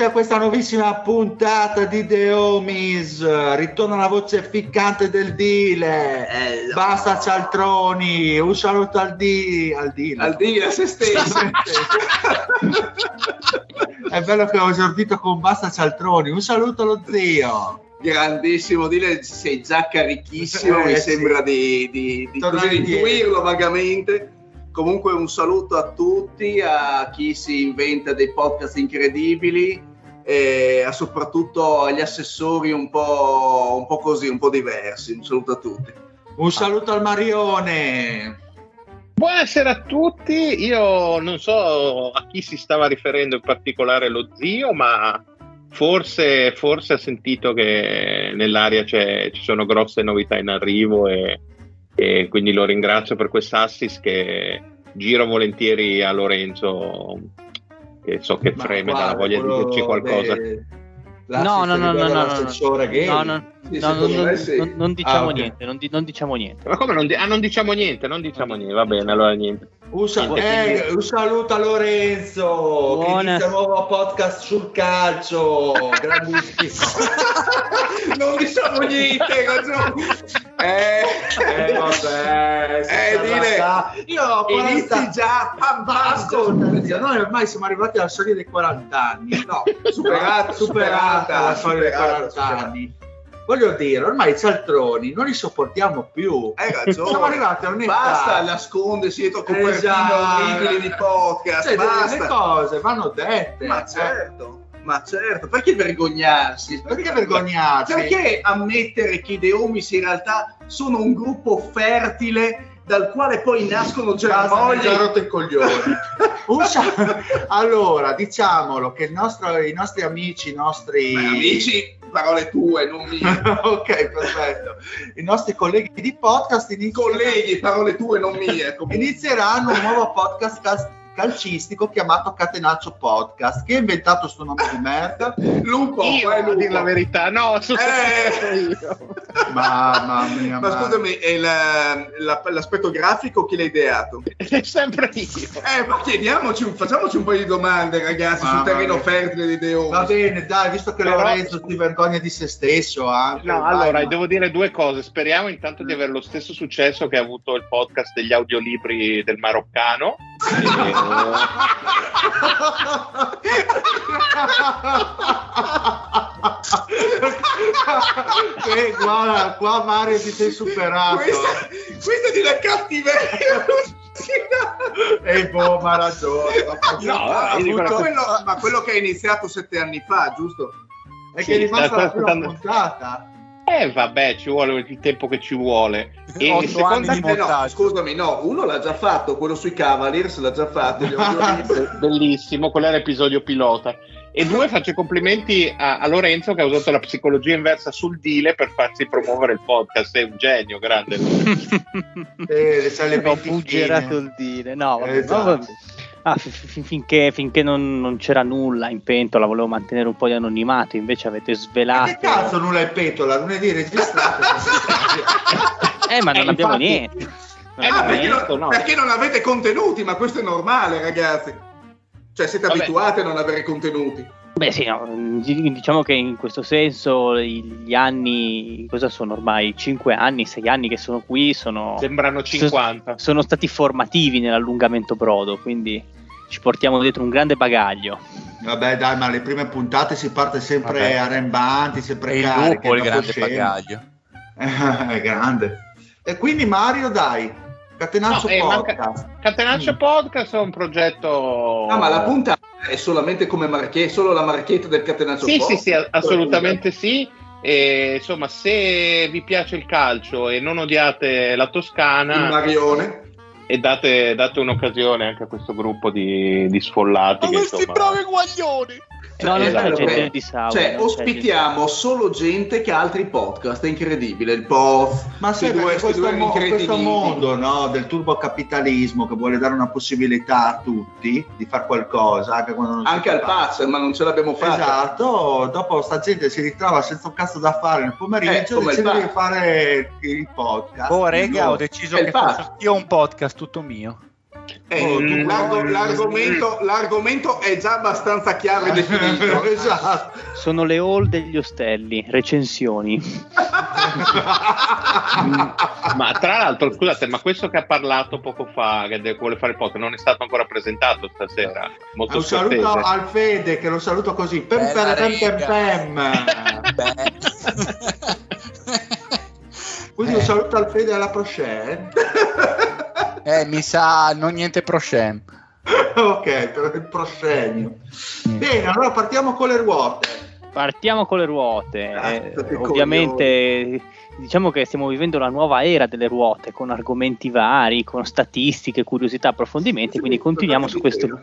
Benvenuti a questa nuovissima puntata di The Homies. Ritorna la voce ficcante del Dile. Eh, Basta cialtroni. Un saluto al Di. Al Dile. Al dire a se stesso. È bello che ho esordito con basta cialtroni. Un saluto allo zio. Grandissimo, dire sei già carichissimo, Eh, mi sì. sembra di, di, di intuirlo vagamente. Comunque un saluto a tutti, a chi si inventa dei podcast incredibili e a soprattutto agli assessori un po', un po' così, un po' diversi. Un saluto a tutti. Un saluto al Marione. Buonasera a tutti, io non so a chi si stava riferendo in particolare lo zio, ma forse, forse ha sentito che nell'aria c'è- ci sono grosse novità in arrivo e, e quindi lo ringrazio per quest'assist che giro volentieri a Lorenzo, che so che Ma freme guarda, dalla voglia di quello dirci qualcosa. de- No, no, no, no, no, no, Sì, non, me sì. non- non diciamo Ah, niente, non, di- non diciamo niente. Ma come non, di- ah, non diciamo niente, non diciamo niente, va bene, allora niente. Un, sa- Niente, eh, un saluto a Lorenzo che Buona- inizia un nuovo podcast sul calcio. Grandissimo. Non diciamo niente, hai ragione. Eh, eh vabbè Eh, dire, io ho 40 inizi già a zio, noi ormai siamo arrivati alla soglia dei 40 anni No, superata, superata la soglia dei superata, 40 superata. anni voglio dire ormai i cialtroni non li sopportiamo più Hai ragione. siamo arrivati a un'età Basta nascondersi dietro copertine Esatto. di podcast. Cioè, basta. le cose vanno dette Ma eh. certo, ma certo. Perché vergognarsi? perché vergognarsi Perché ammettere che i Deomis in realtà sono un gruppo fertile dal quale poi nascono germogli? già rotto il coglione. Allora, diciamolo che nostro- i nostri amici, i nostri Ma amici, parole tue, non mie. ok, perfetto. I nostri colleghi di podcast inizieranno, Colleghi, parole tue, non mie. Inizieranno un nuovo podcast calcistico chiamato Catenaccio Podcast. Chi ha inventato sto nome di merda? Lupo, Io, eh, a dire la Lupo. verità, no, sono Eh. io. Mamma mia. Ma mamma. scusami, e la- la- l'aspetto grafico chi l'ha ideato? È sempre io. Eh, ma chiediamoci, facciamoci un po' di domande, ragazzi, Mamma sul terreno mia. fertile di Deomis. Va bene, dai, visto che Però- Lorenzo si vergogna di se stesso anche. No, vai, allora ma- devo dire due cose. Speriamo intanto di avere lo stesso successo che ha avuto il podcast degli audiolibri del maroccano. Eh, guarda, qua Mario ti sei superato. questa, questa è di una cattiveria. E boh, ma ragione. No, ma, quello, ma quello che è iniziato sette anni fa, giusto? È Sì, che è rimasta sta la prima puntata. Eh, vabbè, ci vuole il tempo che ci vuole. E Otto seconda anni di no, scusami, no, uno l'ha già fatto, quello sui Cavaliers l'ha già fatto. bellissimo, quello era l'episodio pilota. E due, faccio i complimenti a, a Lorenzo che ha usato la psicologia inversa sul dile per farsi promuovere il podcast. È un genio, grande. Eh, le Ho ventichine. buggerato il dire, no, vabbè, Esatto. ma vabbè. Ah, fi- fi- finché, finché non, non c'era nulla in pentola, volevo mantenere un po' di anonimato, invece avete Ma svelato. che cazzo nulla in petola? Lunedì registrato. Eh, ma non Eh, abbiamo infatti- niente. Eh, ah, perché, non, no. perché non avete contenuti, ma questo è normale, ragazzi. Cioè, siete Vabbè. abituati a non avere contenuti. Beh sì, no, diciamo che in questo senso gli anni, cosa sono ormai? 5 anni, 6 anni che sono qui, sono... Sembrano 50. Sono, sono stati formativi nell'allungamento brodo, quindi ci portiamo dietro un grande bagaglio. Vabbè dai, ma le prime puntate si parte sempre Vabbè. arrembanti, sempre e cariche. il grande scena. bagaglio. è grande. E quindi Mario dai, Catenaccio no, Podcast. Manca... Catenaccio mm. Podcast è un progetto... Ah, ma la punta è solamente come marchetta, solo la marchetta del Catenaccio sì, Podcast? Sì, sì, assolutamente sì. E, insomma, se vi piace il calcio e non odiate la Toscana... Il Marione e date, date, un'occasione anche a questo gruppo di, di sfollati. Ma questi insomma... bravi guaglioni! No, non esatto. c'è gente di Sauer. Cioè, ospitiamo solo gente che ha altri podcast, è incredibile. Il POF, ma sai, due, questo, due mo- questo mondo no, del turbocapitalismo che vuole dare una possibilità a tutti di fare qualcosa, anche, anche al pazzo, ma non ce l'abbiamo fatta. Esatto, dopo sta gente si ritrova senza un cazzo da fare nel pomeriggio, eh, decide di fare il podcast. Oh, rega, ho deciso che faccio io un podcast tutto mio. Eh, oh, l'arg- l'argomento, l'argomento, è già abbastanza chiaro e definito. esatto. Sono le hall degli ostelli, recensioni. ma tra l'altro, scusate, ma questo che ha parlato poco fa, che vuole fare il podcast, non è stato ancora presentato stasera. Molto un saluto al Fede, che lo saluto così. Pem, pem, pem, pem, pem. Quindi un saluto al Fede alla Prochet. Eh, mi sa non niente proscem. ok, il proscenio. Mm. Bene, allora partiamo con le ruote. Partiamo con le ruote. Ah, eh, ovviamente diciamo che stiamo vivendo la nuova era delle ruote con argomenti vari, con statistiche, curiosità, approfondimenti, quindi continuiamo su questo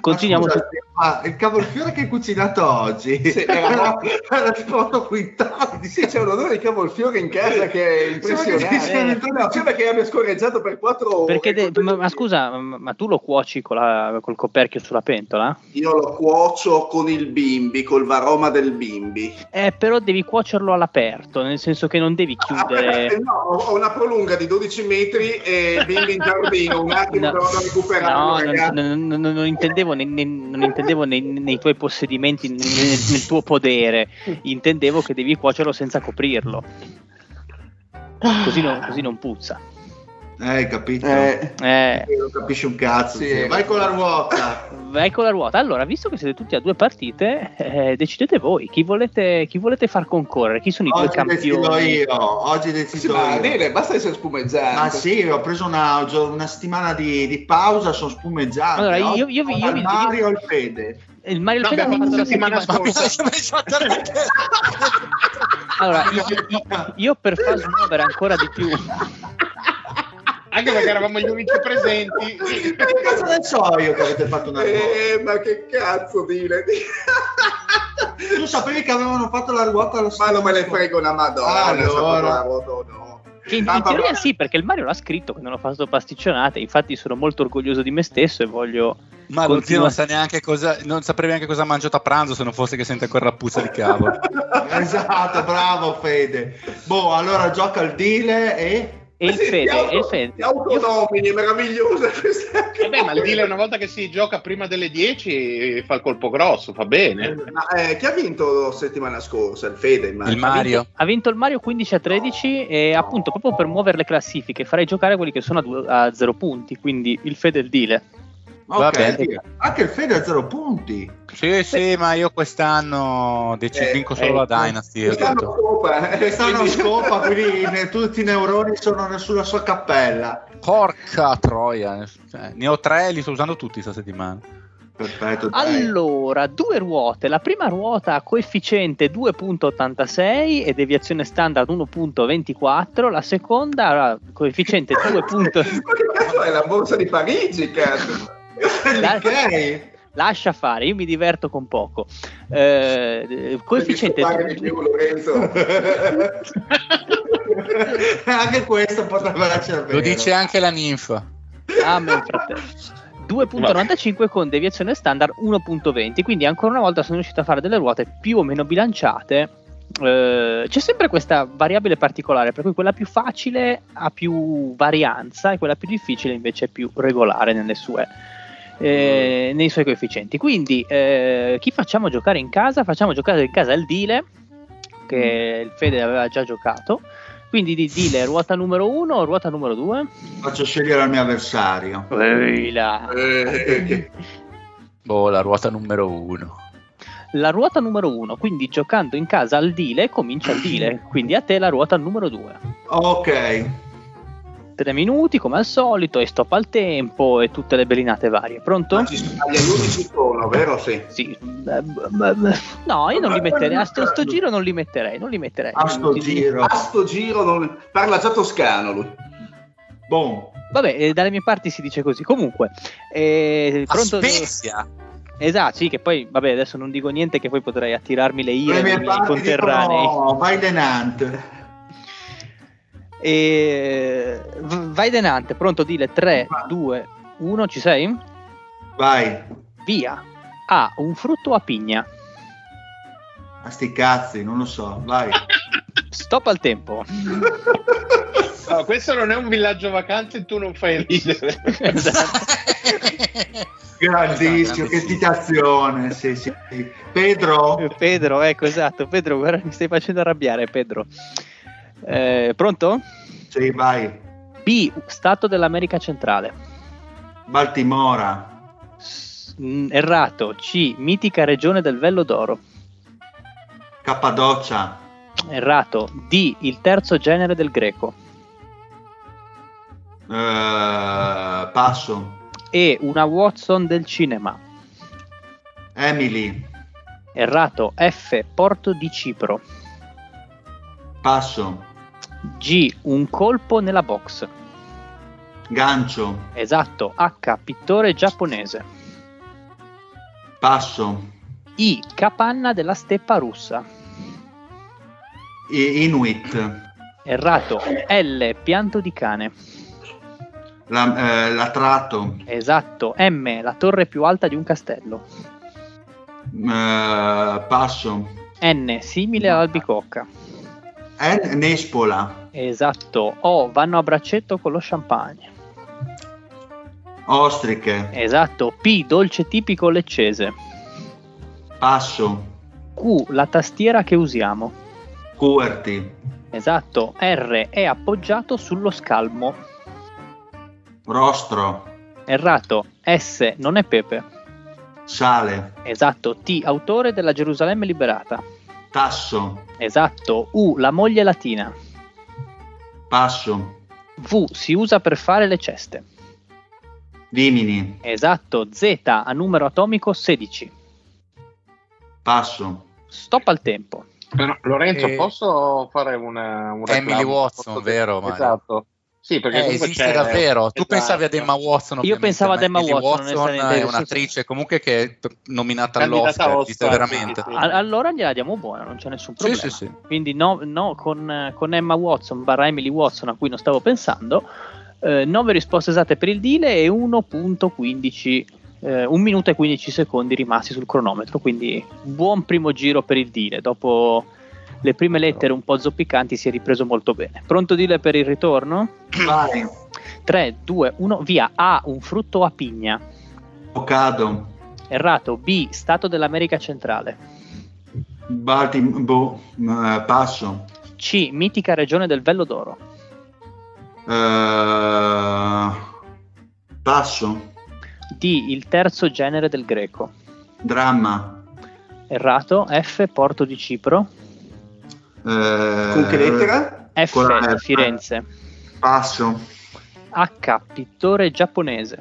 Continuiamo ma, scusate, ma il cavolfiore che hai cucinato oggi? Sì, era, era tipo quintali sì, c'è un odore di cavolfiore in casa che è impressionante. no, sembra che abbia scorreggiato per quattro ore. De- ma, ma, scusa ma tu lo cuoci con la, col coperchio sulla pentola? io lo cuocio con il bimbi col varoma del bimbi. Eh però devi cuocerlo all'aperto nel senso che non devi chiudere. ah, no ho una prolunga di 12 metri e il bimbi in giardino un attimo no, però da recuperare no, non, non, non intendevo intendevo, nei, nei, non intendevo nei, nei, tuoi possedimenti, nel, nel tuo podere, intendevo che devi cuocerlo senza coprirlo. Così non, così non puzza. Eh, capito? Eh, eh. Non capisci un cazzo. Sì, vai con la ruota. vai con la ruota. Allora, visto che siete tutti a due partite, eh, decidete voi chi volete, chi volete, far concorrere. Chi sono i Oggi due campioni? Decido io. Oggi decido sì, ma io. Bene, basta essere spumeggiante. Ma sì, ho preso una, una settimana di, di, pausa, sono spumeggiante. Allora, io, io, io, io il Mario il Fede. Il Mario no, il Fede ha fatto la settimana scorsa. allora, io, io per far smuovere ancora di più anche perché eravamo gli unici presenti. che cazzo ne so io che avete fatto una eh, ma che cazzo dire? tu sapevi che avevano fatto la ruota allo Ma non me ne frego una madonna. Ah, allora. La ruota o no. In, in teoria sì, perché il Mario l'ha scritto che non ho fatto pasticcionate, infatti sono molto orgoglioso di me stesso e voglio... Ma lo zio non sa neanche cosa, non saprebbe neanche cosa ha mangiato a pranzo se non fosse che sente ancora la puzza di cavolo. esatto, bravo Fede. Boh, allora gioca il deal e e il Fede, auto, il Fede. Ti autonomini, è meravigliosa questa eh beh, ma il deal una volta che si gioca prima delle 10 fa il colpo grosso, fa bene. Ma, eh, chi ha vinto settimana scorsa? Il Fede, immagino. Il Mario. Ha vinto, ha vinto il Mario 15 a 13 no. e appunto proprio per muovere le classifiche farei giocare quelli che sono a, 0 punti, quindi il Fede e il deal. Ok, anche il Fede a zero punti. Sì, sì, ma io quest'anno decido, eh, vinco solo eh, la Dynasty. Quest'anno scopa, eh. quest'anno scopa, quindi ne, tutti i neuroni sono sulla sua cappella. Porca troia, cioè, ne ho tre, li sto usando tutti questa settimana. Perfetto. Dai. Allora, due ruote. La prima ruota ha coefficiente 2.86 e deviazione standard 1.24. La seconda coefficiente 2. Ma che cazzo è la borsa di Parigi, cazzo? La, lascia fare, io mi diverto con poco. Eh, coefficiente più, Lorenzo. anche questo potrebbe vero. Lo dice anche la ninfa. Ah, mio fratello. 2.95 con deviazione standard 1.20 quindi ancora una volta sono riuscito a fare delle ruote più o meno bilanciate eh, c'è sempre questa variabile particolare, per cui quella più facile ha più varianza e quella più difficile invece è più regolare nelle sue, eh, nei suoi coefficienti. Quindi eh, chi facciamo giocare in casa? Facciamo giocare in casa il Dile, che il Fede aveva già giocato. Quindi di Dile ruota numero 1 o ruota numero 2? Faccio scegliere il mio avversario. Ehi là. Eh, Boh, la ruota numero uno. La ruota numero 1, quindi giocando in casa al Dile, comincia il Dile. Quindi a te la ruota numero 2. Ok. Tre minuti come al solito e stop al tempo e tutte le bellinate varie. Pronto? ma ci sono- gli ci sono, vero? Sì. Sì. No, io non li metterei. A sto, sto giro non li metterei. Non li metterei. A sto giro. A sto giro non... parla già toscano lui. Boh. Vabbè, eh, dalle mie parti si dice così. Comunque, eh, pronto? Spezia! Esatto, sì, che poi, vabbè, adesso non dico niente che poi potrei attirarmi le ire dei mie miei conterranei. dicono vai denant. E... Vai denante, pronto, dile 3, 2, 1, ci sei? Vai. Via. A, un frutto a pigna. A sti cazzi, non lo so. Vai. Stop al tempo. No, questo non è un villaggio vacanze e tu non fai ridere. Esatto. Grandissimo, che citazione. Sì, sì. sì. Pedro. Pedro, ecco, esatto. Pedro, guarda, mi stai facendo arrabbiare, Pedro. Eh, pronto? Sì, vai. B, Stato dell'America Centrale. Baltimora. S- mm, errato. C, mitica regione del Vello d'Oro. Cappadocia. Errato. D, il terzo genere del greco. Eh, passo. E, una Watson del cinema. Emily. Errato. F, Porto di Cipro. Passo. G, un colpo nella box. Gancio. Esatto. H, pittore giapponese. Passo. I, capanna della steppa russa. I- Inuit. Errato. L, pianto di cane. La, eh, latrato. Esatto. M, la torre più alta di un castello. Eh, passo. N, simile all'albicocca. N- Nespola. Esatto. O, vanno a braccetto con lo champagne. Ostriche. Esatto. P, dolce tipico leccese. Passo. Q, la tastiera che usiamo. Cuerti. Esatto. R, è appoggiato sullo scalmo. Rostro. Errato. S, non è pepe. Sale. Esatto. T, autore della Gerusalemme liberata. Tasso. Esatto. U, la moglie latina. Passo. V, si usa per fare le ceste. Vimini. Esatto. Z, a numero atomico 16. Passo. Stop al tempo. Però, Lorenzo, Eh, posso fare una, un Emily? Watson, Posso- vero, Mario? Esatto. Sì, perché Eh, esiste c'è- davvero. Tu esatto. pensavi ad Emma Watson? Io pensavo ad ma Emma Watson, Watson è un'attrice comunque che è nominata Candidata all'Oscar, veramente. sì, allora gliela diamo buona, non c'è nessun problema. sì, sì. Quindi no, no, con, con Emma Watson barra Emily Watson a cui non stavo pensando, 9 risposte esatte per il deal e 1.15 eh, 1 minuto e 15 secondi rimasti sul cronometro, quindi buon primo giro per il deal. Dopo le prime lettere un po' zoppicanti si è ripreso molto bene. Pronto deal per il ritorno? Vai. 3, 2, 1, via. A, un frutto a pigna. Avocado. Errato. B, Stato dell'America Centrale. Baltimora. Boh. eh, passo. C, mitica regione del Vello d'Oro. Eh, passo. D, il terzo genere del greco. Dramma. Errato. F, Porto di Cipro. Eh, Con che lettera? F, Con F. Firenze. Passo. H, pittore giapponese.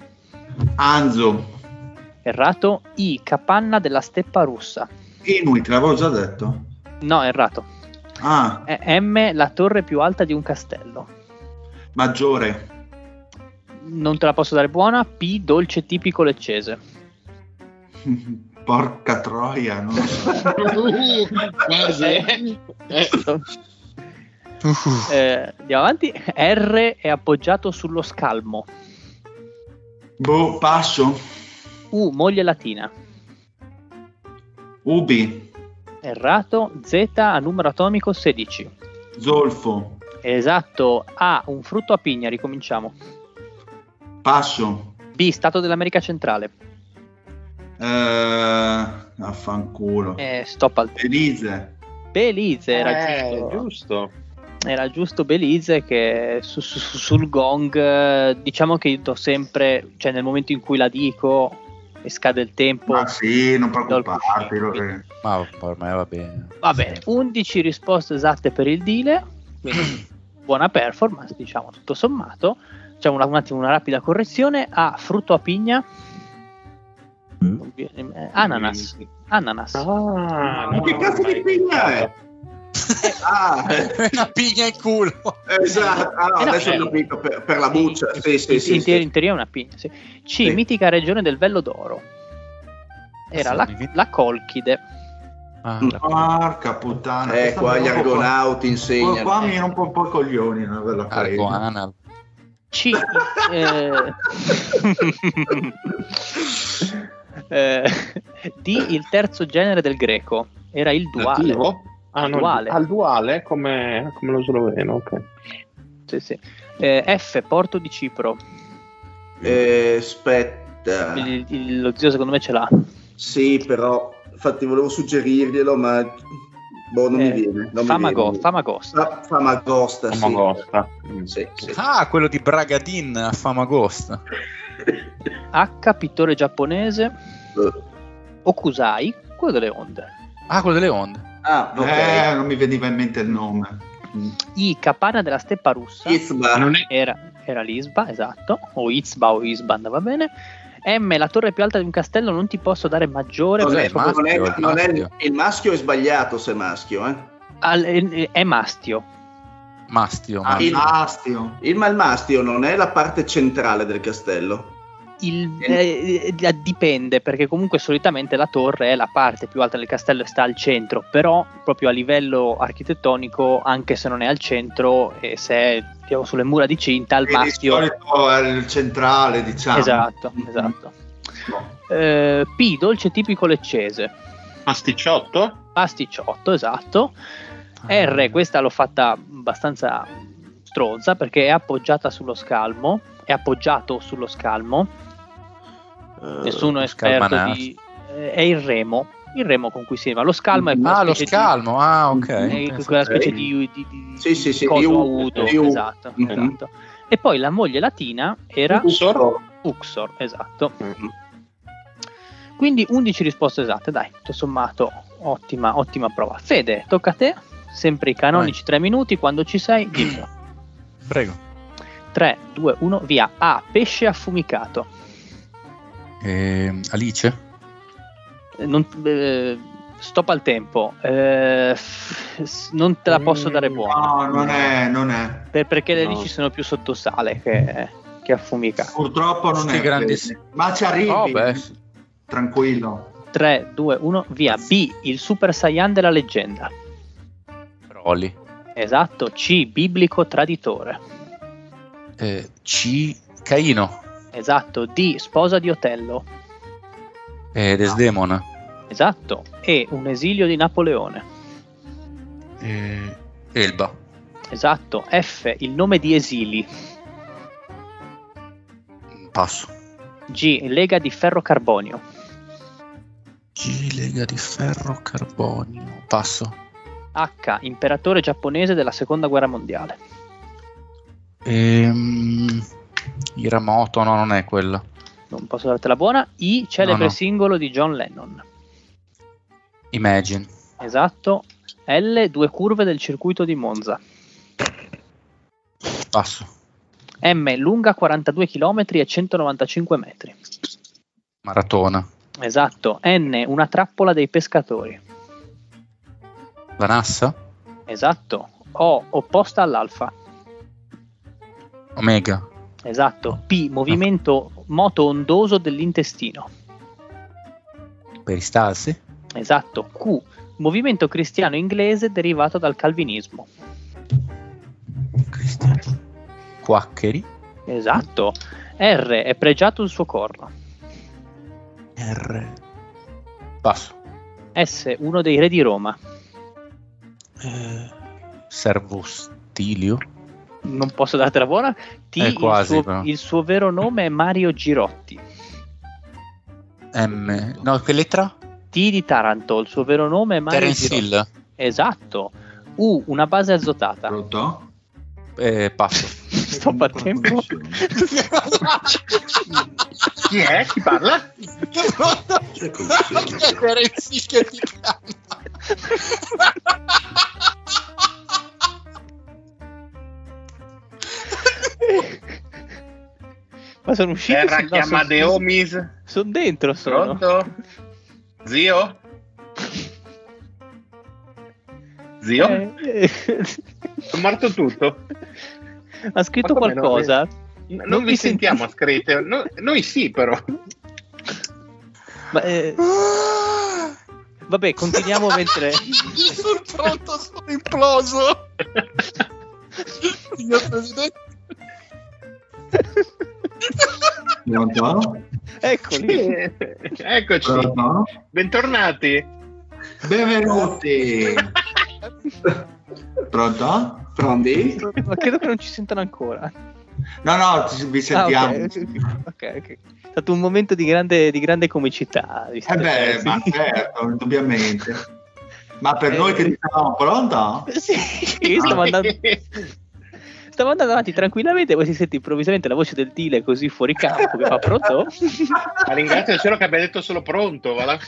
Anzo. Errato. I, capanna della steppa russa. Inuit, l'avevo già detto. No, errato. Ah, E- M, la torre più alta di un castello. maggiore. Non te la posso dare buona. P, dolce tipico leccese. Porca troia, non so. Quasi. Eh, Eh, andiamo avanti. R è appoggiato sullo scalmo. Boh, passo. U, moglie latina. Ubi. Errato. Z a numero atomico 16. Zolfo. Esatto. A un frutto a pigna, ricominciamo. Passo. B stato dell'America centrale. Eh, affanculo. Eh, stop al Belize. Belize era Eh, giusto. giusto. Era giusto Belize che su- su- su- sul gong eh, diciamo che io do sempre, cioè nel momento in cui la dico e scade il tempo. Ma sì, non preoccuparti. lo- quindi- Ma me va bene. Va bene, 11 risposte esatte per il Dile, quindi buona performance, diciamo, tutto sommato. Facciamo un attimo una rapida correzione. A frutto a pigna, ananas. Ananas. Ah, Ma che cazzo di pigna è? Ah, Una pigna in culo. esatto. Ah, no, Eh no, adesso eh, ho capito per, per la buccia. Sì, sì, sì. in, sì. teoria, in teoria è una pigna. sì. C, Sì. mitica regione del Vello d'Oro. Era la, la Colchide. Ah, Mm. Porca puttana. Eh, qua mi gli rompe un po'- argonauti insegnano. Qua mi rompo un po' i coglioni. Argoana. C. eh, eh, D, il terzo genere del greco. Era il duale. Ah, no, Duale. Al duale come, come lo sloveno, ok. Sì, sì. Eh, F, Porto di Cipro. Eh, aspetta. Il- il- lo zio secondo me ce l'ha. Sì, però, infatti volevo suggerirglielo, ma boh, non Eh, mi viene. Non Famago- mi viene. Famagosta. Fa- Famagosta, sì. Famagosta. Mm. Sì, sì. Ah, quello di Bragadin a Famagosta. H, pittore giapponese. Eh. Okusai, quello delle onde. Ah, quello delle onde. Ah, ok. Eh, non mi veniva in mente il nome. I, capanna della steppa russa. Non è- Era, era l'Isba, esatto. O Izba o Isban, va bene. M, la torre più alta di un castello, non ti posso dare maggiore. Cos'è, perché- maschio, non è, il non è- maschio? il maschio è sbagliato se è maschio, eh. Al- è, è mastio. Mastio. Ah, il- Mastio. Il malmastio non è la parte centrale del castello. Il- eh, eh, dipende perché comunque solitamente la torre è la parte più alta del castello e sta al centro, però proprio a livello architettonico, anche se non è al centro e se è diciamo, sulle mura di cinta, il Quindi Di solito è il centrale, diciamo. Esatto, Mhm. esatto. No. Eh, P, dolce tipico leccese. Pasticciotto? Pasticciotto, esatto. R, questa l'ho fatta abbastanza stronza perché è appoggiata sullo scalmo, è appoggiato sullo scalmo. Nessuno è esperto di... eh, è il remo, il remo con cui si va. Lo scalmo è quella Ah, lo specie scalmo. Ah, ok. di, è quella specie di, di, di Sì, sì, sì, di di esatto, Mhm. esatto. E poi la moglie latina era Uxor? Uxor, esatto. Mm. Quindi 11 risposte esatte, dai, tutto sommato ottima, ottima prova. Fede, tocca a te, sempre i canonici 3 minuti, quando ci sei, dillo. Prego. 3, 2, 1, via. A, pesce affumicato. Eh, Alice? Non, eh, stop al tempo. Eh, non te la posso dare buona, No, non è, non è. per- perché le No. alici sono più sotto sale che, che affumicate. Purtroppo non Sti è. grandissimi- Ma ci arrivi. Oh. Tranquillo. 3, 2, 1, via. B, il Super Saiyan della leggenda. Broly. Esatto. C, biblico traditore. Eh, C. Caino. Esatto. D, sposa di Otello. Eh, Desdemona. Esatto. E, un esilio di Napoleone. Eh, Elba. Esatto. F, il nome di esili. Passo. G, lega di ferro carbonio. G. Lega di ferro carbonio. Passo. H, imperatore giapponese della seconda guerra mondiale. Ehm, Iramoto, no, non è quella. Non posso dartela buona. I, celebre No, no. singolo di John Lennon. Imagine. Esatto. L, due curve del circuito di Monza. Passo. M, lunga 42 km e 195 metri. Maratona. Esatto. N, una trappola dei pescatori. Vanassa. Esatto. O, opposta all'alfa. Omega. Esatto. P, movimento moto ondoso dell'intestino. Peristalsi. Esatto. Q, movimento cristiano inglese derivato dal calvinismo. Cristiano. Quaccheri. Esatto. R, è pregiato il suo corno. R. Passo. S, uno dei re di Roma. Eh, Servostilio? Non posso dartela buona. T, quasi, il, suo, il suo vero nome è Mario Girotti. M. No, che lettera? T di Taranto, il suo vero nome è Mario Terence Girotti. Hill. Esatto. U, una base azotata. Pronto? Eh, passo. Stop a tempo. Chi è? Chi parla? Terence Hill che ti chiama. Ma sono uscito. Terra sono- chiama sono- De Omis. Sono dentro, sono. Pronto? Zio? Zio? Eh, È morto tutto. ha scritto no? qualcosa? N- Non, Non vi sentiamo senti- scritte. No- noi sì, però. Ma, eh, vabbè, continuiamo mentre. Sul pronto sono imploso. Signor Presidente. Pronto? Eccoli. Eccoci. Pronto? Bentornati. Benvenuti. Pronto? Pronti? Ma credo che non ci sentano ancora. No, no, ci- vi sentiamo. Ah, ok. ok, ok. È stato un momento di grande, di grande comicità. Eh beh, ma certo, indubbiamente. Ma per Eh, noi che dicevamo pronto? Sì, io stavo andando, stavo andando avanti tranquillamente, poi si sente improvvisamente la voce del Dile così fuori campo che fa pronto. Ma ringrazio il cielo che abbia detto solo pronto. va là.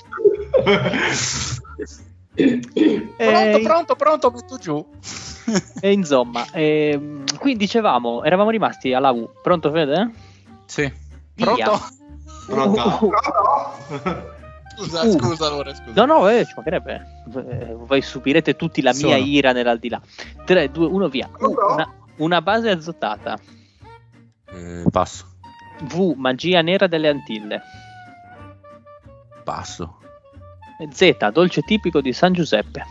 Pronto, Eh, pronto, pronto, metto giù. E insomma, ehm, quindi dicevamo, eravamo rimasti alla U. Pronto, Fede? Sì. Via. Pronto? Pronto? Scusa, Uh. scusa allora, scusa. No, no, eh, ci mancherebbe. Eh, voi subirete tutti la mia Sono. ira nell'aldilà. 3, 2, 1, via. U, Pronto? una, una base azotata. Eh, passo. V, magia nera delle Antille. Passo. Z, dolce tipico di San Giuseppe.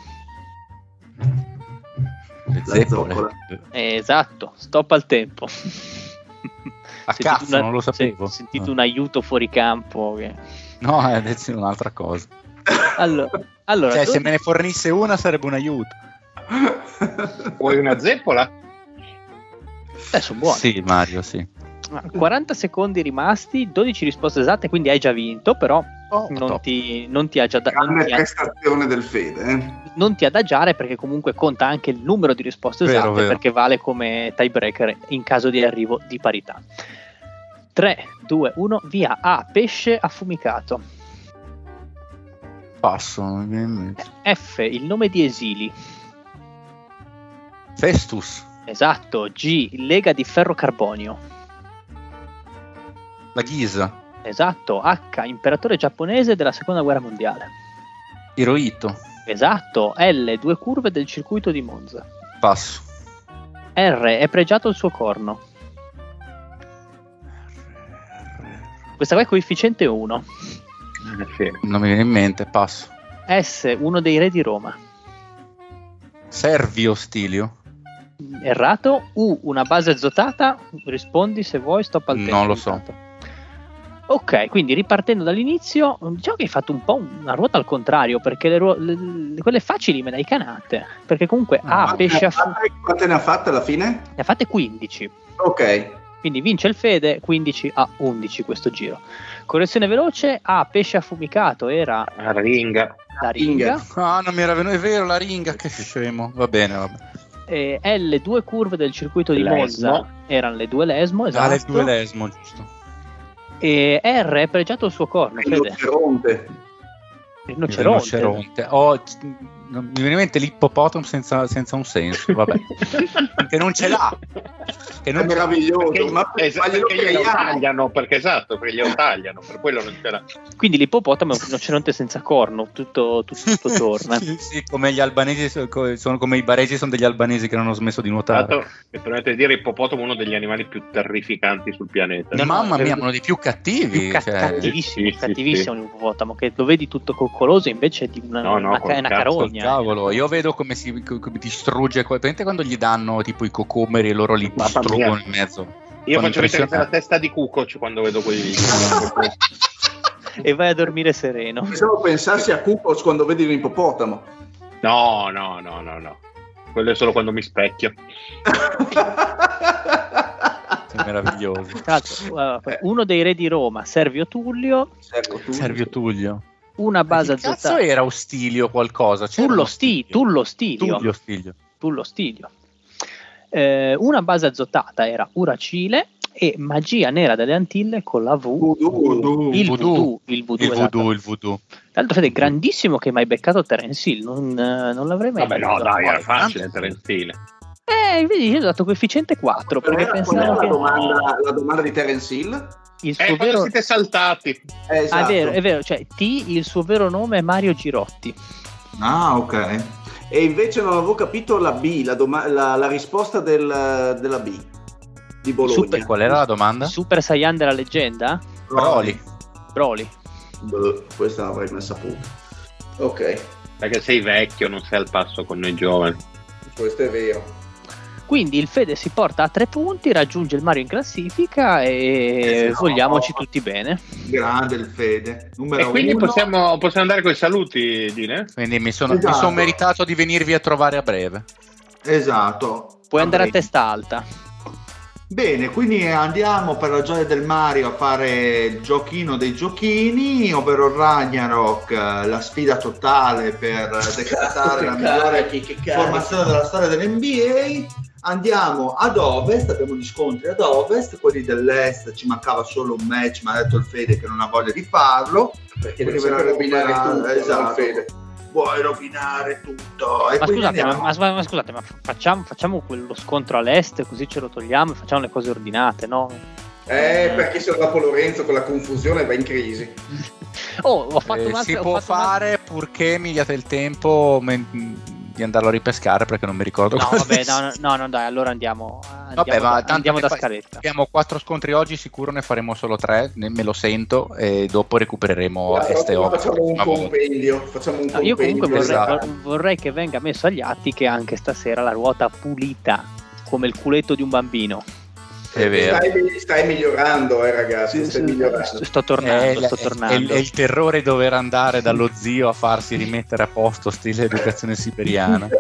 Zeppole. zoccola. Eh, esatto, stop al tempo. A Sentito cazzo, una- non lo sapevo. Ho sentito Ah. un aiuto fuori campo. che- No, è adesso un'altra cosa. Allora, allora Cioè, do- se me ne fornisse una sarebbe un aiuto. Vuoi una zeppola? Eh, sono buoni. Sì, Mario, sì. Ah, 40 secondi rimasti, 12 risposte esatte, quindi hai già vinto, però Oh, non ti, non ti non Grande ti- prestazione del Fede. eh. non ti adagiare perché comunque conta anche il numero di risposte Vero, esatte vero. perché vale come tiebreaker in caso di arrivo di parità. 3, 2, 1, via. A. Pesce affumicato. Passo. non mi viene in mente. F. Il nome di Esili. Festus. Esatto. G. Lega di ferro carbonio. La Ghisa. Esatto. H. Imperatore giapponese della seconda guerra mondiale. Hirohito. Esatto. L. Due curve del circuito di Monza. Passo. R. È pregiato il suo corno. Questa qua è coefficiente 1. Eh, sì. Non mi viene in mente, passo. S. Uno dei re di Roma. Servio Stilio. Errato. U. Una base azotata. Rispondi se vuoi. Stop al Non tempo. lo so. Ok, quindi ripartendo dall'inizio, diciamo che hai fatto un po' una ruota al contrario, perché le ruo- le- le- quelle facili me le hai canate. Perché comunque A, Quante pesce a ha fu- fatte- Quante ne ha fatte alla fine? ne ha fatte 15. Ok. Quindi vince il Fede 15 a 11 questo giro. Correzione veloce, A, pesce affumicato era La ringa. la ringa. Inga. Ah, non mi era venuto, è vero, la ringa, che scemo. Va bene, va bene. E L, due curve del circuito di Lesmo. Monza erano le due lesmo, esatto. Ah, le due lesmo, giusto. E R è pregiato il suo corno, Il Fede. rinoceronte. Il rinoceronte. rinoceronte. Oh, mi viene in mente l'ippopotamo senza, senza un senso, vabbè. che non ce l'ha. Che È non ce l'ha. meraviglioso. Perché, ma es- ma glielo perché glielo tagliano, perché esatto, perché glielo tagliano, per quello non ce l'ha. Quindi l'ippopotamo è un rinoceronte senza corno, tutto, tutto, tutto torna. sì, sì, come gli albanesi sono come i baresi sono degli albanesi che non hanno smesso di nuotare. l'altro, mi permette di dire, ippopotamo è uno degli animali più terrificanti sul pianeta. No, Mamma è- mia, uno dei più cattivi. Più ca- cioè, cattivissimo, sì, sì, cattivissimo l'ippopotamo, che lo vedi tutto coccoloso invece è di una, No, no, una, una cazzo, carogna. Cavolo, io vedo come si come distrugge. Presente quando gli danno tipo i cocomeri e loro li distruggono in mezzo? Io faccio vedere la testa di Kukoc quando vedo quei video. e vai a dormire sereno. Pensavo pensassi a Kupos quando vedi un ippopotamo. No, no, no, no, no. Quello è solo quando mi specchio. Sei meraviglioso. Uh, uno dei re di Roma, Servio Tullio, Servo tu. Servio Tullio. Una base Che cazzo era Ostilio qualcosa? C'era Tullo, sti, Tullo Stilio. Tullio Stilio. Tullo Stilio. Eh, una base azzottata era Uracile e Magia Nera delle Antille con la V. Voodoo. Il Voodoo. voodoo, il voodoo, Il esatto. voodoo, il voodoo. Tra l'altro, Fede, grandissimo che mi hai beccato Terence Hill, non, eh, non l'avrei mai Vabbè, no, dai, era facile Terence Hill. Eh, vedi, io ho dato coefficiente 4 Qual perché era, qual era pensavo la, che domanda, la domanda di Terence Hill? il Eh, suo quando vero... siete saltati. Eh, Ah, è esatto. vero, è vero, cioè T, il suo vero nome è Mario Girotti. Ah, ok. E invece non avevo capito la B, la, doma- la- la risposta del- della B di Bologna. Super- Qual era la domanda? Super Saiyan della leggenda? Broly. Broly. Boh, questa non avrei mai saputo. Ok, Perché sei vecchio, non sei al passo con noi giovani. questo è vero. Quindi il Fede si porta a tre punti, raggiunge il Mario in classifica e Esatto. vogliamoci tutti bene. Grande il Fede. Numero E quindi possiamo, possiamo andare con i saluti, Dine? Quindi mi sono, mi Esatto. sono meritato di venirvi a trovare a breve. Esatto. Puoi andare a Vabbè. testa alta. Bene, quindi andiamo per la gioia del Mario a fare il giochino dei giochini, ovvero Ragnarok, eh, la sfida totale per decretare la migliore Che- formazione della storia dell'NBA. Andiamo ad ovest, abbiamo gli scontri ad ovest, quelli dell'est ci mancava solo un match, ma ha detto il Fede che non ha voglia di farlo. Perché verrà rovinare tutto, esatto. Fede? Vuoi rovinare tutto? E Ma scusate, ma, ma- ma scusate, ma facciamo, facciamo quello scontro all'est, così ce lo togliamo e facciamo le cose ordinate, no? Eh, perché se dopo Lorenzo con la confusione va in crisi. Oh, ho fatto Eh, un'altra si può fatto un'altra- fare purché mi diate il tempo men- di andarlo a ripescare perché non mi ricordo No, vabbè, no, no, no, dai, allora andiamo, andiamo, Vabbè, ma da, andiamo da fa- scaletta. Abbiamo quattro scontri oggi, sicuro ne faremo solo tre, ne- me lo sento e dopo recupereremo La est e prossima ovest. facciamo un compendio. Facciamo un No, io compendio. comunque vorrei, esatto. vor- vorrei che venga messo agli atti che anche stasera la ruota pulita, come il culetto di un bambino. È vero. Stai, stai migliorando, eh, ragazzi. Stai migliorando. Sto tornando, È, sto è- tornando. è il- è il terrore dover andare dallo zio a farsi rimettere a posto stile educazione siberiana.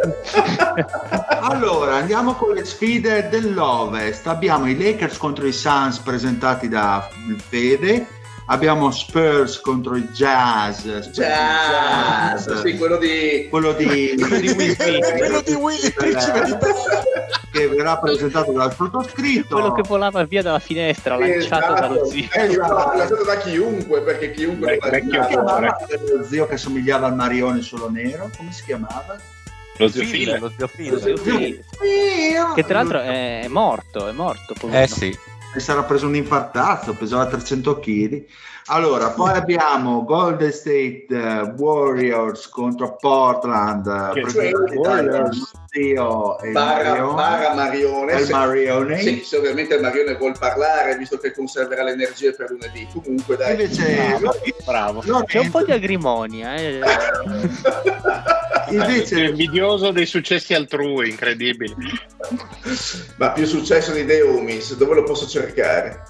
Allora, andiamo con le sfide dell'Ovest. Abbiamo i Lakers contro i Suns presentati da Fede. Abbiamo Spurs contro i Jazz. Spurs Jazz, Jazz. sì, quello di... Quello di, Quello di Will Smith. Quello di Willy, principe di che verrà presentato dal sottoscritto. Quello che volava via dalla finestra, lanciato Esatto. dallo zio. Esatto, lanciato da chiunque, perché chiunque... Beh, lo vecchio chiamava lo zio che somigliava al Marione solo nero? Come si chiamava? Lo zio Phil, lo zio Phil. Lo zio Phil. Che tra l'altro è, è morto, è morto. poverino. Eh sì, E sarà preso un infartazzo, pesava 300 kg. Allora, poi abbiamo Golden State eh, Warriors contro Portland, eh, Che cioè, Warriors. zio e Barra, Marione. barra Marione. Se- Marione. Sì, se ovviamente il Marione vuol parlare, visto che conserverà le energie per lunedì. Comunque, dai. Invece, Bravo. Lorenzo- C'è un po' di agrimonia. Eh. Sei invece invidioso dei successi altrui, incredibili. Ma più successo di Homies, dove lo posso cercare?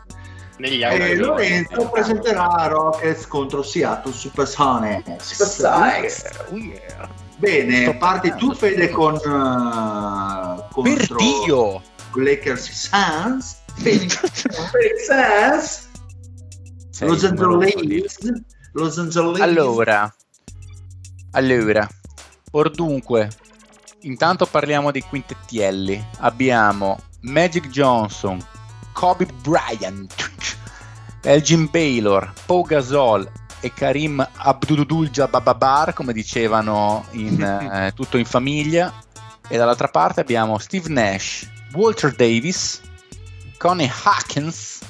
Negli eh, altri Lorenzo presenterà Rockets contro Seattle Supersonics. Supersonics. Oh yeah. Bene, parti tu Fede con eh, per contro Dio! Lakers Suns. Sei Los Angeles. Los Angeles. Allora, allora, or dunque, intanto parliamo dei quintettielli. Abbiamo Magic Johnson, Kobe Bryant, Elgin Baylor, Pau Gasol e Karim Abdul-Jabbar, come dicevano in eh, tutto in famiglia. E dall'altra parte abbiamo Steve Nash, Walter Davis, Connie Hawkins,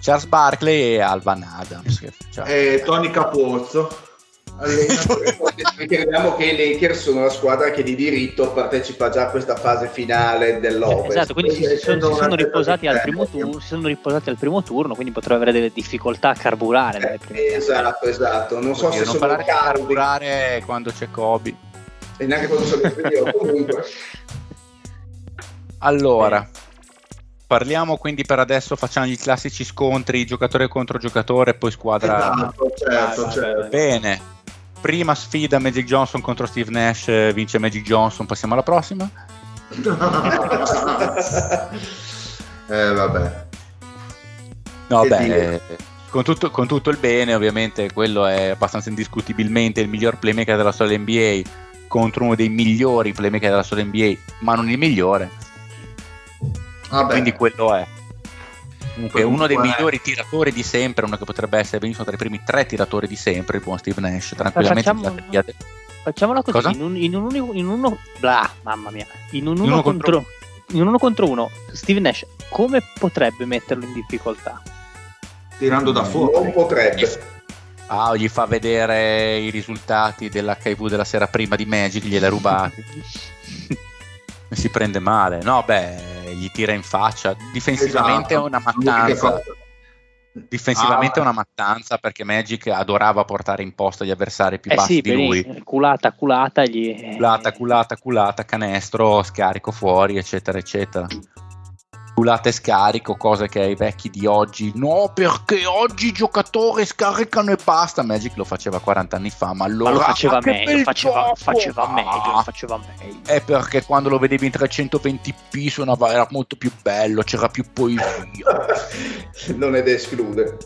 Charles Barkley e Alvan Adams. cioè, E Tony Capozzo. Ricordiamo che i Lakers sono la squadra che di diritto partecipa già a questa fase finale dell'Ovest. Esatto, quindi si, si sono, si sono riposati al primo turno. si sono riposati al primo turno, quindi potrebbero avere delle difficoltà a carburare. Eh, esatto, esatto. Non so Oddio, se non sono parlare carburare quando c'è Kobe. e neanche quando sono periodo. Comunque, Allora, parliamo quindi per adesso, facciamo i classici scontri giocatore contro giocatore, poi squadra. Esatto, certo, Vai, certo. Bene, prima sfida Magic Johnson contro Steve Nash, eh, vince Magic Johnson, passiamo alla prossima. eh, vabbè. No, Che beh, eh, con tutto, con tutto il bene, ovviamente, quello è abbastanza indiscutibilmente il miglior playmaker della storia dell'NBA contro uno dei migliori playmaker della storia NBA, ma non il migliore. Vabbè. Quindi quello è. Comunque, Comunque- uno dei migliori tiratori di sempre, uno che potrebbe essere benissimo tra i primi tre tiratori di sempre, il buon Steve Nash, tranquillamente. facciamo- Facciamola così, Cosa? in un, in un unico, in uno, blah, mamma mia, in un uno, uno contro, contro- in un uno contro uno, Steve Nash come potrebbe metterlo in difficoltà? Tirando da Non fuori. potrebbe. Ah, gli fa vedere i risultati dell'HIV della sera prima di Magic, glieli ha rubati. Si prende male. No, beh, gli tira in faccia. Difensivamente Esatto. è una mattanza. Difensivamente Ah. è una mattanza perché Magic adorava portare in posta gli avversari più Eh bassi sì, di lui. culata, culata, gli... Culata, culata, culata, canestro, scarico fuori, eccetera, eccetera. Culata e scarico, cose che ai vecchi di oggi. No, perché oggi i giocatori scaricano e basta. Magic lo faceva 40 anni fa, ma allora Ma lo faceva meglio, faceva, faceva Ah, meglio, faceva meglio. È perché quando lo vedevi in 320p suonava, era molto più bello, c'era più poesia. non è da escludere.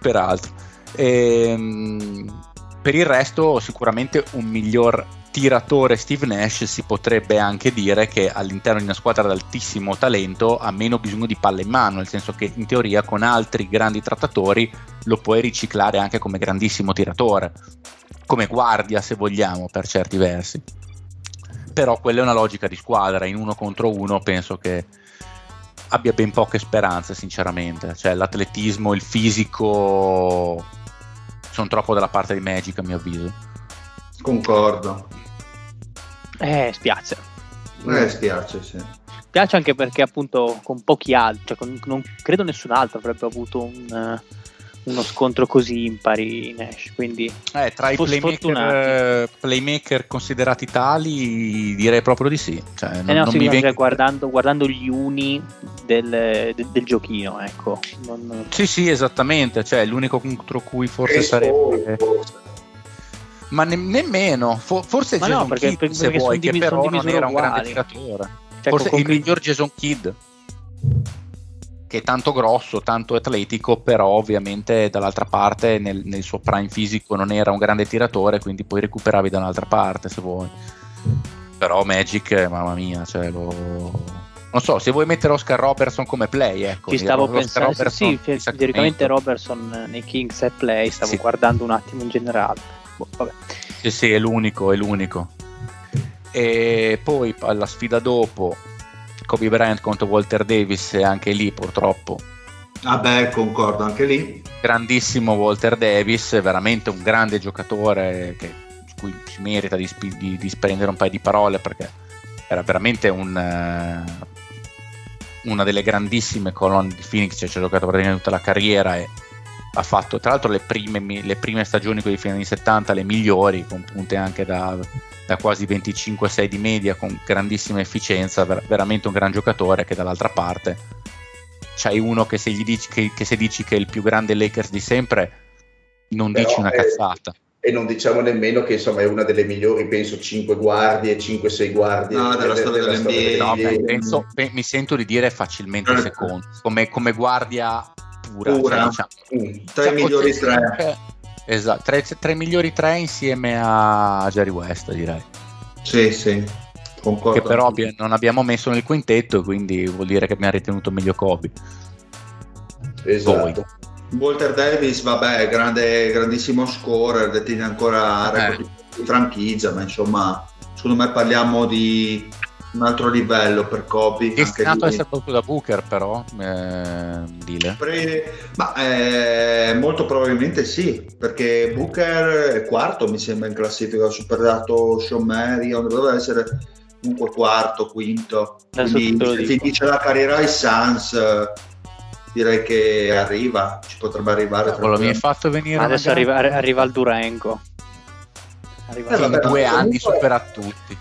peraltro. Ehm, per il resto, sicuramente un miglior tiratore Steve Nash si potrebbe anche dire che all'interno di una squadra ad altissimo talento ha meno bisogno di palle in mano, nel senso che in teoria con altri grandi trattatori lo puoi riciclare anche come grandissimo tiratore, come guardia se vogliamo per certi versi. Però quella è una logica di squadra, in uno contro uno penso che abbia ben poche speranze, sinceramente. Cioè, l'atletismo, il fisico sono troppo dalla parte di Magic, a mio avviso. Concordo. Eh, spiace. Eh, spiace, sì. Spiace anche perché appunto con pochi altri, cioè con- non credo nessun altro avrebbe avuto un, uno scontro così impari Nash, quindi Eh, tra i playmaker, playmaker considerati tali, direi proprio di sì. Cioè, non, Eh no, non sì, mi no, venga- cioè, guardando, guardando gli uni del, del- del giochino, ecco. Non- Sì, sì, esattamente. Cioè, l'unico contro cui forse Paul, sarebbe. forse. Ma ne- nemmeno. Fo- forse Ma no, Jason perché- Kidd, perché se vuoi, sono che di- però non era un grande tiratore. cioè, Forse il miglior Jason Kidd che è tanto grosso, tanto atletico, però ovviamente dall'altra parte nel, nel suo prime fisico non era un grande tiratore, quindi poi recuperavi da un'altra parte se vuoi. Però Magic, eh, mamma mia, cioè lo... non so, se vuoi mettere Oscar Robertson come play, ecco. Ci stavo pensando, Robertson sì, teoricamente Robertson nei Kings è play, stavo Sì. guardando un attimo in generale. Boh, vabbè. Sì, sì, è l'unico, è l'unico. E poi alla sfida dopo, Kobe Bryant contro Walter Davis, e anche lì purtroppo Vabbè, concordo anche lì. grandissimo Walter Davis, veramente un grande giocatore che, su cui si merita di, di- di spendere un paio di parole perché era veramente un, eh, una delle grandissime colonne di Phoenix, cioè ci ha giocato praticamente tutta la carriera e ha fatto tra l'altro le prime, le prime stagioni, quelle di fine anni 70, le migliori, con punte anche da, da quasi 25-6 di media, con grandissima efficienza, ver- veramente un gran giocatore che dall'altra parte c'hai uno che se, gli dici che, che se dici che è il più grande Lakers di sempre, non Però dici una è- cazzata. E non diciamo nemmeno che insomma è una delle migliori, penso, 5 guardie, 5-6 guardie No, della storia dell'NBA. No, dell'NBA. beh, penso- pe- mi sento di dire facilmente Eh. secondo, come, come guardia pura. Pura. cioè, diciamo. Mm. Tra i Cioè, migliori tre. potrebbe- Esatto, tra i migliori tre insieme a Jerry West, direi. Sì, sì. Concordo. Che però non abbiamo messo nel quintetto, quindi vuol dire che abbiamo ritenuto meglio Kobe. Esatto. Walter Davis, vabbè, grande, grandissimo scorer, detiene ancora Eh. record di franchigia, ma insomma, secondo me parliamo di un altro livello per Kobe. anche Destinato a lui. essere proprio da Booker, però, eh, Dile. Pre- Ma eh, molto probabilmente sì, perché Booker è quarto, mi sembra, in classifica, ha superato Sean Marion, doveva essere comunque quarto, quinto. Adesso Quindi se finisce la carriera ai Suns, eh, direi che arriva, ci potrebbe arrivare. Cavolo, mi hai fatto venire Adesso arriva, arriva il Durango. Arriva Eh, vabbè, in due anni comunque- supera tutti.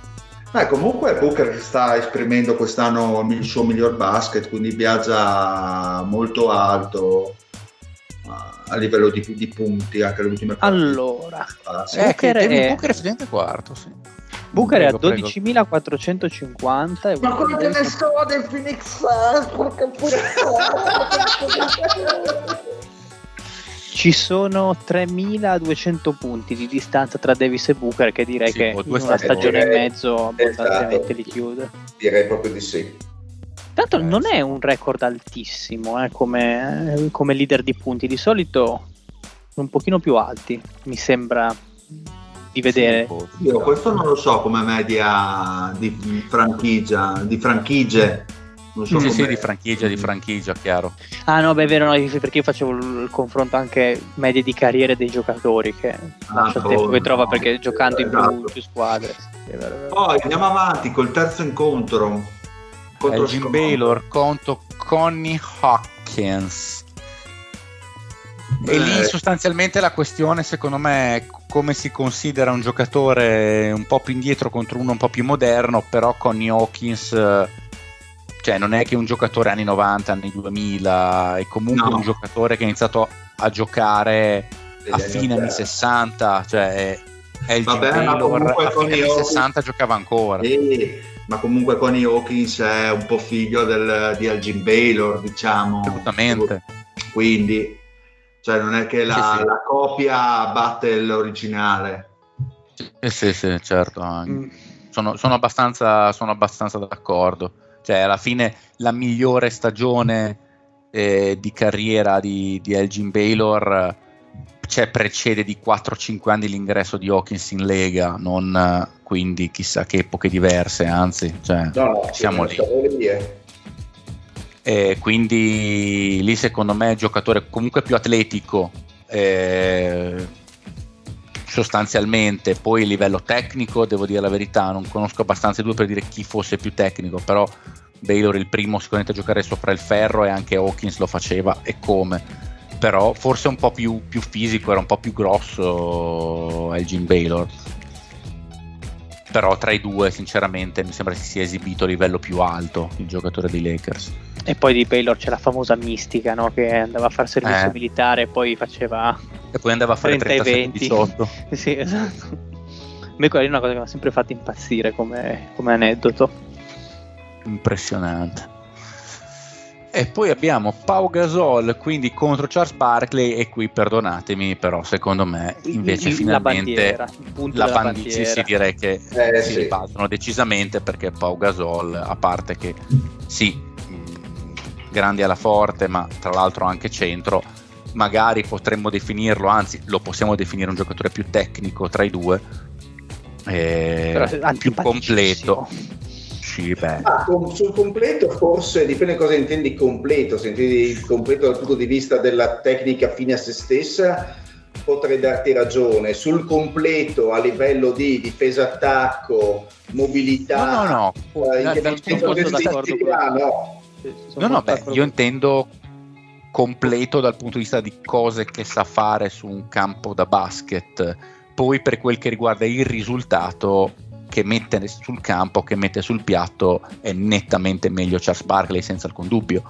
Eh, comunque Booker sta esprimendo quest'anno il suo miglior basket, quindi viaggia molto alto a livello di, di punti anche partite. Allora, ah, sì. eh, Booker, è... Booker è quarto, sì. Booker prego, è a 12.450 ma quello che ne so del Phoenix Suns porca ci sono 3200 punti di distanza tra Davis e Booker che direi sì, che in una stagione e mezzo abbondantemente esatto. li chiude. Direi proprio di sì. Tanto eh, non è un record altissimo eh, come, come leader di punti. Di solito un pochino più alti mi sembra di vedere. Io questo non lo so come media di franchigia di franchigie non so sì, sì, di franchigia, di franchigia, chiaro. Ah no, beh, è vero, no, perché io facevo il confronto anche medie di carriere dei giocatori che ah, il tempo che trova perché giocando esatto. in più, più squadre. Poi andiamo avanti col terzo incontro. Contro Jim Baylor contro Connie Hawkins. Beh. E lì sostanzialmente la questione secondo me è come si considera un giocatore un po' più indietro contro uno un po' più moderno, però Connie Hawkins cioè non è che un giocatore anni 90, anni 2000, è comunque no. un giocatore che ha iniziato a giocare a fine anni 60, cioè è, è il Vabbè, Taylor, a fine anni 60 giocava ancora. Sì, ma comunque Connie Hawkins è un po' figlio del, di Elgin Baylor, diciamo. Assolutamente. Quindi, cioè non è che la, sì, sì. la copia batte l'originale. Sì, sì, sì certo. Mm. Sono, sono, abbastanza, sono abbastanza d'accordo cioè alla fine la migliore stagione eh, di carriera di, di Elgin Baylor cioè, precede di 4-5 anni l'ingresso di Hawkins in Lega, non quindi chissà che epoche diverse, anzi, cioè, no, siamo lì. E quindi lì secondo me è giocatore comunque più atletico eh, sostanzialmente. Poi a livello tecnico devo dire la verità non conosco abbastanza i due per dire chi fosse più tecnico però Baylor il primo sicuramente a giocare sopra il ferro e anche Hawkins lo faceva e come. Però forse un po' più, più fisico era un po' più grosso Elgin Baylor però tra i due sinceramente mi sembra si sia esibito a livello più alto il giocatore dei Lakers e poi di Baylor c'è la famosa mistica no? che andava a fare servizio eh. militare e poi faceva e poi andava a fare 30 20 18 sì esatto a me quella è una cosa che mi ha sempre fatto impazzire come, come aneddoto impressionante. E poi abbiamo Pau Gasol, quindi contro Charles Barkley e qui perdonatemi, però secondo me invece finalmente la bandiera, la bandiera. si direi che eh, si sì. ribaltano decisamente perché Pau Gasol, a parte che sì, grandi alla forte, ma tra l'altro anche centro, magari potremmo definirlo, anzi lo possiamo definire un giocatore più tecnico tra i due, eh, più completo beh. Ah, sul completo forse dipende cosa intendi completo, se intendi completo dal punto di vista della tecnica fine a se stessa potrei darti ragione. Sul completo a livello di difesa attacco, mobilità, no, no, no. Eh, da, dal punto di vista no. No, no, beh, io intendo completo dal punto di vista di cose che sa fare su un campo da basket. Poi per quel che riguarda il risultato, che mette sul campo, che mette sul piatto, è nettamente meglio Charles Barkley, senza alcun dubbio.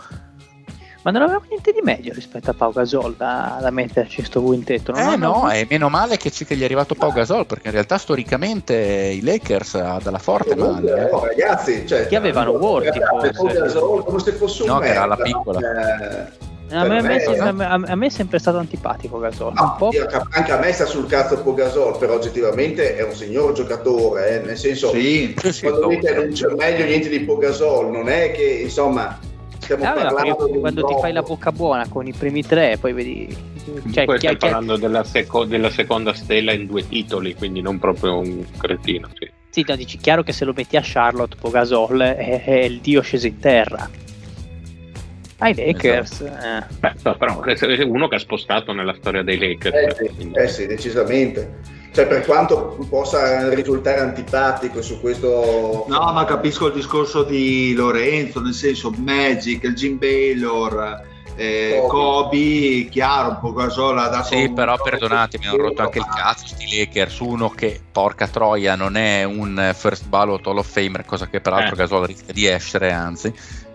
Ma non aveva niente di meglio rispetto a Pau Gasol da, da metterci questo quintetto. Non eh no, è meno male che, che, gli è arrivato Pau Gasol, perché in realtà storicamente i Lakers ha dalla forte male. Eh, ragazzi, cioè, che avevano Worthy forse. come se fosse un No, era la piccola. Eh, a me, me, a, me, a me, è sempre stato antipatico Gasol. No, io, anche a me sta sul cazzo con Gasol, però oggettivamente è un signor giocatore, eh? nel senso, sì, quando sì, dite non c'è meglio niente di Pogasol, non è che insomma stiamo ah, parlando no, quando ti fai la bocca buona con i primi tre, poi vedi. Cioè, poi stai parlando della, seco- della, seconda stella in due titoli, quindi non proprio un cretino. Sì, sì no, dici chiaro che se lo metti a Charlotte, Pogasol è, è il dio sceso in terra ai Lakers. Esatto. Eh. Beh, però è uno che ha spostato nella storia dei Lakers. Eh sì, eh sì, decisamente. Cioè, per quanto possa risultare antipatico su questo... No, ma capisco il discorso di Lorenzo, nel senso Magic, il Jim Baylor, eh, Kobe, chiaro, un po' Gasol ha dato Sì, un però perdonatemi, hanno rotto anche il cazzo sti Lakers, uno che porca troia non è un first ballot Hall of Famer, cosa che peraltro Eh. Gasol rischia di essere, anzi,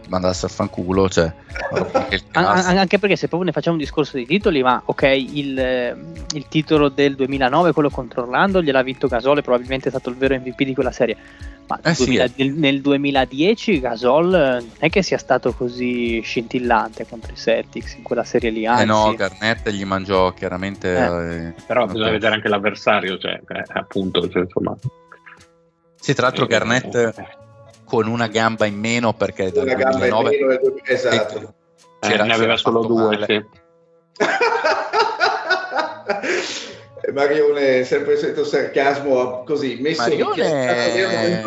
mandasse a fanculo, cioè An- anche perché se proprio ne facciamo un discorso di titoli, ma ok, il, eh, il titolo del 2009, quello contro Orlando, gliel'ha vinto Gasol, e probabilmente è stato il vero MVP di quella serie. Ma Eh sì, 2000 eh. nel, nel 2010 Gasol eh, non è che sia stato così scintillante contro i Celtics in quella serie lì. Anzi, Eh no, Garnett gli mangiò chiaramente. eh, Però ok. bisogna vedere anche l'avversario, cioè, eh, appunto, cioè, insomma. Sì, tra l'altro Eh, Garnett eh, con una gamba in meno perché dal Una gamba in 2009 meno due- esatto. eh, c'era- ne aveva solo due, sì. Marione, sempre il solito sarcasmo così, messo Marione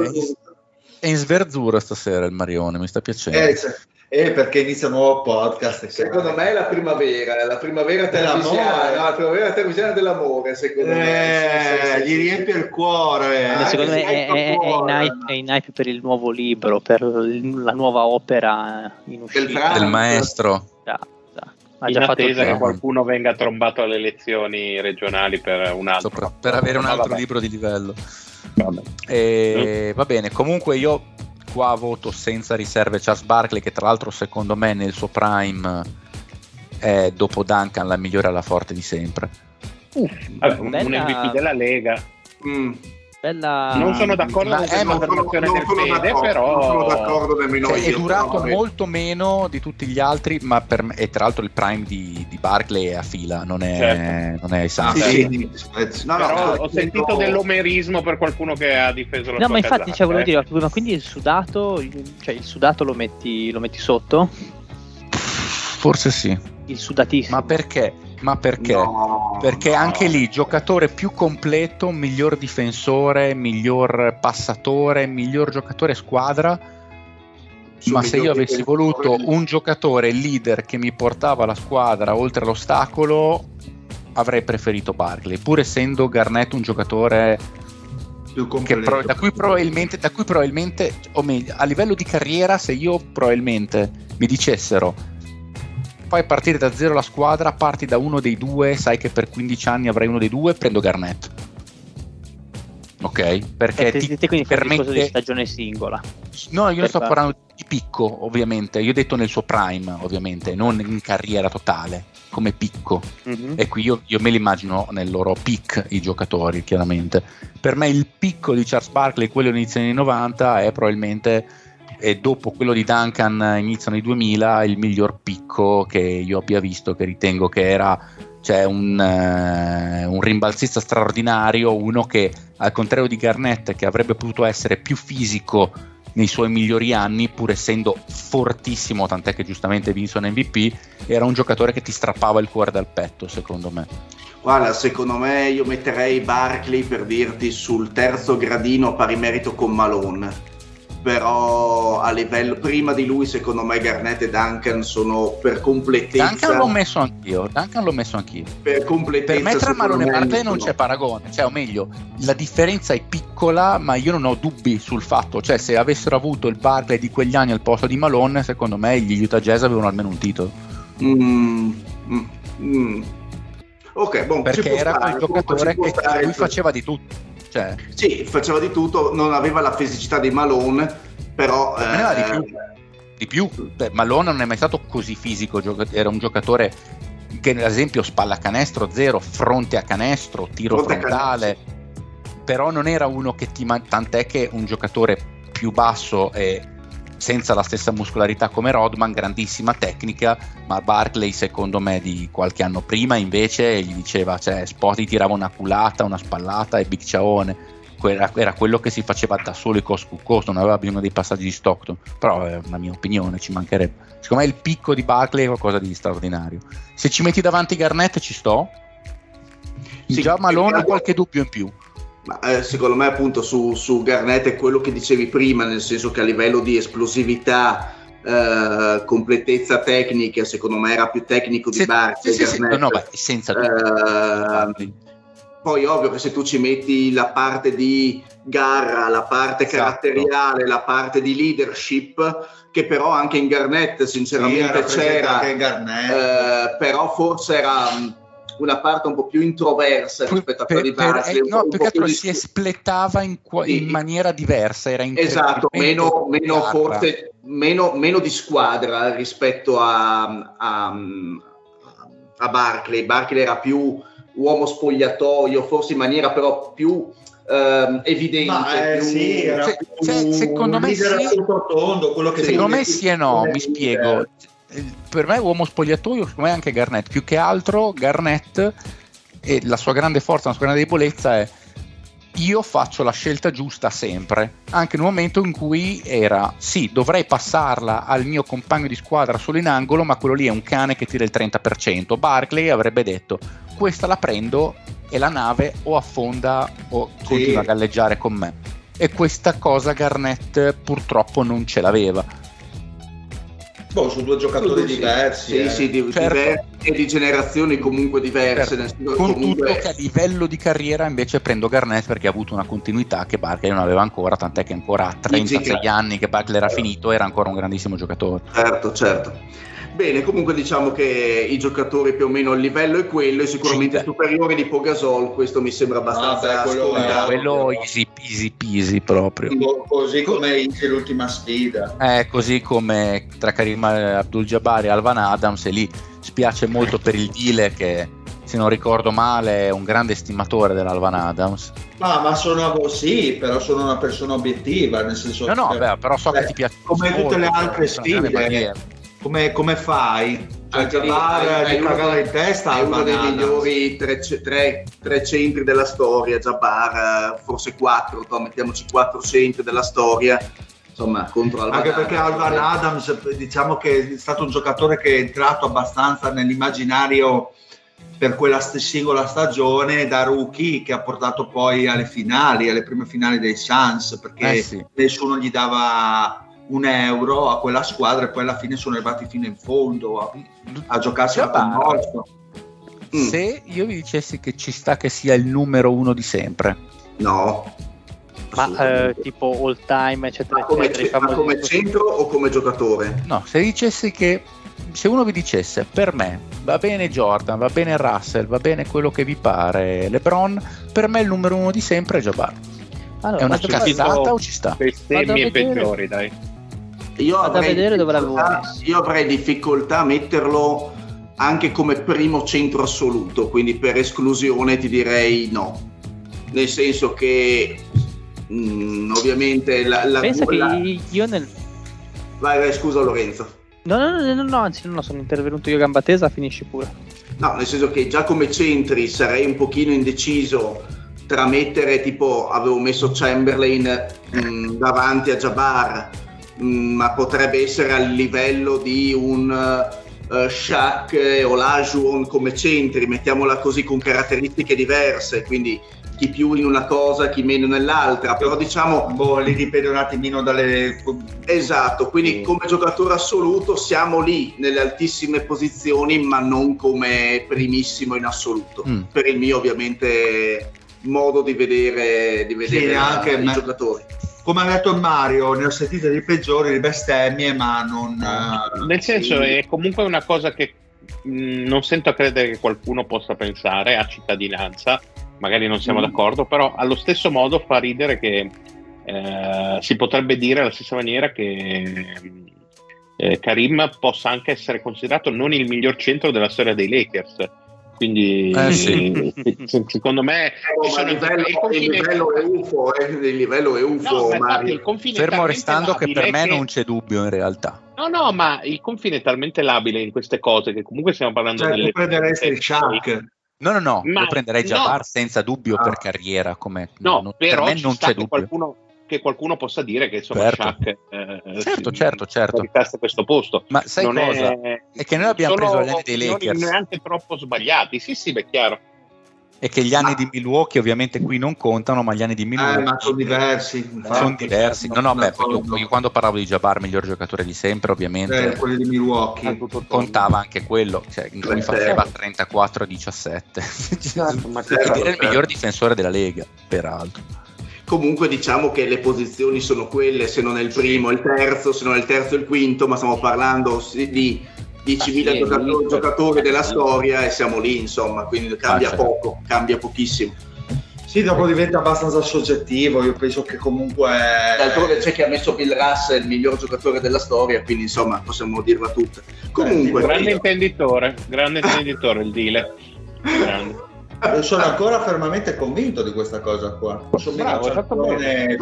è in sverzura stasera il Marione, mi sta piacendo. Eh, se- eh, perché inizia un nuovo podcast. e Secondo me è la primavera, la primavera televisiana, Dell'amore. no, la primavera televisiana dell'amore, secondo me. Sì, sì, Eh, sì, gli sì. riempie il cuore. eh, eh, secondo me è, è- è in hype, è in hype per il nuovo libro, per la nuova opera in uscita. Frank. Del maestro. Già, già. Ha in già fatto attesa che qualcuno venga trombato alle elezioni regionali per un altro. Sopra- per avere un altro vabbè, libro di livello. vabbè. E, Va bene, comunque io qua voto senza riserve Charles Barkley, che tra l'altro secondo me nel suo prime è dopo Duncan la migliore alla forte di sempre. Vabbè, un, un Bella- MVP della Lega. Mm. Bella... Non sono d'accordo Ma- con eh, affermazione non del sono Fede, d'accordo, però non sono d'accordo nemmeno Cioè, è durato però, vabbè. molto meno di tutti gli altri, ma per me, e tra l'altro il prime di, di Barkley è a fila, non è, Certo. non è esatto. sì, sì. No, no, ho sentito dell'omerismo per qualcuno che ha difeso la No, sua ma infatti, cioè, volevo eh. dire, ma quindi il sudato, cioè il sudato lo metti, lo metti sotto? Forse sì. Il sudatissimo. Ma perché? Ma perché? No, Perché no. anche lì giocatore più completo, miglior difensore, miglior passatore, miglior giocatore squadra. Su Ma se io avessi voluto un giocatore leader che mi portava la squadra oltre l'ostacolo, avrei preferito Barkley, pur essendo Garnett un giocatore più che completo. pro- da, cui probabilmente, da cui probabilmente, o meglio, a livello di carriera, se io probabilmente mi dicessero fai partire da zero la squadra, parti da uno dei due, sai che per 15 anni avrai uno dei due, prendo Garnett. Ok? Perché Eh, ti te quindi fai un discorso di permette... stagione singola. No, io non sto parlando di picco, ovviamente. Io ho detto nel suo prime, ovviamente, non in carriera totale, come picco. E qui io, io me li immagino nel loro peak i giocatori, chiaramente. Per me il picco di Charles Barkley, quello inizio anni 90, è probabilmente, e dopo quello di Duncan inizio anni 2000, il miglior picco che io abbia visto, che ritengo che era cioè, un, eh, un rimbalzista straordinario, uno che al contrario di Garnett, che avrebbe potuto essere più fisico nei suoi migliori anni, pur essendo fortissimo, tant'è che giustamente vinse un MVP, era un giocatore che ti strappava il cuore dal petto, secondo me. Guarda, secondo me io metterei Barkley per dirti sul terzo gradino pari merito con Malone. Però a livello prima di lui, secondo me Garnett e Duncan sono per completezza. Duncan l'ho messo anch'io, Duncan l'ho messo anch'io. per completezza. Per me tra Malone e Barkley non c'è paragone, cioè o meglio, la differenza è piccola, ma io non ho dubbi sul fatto, cioè se avessero avuto il Barkley di quegli anni al posto di Malone, secondo me gli Utah Jazz avevano almeno un titolo. Mm, mm, mm. Ok, boh, ci Perché era stare, quel giocatore ci può che lui faceva di tutto. Cioè, Sì, faceva di tutto, non aveva la fisicità di Malone, però... Aveva di eh, più. di più. Beh, Malone non è mai stato così fisico, era un giocatore che ad esempio spalla canestro zero, fronte a canestro, tiro Fronte frontale, però non era uno che ti man- tant'è che un giocatore più basso e senza la stessa muscolarità come Rodman, grandissima tecnica, ma Barclay secondo me di qualche anno prima invece gli diceva, cioè Spotty tirava una culata, una spallata e Big Ciaone. Era, quello che si faceva da solo to cost, non aveva bisogno dei passaggi di Stockton, però è una mia opinione, ci mancherebbe. Secondo me il picco di Barclay è qualcosa di straordinario. Se ci metti davanti Garnett ci sto. Sì, Già Malone ha qualche dubbio in più. Ma, eh, secondo me appunto su, su Garnett è quello che dicevi prima, nel senso che a livello di esplosività, eh, completezza tecnica, secondo me era più tecnico di Se- Barkley. sì, sì, Garnett. no, beh, senza. Eh, poi ovvio che se tu ci metti la parte di gara, la parte esatto. caratteriale, la parte di leadership, che però anche in Garnett sinceramente sì, c'era, Garnett. Eh, però forse era una parte un po' più introversa rispetto a quella di Barkley. Eh, no, perché altro si espletava in, in sì. maniera diversa, era Esatto, meno, meno forte, meno, meno, di squadra rispetto a, a, a Barclay. Barclay era più uomo spogliatoio, forse in maniera però più ehm, evidente. Ma, eh, più, sì, era se, più se, secondo me sì, tondo, quello che secondo me sì e no, mi spiego. Per me uomo spogliatoio, secondo me anche Garnett, più che altro Garnett e la sua grande forza, la sua grande debolezza è io faccio la scelta giusta sempre, anche nel momento in cui era sì, dovrei passarla al mio compagno di squadra solo in angolo, ma quello lì è un cane che tira il 30%. Barclay avrebbe detto questa la prendo e la nave o affonda o sì. continua a galleggiare con me. E questa cosa Garnett purtroppo non ce l'aveva. Boh, su due giocatori diversi. Sì, eh. sì, di, certo. diversi e di generazioni comunque diverse. Certo. Con comunque... tutto che a livello di carriera invece prendo Garnett perché ha avuto una continuità che Barkley non aveva ancora, tant'è che ancora a 36 anni che Barkley era finito era ancora un grandissimo giocatore. Certo, certo. Bene, comunque diciamo che i giocatori più o meno il livello è quello e sicuramente sì, superiore di Pogasol, questo mi sembra abbastanza ah, beh, quello, è, quello easy peasy peasy proprio. Così come inizia l'ultima sfida. Eh, così come tra Karim Abdul-Jabbar e Alvan Adams e lì spiace molto per il Dile che se non ricordo male è un grande stimatore dell'Alvan Adams. Ma, ma sono sì, però sono una persona obiettiva, nel senso No, no, che, beh, però so eh, che ti piace. Come molto, tutte le altre sfide come, come fai? Cioè, Anche Jabbar di cagare in testa è uno dei migliori tre, tre, tre, centri della storia Jabbar forse quattro mettiamoci quattro centri della storia insomma contro Alvan anche perché Alvan Adams diciamo che è stato un giocatore che è entrato abbastanza nell'immaginario per quella singola stagione da rookie che ha portato poi alle finali, alle prime finali dei Suns perché eh sì. nessuno gli dava un euro a quella squadra e poi alla fine sono arrivati fino in fondo a, a giocarsi la commorso. Mm. Se io vi dicessi che ci sta che sia il numero uno di sempre, no, ma eh, tipo all time, eccetera, ma come, eccetera. Ma come centro o come giocatore? No, se dicessi che se uno vi dicesse per me va bene Jordan, va bene Russell, va bene quello che vi pare, LeBron, per me il numero uno di sempre è Jabbar. Allora, è una cazzata o ci sta? Bestemmi peggiori, dai. Io avrei, io avrei difficoltà a metterlo anche come primo centro assoluto, quindi per esclusione ti direi no. Nel senso che mh, mm, ovviamente la, la Pensa la... che io nel... Vai, vai, scusa Lorenzo. No, no, no, no, no anzi no, sono intervenuto io gamba tesa, finisci pure. No, nel senso che già come centri sarei un pochino indeciso tra mettere tipo avevo messo Chamberlain mh, mm, davanti a Jabbar Mm, ma potrebbe essere a livello di un uh, Shaq o Lajuon come centri, mettiamola così, con caratteristiche diverse, quindi chi più in una cosa, chi meno nell'altra, però diciamo... Boh, lì dipende un attimino dalle... Esatto, quindi come giocatore assoluto siamo lì nelle altissime posizioni, ma non come primissimo in assoluto, mm. per il mio ovviamente modo di vedere, di vedere sì, anche i giocatori come ha detto Mario, ne ho sentite di peggiori, di bestemmie, ma non... Uh, Nel senso, è comunque una cosa che mh, mm, non sento a credere che qualcuno possa pensare a cittadinanza, magari non siamo mm. d'accordo, però allo stesso modo fa ridere che eh, si potrebbe dire alla stessa maniera che eh, Karim possa anche essere considerato non il miglior centro della storia dei Lakers quindi eh, sì. secondo me oh, il, livello, il, confine... il livello è UFO, eh, il livello è UFO no, il fermo restando che per me che... non c'è dubbio in realtà no no ma il confine è talmente labile in queste cose che comunque stiamo parlando cioè, delle prenderesti il Shaq No, no, no, ma, lo prenderei Jabbar no. senza dubbio ah. per carriera. Come, no, no però per me non c'è dubbio. Qualcuno, che qualcuno possa dire che insomma certo. Shaq eh, certo, certo, certo. a questo posto. Ma sai non cosa? È... è... che noi abbiamo preso l'anno dei Lakers. Non neanche troppo sbagliati, sì sì, beh, chiaro. e che gli anni ah. di Milwaukee ovviamente qui non contano, ma gli anni di Milwaukee eh, ma sono diversi. Sono diversi. No, no, beh, io, io, quando parlavo di Jabbar, miglior giocatore di sempre, ovviamente eh, quelli di Milwaukee contava anche quello, cioè, in cui faceva 34-17. Certo, ma era il miglior difensore della Lega, peraltro. Comunque diciamo che le posizioni sono quelle, se non è il primo, il terzo, se non è il terzo, il quinto, ma stiamo parlando di 10.000 ah, giocatori, giocatori della storia e siamo lì, insomma, quindi cambia ah, certo. poco, cambia pochissimo. Sì, dopo diventa abbastanza soggettivo, io penso che comunque... D'altronde c'è chi ha messo Bill Russell il miglior giocatore della storia, quindi insomma possiamo dirla tutta. Comunque... Grande intenditore, grande intenditore il Dile. Grande. Sono ancora fermamente convinto di questa cosa qua. Sono Bravo, come,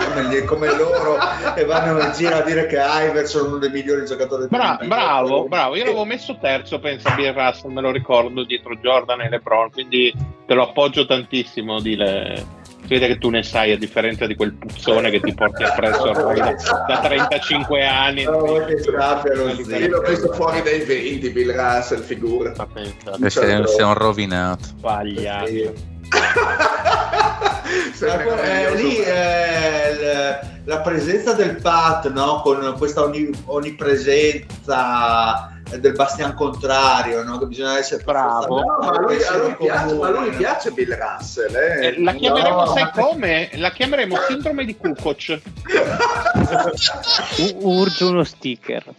come, loro e vanno in giro a dire che Iverson è uno dei migliori giocatori Bra- del Bravo, bravo. Io l'avevo messo terzo, penso a Bill Russell, me lo ricordo, dietro Jordan e LeBron, quindi te lo appoggio tantissimo, dile si vede che tu ne sai a differenza di quel puzzone che ti porti appresso ormai da, da 35 anni. Oh, che io l'ho preso fuori dai 20 Bill Russell figura. E sei, sei un rovinato. Sbagliato eh, lì eh, la presenza del Pat no? con questa onnipresenza del bastian contrario, no? che bisogna essere bravo. No, ma, lui, a lui piace, ma lui piace Bill Russell. Eh. Eh, la chiameremo, no, sai come? La chiameremo sindrome di Kukoc. Urge uno sticker.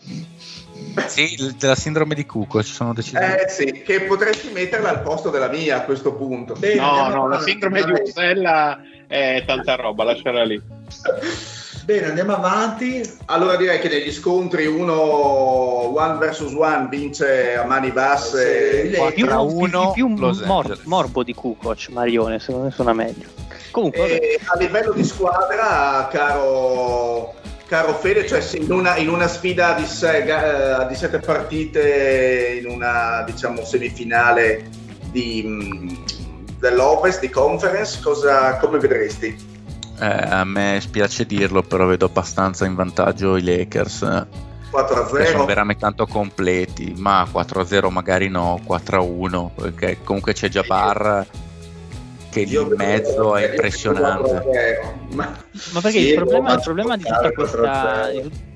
Sì, della sindrome di Cuco ci sono deciso. Eh sì, che potresti metterla al posto della mia a questo punto. Bene, no, no, la sindrome di Ursella è tanta roba, lasciala lì. Bene, andiamo avanti. Allora direi che negli scontri uno one versus one vince a mani basse. Sì, più, uno, più, mor- morbo di Kukoc, Marione, secondo me suona meglio. Comunque, e a livello di squadra, caro, caro Fede, cioè in una, in una sfida di, se, uh, di, sette partite, in una diciamo semifinale di, mm, dell'Ovest, di conference, cosa, come vedresti? Eh, a me spiace dirlo, però vedo abbastanza in vantaggio i Lakers. 4-0. Sono veramente tanto completi, ma 4-0 magari no, 4-1, perché comunque c'è Jabbar che lì in mezzo è impressionante. Ma, ma perché sì, il, problema, il problema, di tutta, questa,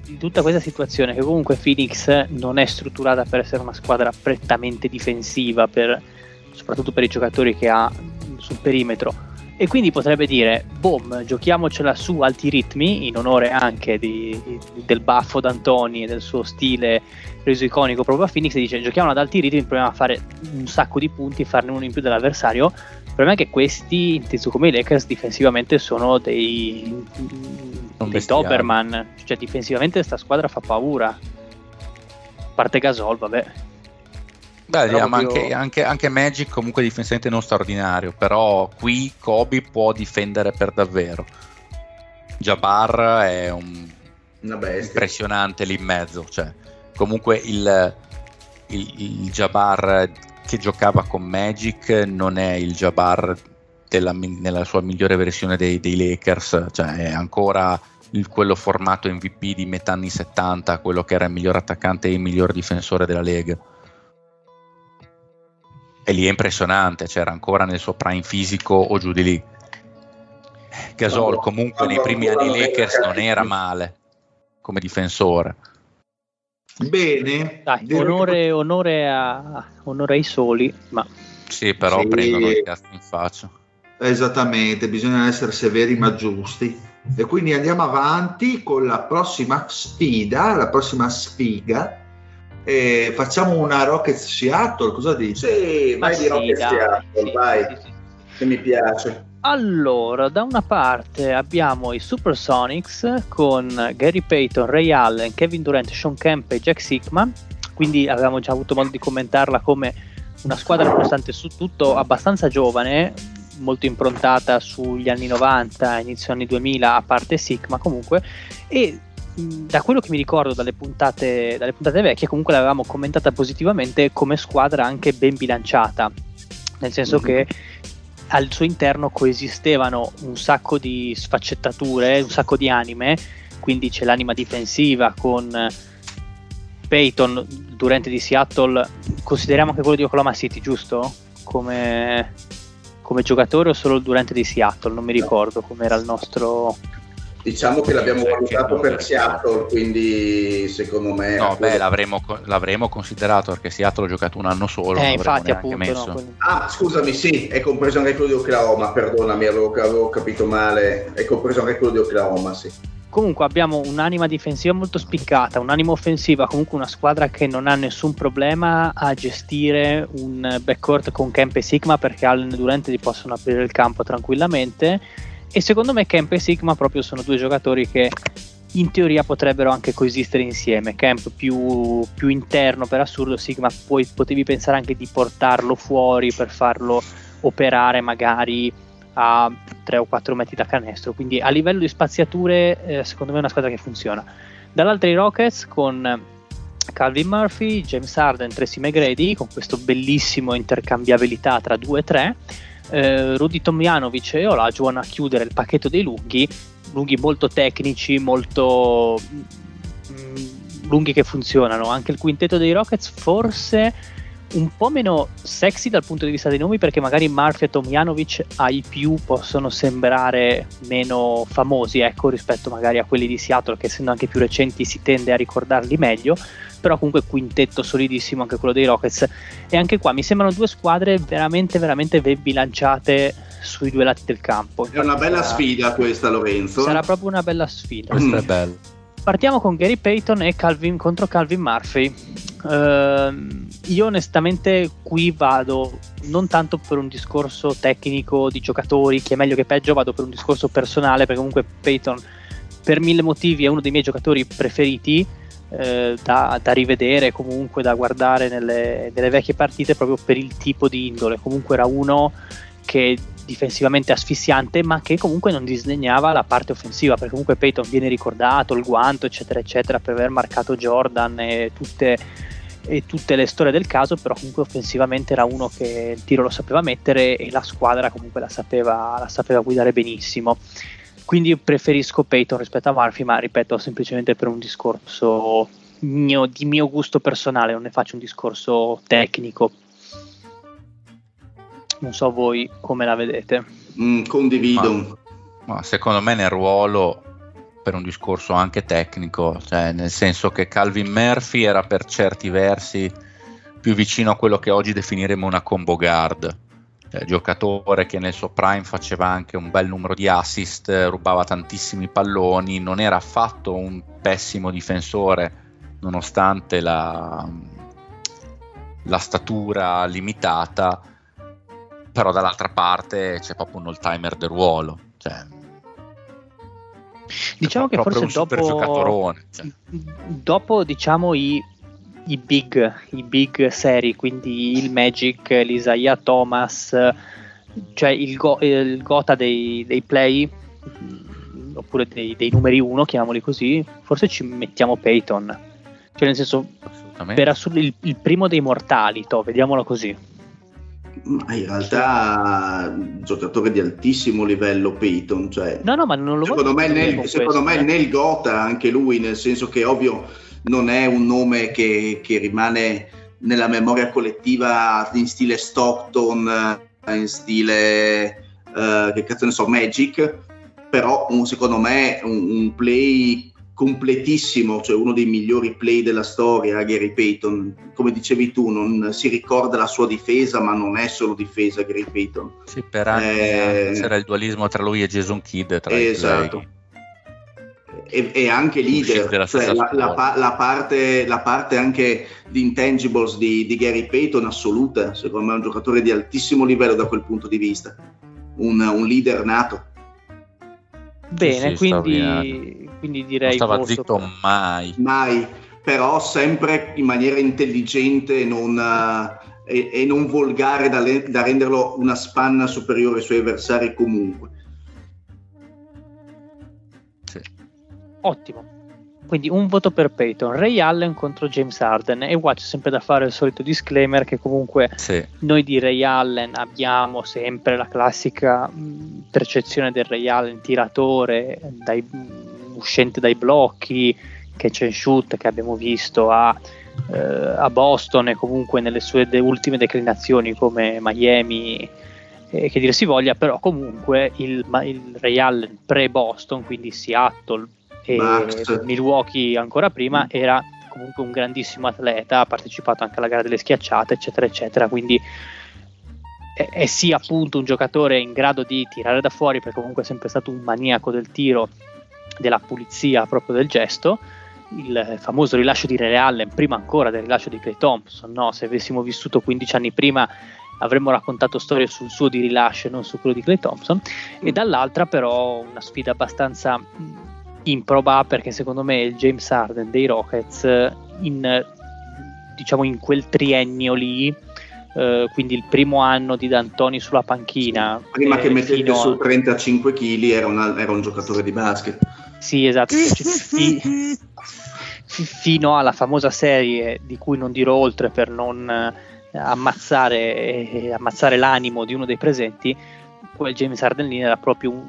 di tutta questa situazione è che comunque Phoenix non è strutturata per essere una squadra prettamente difensiva, per, soprattutto per i giocatori che ha sul perimetro e quindi potrebbe dire, boom, giochiamocela su alti ritmi, in onore anche di, di, del baffo d'Antoni e del suo stile reso iconico proprio a Phoenix, e dice giochiamola ad alti ritmi, proviamo a fare un sacco di punti, farne uno in più dell'avversario. Il problema è che questi, inteso come i Lakers, difensivamente sono dei, dei Doberman, cioè difensivamente questa squadra fa paura. A parte Gasol, vabbè, Beh, diciamo, anche, anche, anche, Magic comunque difensivamente non straordinario, però qui Kobe può difendere per davvero. Jabbar è un impressionante lì in mezzo, cioè, comunque il, il, il Jabbar che giocava con Magic non è il Jabbar della, nella sua migliore versione dei, dei Lakers, cioè è ancora il, quello formato MVP di metà anni 70, quello che era il miglior attaccante e il miglior difensore della Lega e lì è impressionante, c'era ancora nel suo prime fisico o giù di lì. Gasol comunque nei primi anni Lakers non era male come difensore. Bene, Dai, onore, onore, a, onore, ai soli, ma... Sì, però sì. prendono il cazzo in faccia. Esattamente, bisogna essere severi ma giusti. E quindi andiamo avanti con la prossima sfida, la prossima sfiga e facciamo una Rocket Seattle, cosa dici? Sì, vai sì, di Rocket dai, Seattle, sì, vai, sì, che mi piace. Allora, da una parte abbiamo i Supersonics con Gary Payton, Ray Allen, Kevin Durant, Sean Kemp e Jack Sigma, quindi avevamo già avuto modo di commentarla come una squadra nonostante su tutto abbastanza giovane, molto improntata sugli anni 90, inizio anni 2000, a parte Sigma comunque, e da quello che mi ricordo dalle puntate, dalle puntate vecchie, comunque l'avevamo commentata positivamente come squadra anche ben bilanciata, nel senso mm-hmm. che al suo interno coesistevano un sacco di sfaccettature, un sacco di anime, quindi c'è l'anima difensiva con Peyton, Durante di Seattle, consideriamo anche quello di Oklahoma City, giusto? Come, come giocatore o solo durante di Seattle? Non mi ricordo com'era il nostro Diciamo che l'abbiamo valutato per Seattle, quindi secondo me... No, beh, l'avremmo, l'avremmo, considerato perché Seattle ha giocato un anno solo. Eh, infatti, appunto. Messo... No, ah, scusami, sì, è compreso anche quello di Oklahoma, perdonami, avevo, avevo capito male, è compreso anche quello di Oklahoma, sì. Comunque abbiamo un'anima difensiva molto spiccata, un'anima offensiva, comunque una squadra che non ha nessun problema a gestire un backcourt con Kemp e Sigma perché Allen e Durante gli possono aprire il campo tranquillamente e secondo me Kemp e Sigma proprio sono due giocatori che in teoria potrebbero anche coesistere insieme. Kemp più, più interno per assurdo, Sigma poi potevi pensare anche di portarlo fuori per farlo operare magari a 3 o 4 metri da canestro. Quindi a livello di spaziature, eh, secondo me è una squadra che funziona. Dall'altro i Rockets con Calvin Murphy, James Harden, Tracy McGrady, con questo bellissimo intercambiabilità tra 2 e 3 eh, Rudy Tomjanovic e Olajuwon a chiudere il pacchetto dei lunghi, lunghi molto tecnici, molto mh, mm, lunghi che funzionano. Anche il quintetto dei Rockets forse un po' meno sexy dal punto di vista dei nomi perché magari Murphy e Tomjanovic ai più possono sembrare meno famosi ecco, rispetto magari a quelli di Seattle che essendo anche più recenti si tende a ricordarli meglio però comunque quintetto solidissimo anche quello dei Rockets. E anche qua mi sembrano due squadre veramente veramente ben bilanciate sui due lati del campo. Infatti è una bella sarà, sfida questa Lorenzo. Sarà proprio una bella sfida. Questa mm. è bella. Partiamo con Gary Payton e Calvin contro Calvin Murphy. Uh, io onestamente qui vado non tanto per un discorso tecnico di giocatori chi è meglio che peggio vado per un discorso personale perché comunque Payton per mille motivi è uno dei miei giocatori preferiti eh, da, da, rivedere, comunque da guardare nelle, nelle, vecchie partite proprio per il tipo di indole. Comunque era uno che difensivamente asfissiante, ma che comunque non disdegnava la parte offensiva, perché comunque Peyton viene ricordato, il guanto, eccetera, eccetera, per aver marcato Jordan e tutte, e tutte le storie del caso, però comunque offensivamente era uno che il tiro lo sapeva mettere e la squadra comunque la sapeva, la sapeva guidare benissimo. Quindi preferisco Peyton rispetto a Murphy, ma ripeto, semplicemente per un discorso mio, di mio gusto personale, non ne faccio un discorso tecnico. Non so voi come la vedete. Mm, condivido. Ma, ma secondo me nel ruolo per un discorso anche tecnico, cioè nel senso che Calvin Murphy era per certi versi più vicino a quello che oggi definiremo una combo guard eh, giocatore che nel suo prime faceva anche un bel numero di assist, rubava tantissimi palloni, non era affatto un pessimo difensore nonostante la, la statura limitata, però dall'altra parte c'è proprio un all timer del ruolo. Cioè, diciamo che forse dopo, cioè. dopo diciamo i i big, i big seri, quindi il Magic, l'Isaiah Thomas, cioè il, go, il Gota dei, dei play, oppure dei, dei, numeri uno, chiamiamoli così, forse ci mettiamo Peyton. Cioè nel senso, per assurdo, il, il primo dei mortali, to, vediamolo così. Ma in realtà giocatore di altissimo livello Peyton, cioè, no, no, ma non lo secondo me, nel, secondo me eh. nel Gota anche lui, nel senso che ovvio non è un nome che, che rimane nella memoria collettiva in stile Stockton, eh, in stile uh, che cazzo ne so, Magic, però un, secondo me un, un, play completissimo, cioè uno dei migliori play della storia, Gary Payton. Come dicevi tu, non si ricorda la sua difesa, ma non è solo difesa Gary Payton. Sì, per anni eh, c'era il dualismo tra lui e Jason Kidd. Tra esatto e, e anche leader, cioè la, la, la, parte, la, parte, anche di intangibles di, di, Gary Payton assoluta, secondo me è un giocatore di altissimo livello da quel punto di vista, un, un leader nato. Bene, sì, quindi, quindi, direi... Non stava zitto per... mai. Mai, però sempre in maniera intelligente non, uh, e, e, non volgare da, da renderlo una spanna superiore ai suoi avversari comunque Ottimo. Quindi un voto per Peyton, Ray Allen contro James Harden e qua c'è sempre da fare il solito disclaimer che comunque sì. noi di Ray Allen abbiamo sempre la classica mh, percezione del Ray Allen tiratore dai, mh, uscente dai blocchi, catch and shoot che abbiamo visto a, eh, a Boston e comunque nelle sue de- ultime declinazioni come Miami eh, che dire si voglia, però comunque il, il Ray Allen pre-Boston, quindi Seattle e Max. Milwaukee ancora prima, era comunque un grandissimo atleta, ha partecipato anche alla gara delle schiacciate, eccetera, eccetera, quindi è, è sì appunto un giocatore in grado di tirare da fuori, perché comunque è sempre stato un maniaco del tiro, della pulizia proprio del gesto, il famoso rilascio di Ray Allen, prima ancora del rilascio di Clay Thompson, no? se avessimo vissuto 15 anni prima avremmo raccontato storie sul suo di rilascio e non su quello di Clay Thompson, e dall'altra però una sfida abbastanza improba perché secondo me il James Harden dei Rockets in, diciamo in quel triennio lì Uh, quindi il primo anno di D'Antoni sulla panchina. Prima eh, che mettesse su 35 kg era, era, un giocatore di basket. Sì, esatto. Fi, fino alla famosa serie di cui non dirò oltre per non eh, ammazzare, eh, ammazzare l'animo di uno dei presenti, quel James Harden lì era proprio un,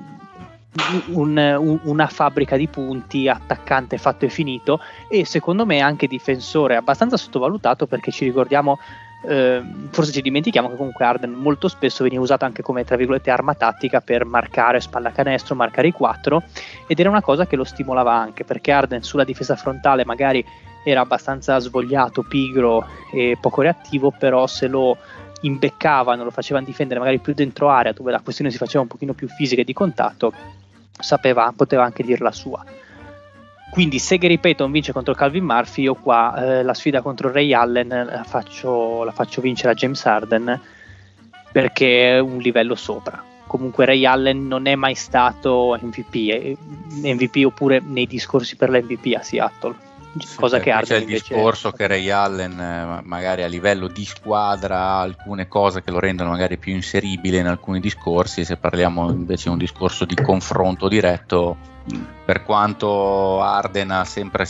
un, un, una fabbrica di punti, attaccante fatto e finito e secondo me anche difensore abbastanza sottovalutato perché ci ricordiamo eh, forse ci dimentichiamo che comunque Arden molto spesso veniva usato anche come tra virgolette arma tattica per marcare spalla canestro, marcare i quattro ed era una cosa che lo stimolava anche perché Arden sulla difesa frontale magari era abbastanza svogliato, pigro e poco reattivo, però se lo imbeccavano, lo facevano difendere magari più dentro area dove la questione si faceva un pochino più fisica e di contatto, sapeva, poteva anche dir la sua. Quindi se Gary Payton vince contro Calvin Murphy, io qua eh, la sfida contro Ray Allen la faccio, la faccio vincere a James Harden perché è un livello sopra. Comunque Ray Allen non è mai stato MVP, MVP oppure nei discorsi per l'MVP a Seattle. Cosa che Harden c'è il discorso è... che Ray Allen eh, magari a livello di squadra ha alcune cose che lo rendono magari più inseribile in alcuni discorsi se parliamo invece di un discorso di confronto diretto per quanto Arden ha sempre,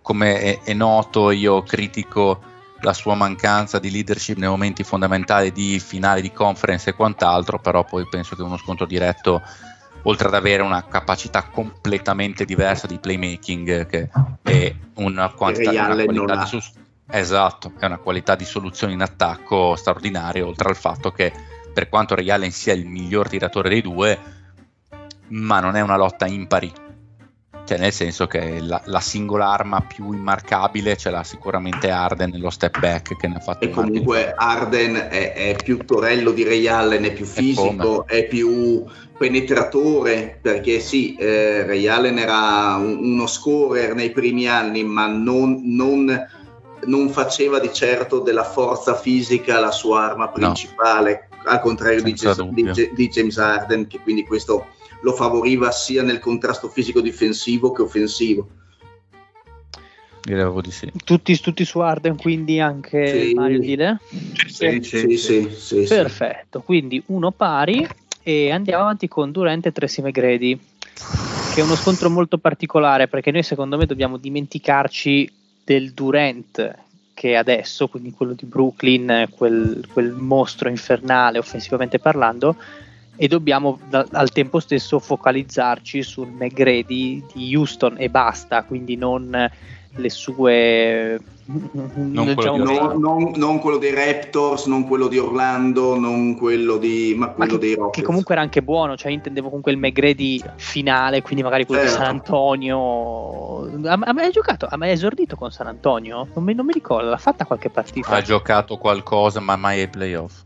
come è, è, noto, io critico la sua mancanza di leadership nei momenti fondamentali di finale di conference e quant'altro, però poi penso che uno scontro diretto, oltre ad avere una capacità completamente diversa di playmaking, che è una quantità una qualità di sus- esatto, è una qualità di soluzione in attacco straordinaria, oltre al fatto che per quanto Ray Allen sia il miglior tiratore dei due, ma non è una lotta impari. Cioè, nel senso che la, la singola arma più immarcabile ce l'ha sicuramente Arden nello step back che ne ha fatto. E comunque Arden è, è, più torello di Ray Allen, è più fisico, è, è più penetratore, perché sì, eh, Ray Allen era un, uno scorer nei primi anni, ma non, non, non, faceva di certo della forza fisica la sua arma principale, no. al contrario di, di, di James Arden, che quindi questo lo favoriva sia nel contrasto fisico difensivo che offensivo. Direi di sì. Tutti, tutti su Arden, quindi anche sì. Mario Dile? Sì, sì, sì, sì, Perfetto, quindi uno pari e andiamo avanti con Durant e Tracy McGrady, che è uno scontro molto particolare perché noi secondo me dobbiamo dimenticarci del Durant che adesso, quindi quello di Brooklyn, quel, quel mostro infernale offensivamente parlando, e dobbiamo da, al tempo stesso focalizzarci sul McGrady di Houston e basta, quindi non le sue non, diciamo, quello, non, non, quello dei Raptors, non quello di Orlando, non quello di ma quello ma che, dei Rockets. Che comunque era anche buono, cioè intendevo comunque il McGrady finale, quindi magari quello certo. di San Antonio. Ha, ha giocato, ha mai esordito con San Antonio? Non mi, non mi ricordo, l'ha fatta qualche partita. Ha giocato qualcosa, ma mai ai playoff.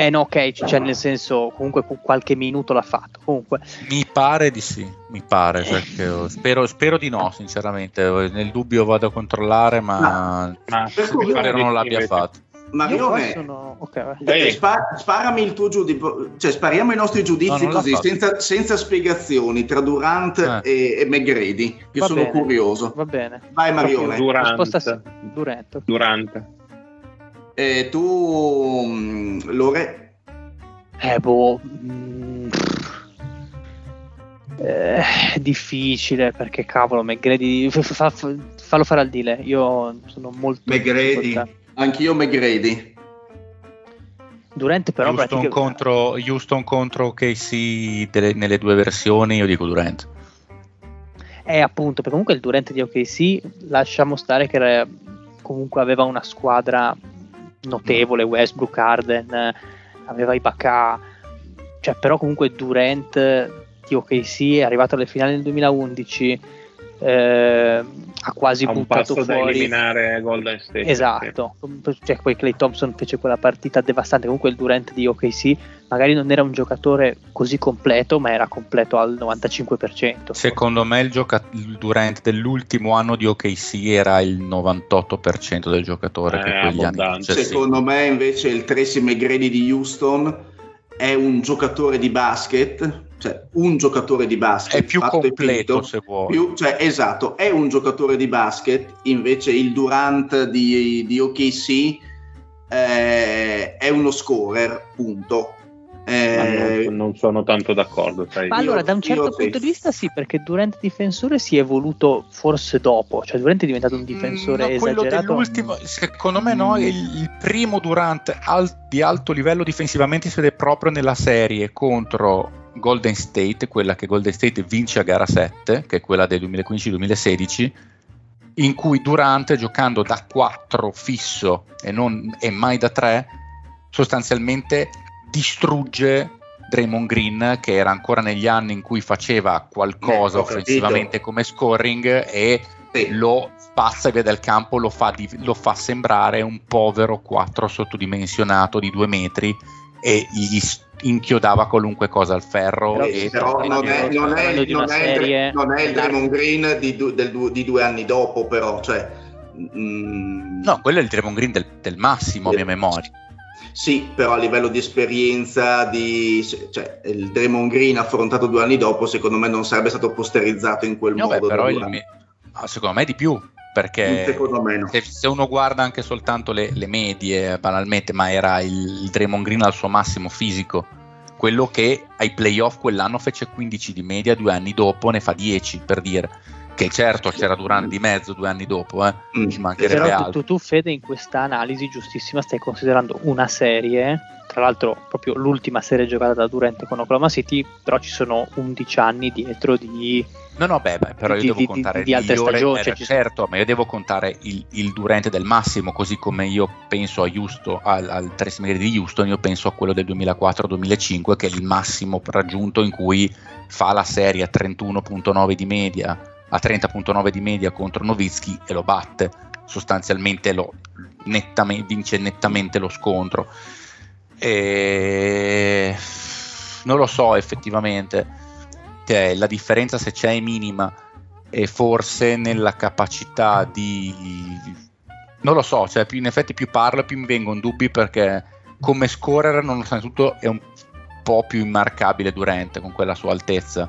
Eh no, ok, cioè nel senso comunque qualche minuto l'ha fatto. Comunque. Mi pare di sì, mi pare, eh. spero, spero, di no, sinceramente. Nel dubbio vado a controllare, ma, ma spero non l'abbia fatto. Marione, sono... okay, eh, spa- sparami il tuo giudizio, cioè spariamo i nostri giudizi no, così, senza, senza, spiegazioni tra Durant eh. e, e McGrady, che Va sono bene. curioso. Va bene. Vai Marione. Durant. Durant. Durant. E tu, mm, Lore? Eh, boh. Mm, eh, difficile perché cavolo, McGrady. Fa, fa, fallo fare al dile. Io sono molto. McGrady. Anch'io McGrady. Durante però Houston, pratica... contro, Houston contro KC delle, nelle due versioni io dico Durant eh appunto perché comunque il Durant di OKC lasciamo stare che era, comunque aveva una squadra notevole, Westbrook, Arden, aveva Ibaka, cioè, però comunque Durant di OKC è arrivato alle finali nel 2011 eh, ha quasi ha buttato fuori da eliminare Golden State esatto. cioè, poi Clay Thompson fece quella partita devastante comunque il Durant di OKC magari non era un giocatore così completo ma era completo al 95% secondo me il, gioca- il Durant dell'ultimo anno di OKC era il 98% del giocatore eh, che quegli anni secondo me invece il Tracy McGrady di Houston è un giocatore di basket cioè un giocatore di basket è più completo finito, se vuoi. Più, cioè, esatto è un giocatore di basket invece il Durant di, di OKC eh, è uno scorer punto eh, non, non, sono tanto d'accordo. Sai. Ma allora, da un certo punto di vista, sì, perché Durant difensore si è evoluto forse dopo, cioè Durant è diventato un difensore mm, no, quello dell'ultimo, secondo me, no. Il, il primo Durant al, di alto livello difensivamente si vede proprio nella serie contro Golden State, quella che Golden State vince a gara 7, che è quella del 2015-2016, in cui Durant, giocando da 4 fisso e, non, e mai da 3, sostanzialmente distrugge Draymond Green, che era ancora negli anni in cui faceva qualcosa eh, offensivamente come scoring e sì. lo spazza via dal campo, lo fa, di, lo fa sembrare un povero 4 sottodimensionato di 2 metri e gli inchiodava qualunque cosa al ferro. Però, e però non, è, non, è, non, è, non è il Draymond Green di, du, del, di, due anni dopo, però. Cioè, mm, no, quello è il Draymond Green del, del massimo, a mia memoria. Sì, però a livello di esperienza, di, cioè, il Draymond Green affrontato due anni dopo, secondo me non sarebbe stato posterizzato in quel no, modo. Beh, però il, secondo me di più, perché no. se, se, uno guarda anche soltanto le, le, medie, banalmente, ma era il Draymond Green al suo massimo fisico, quello che ai playoff quell'anno fece 15 di media, due anni dopo ne fa 10 per dire che certo c'era Durante di mezzo due anni dopo, eh. Mm. ci mancherebbe Però altro. Tu, tu, Fede, in questa analisi giustissima stai considerando una serie, tra l'altro proprio l'ultima serie giocata da Durante con Oklahoma City, però ci sono 11 anni dietro di... No, no, beh, beh però io di, devo di, contare di, di altre stagioni. Cioè, certo, ma io devo contare il, il, Durante del massimo, così come io penso a Houston, al, al di Houston, io penso a quello del 2004-2005, che è il massimo raggiunto in cui fa la serie a 31.9 di media a 30.9 di media contro Novitsky e lo batte, sostanzialmente lo nettamente, vince nettamente lo scontro. E... Non lo so effettivamente, cioè, la differenza se c'è è minima e forse nella capacità di... Non lo so, cioè, in effetti più parlo più mi vengono dubbi perché come scorer nonostante tutto è un po' più immarcabile Durante con quella sua altezza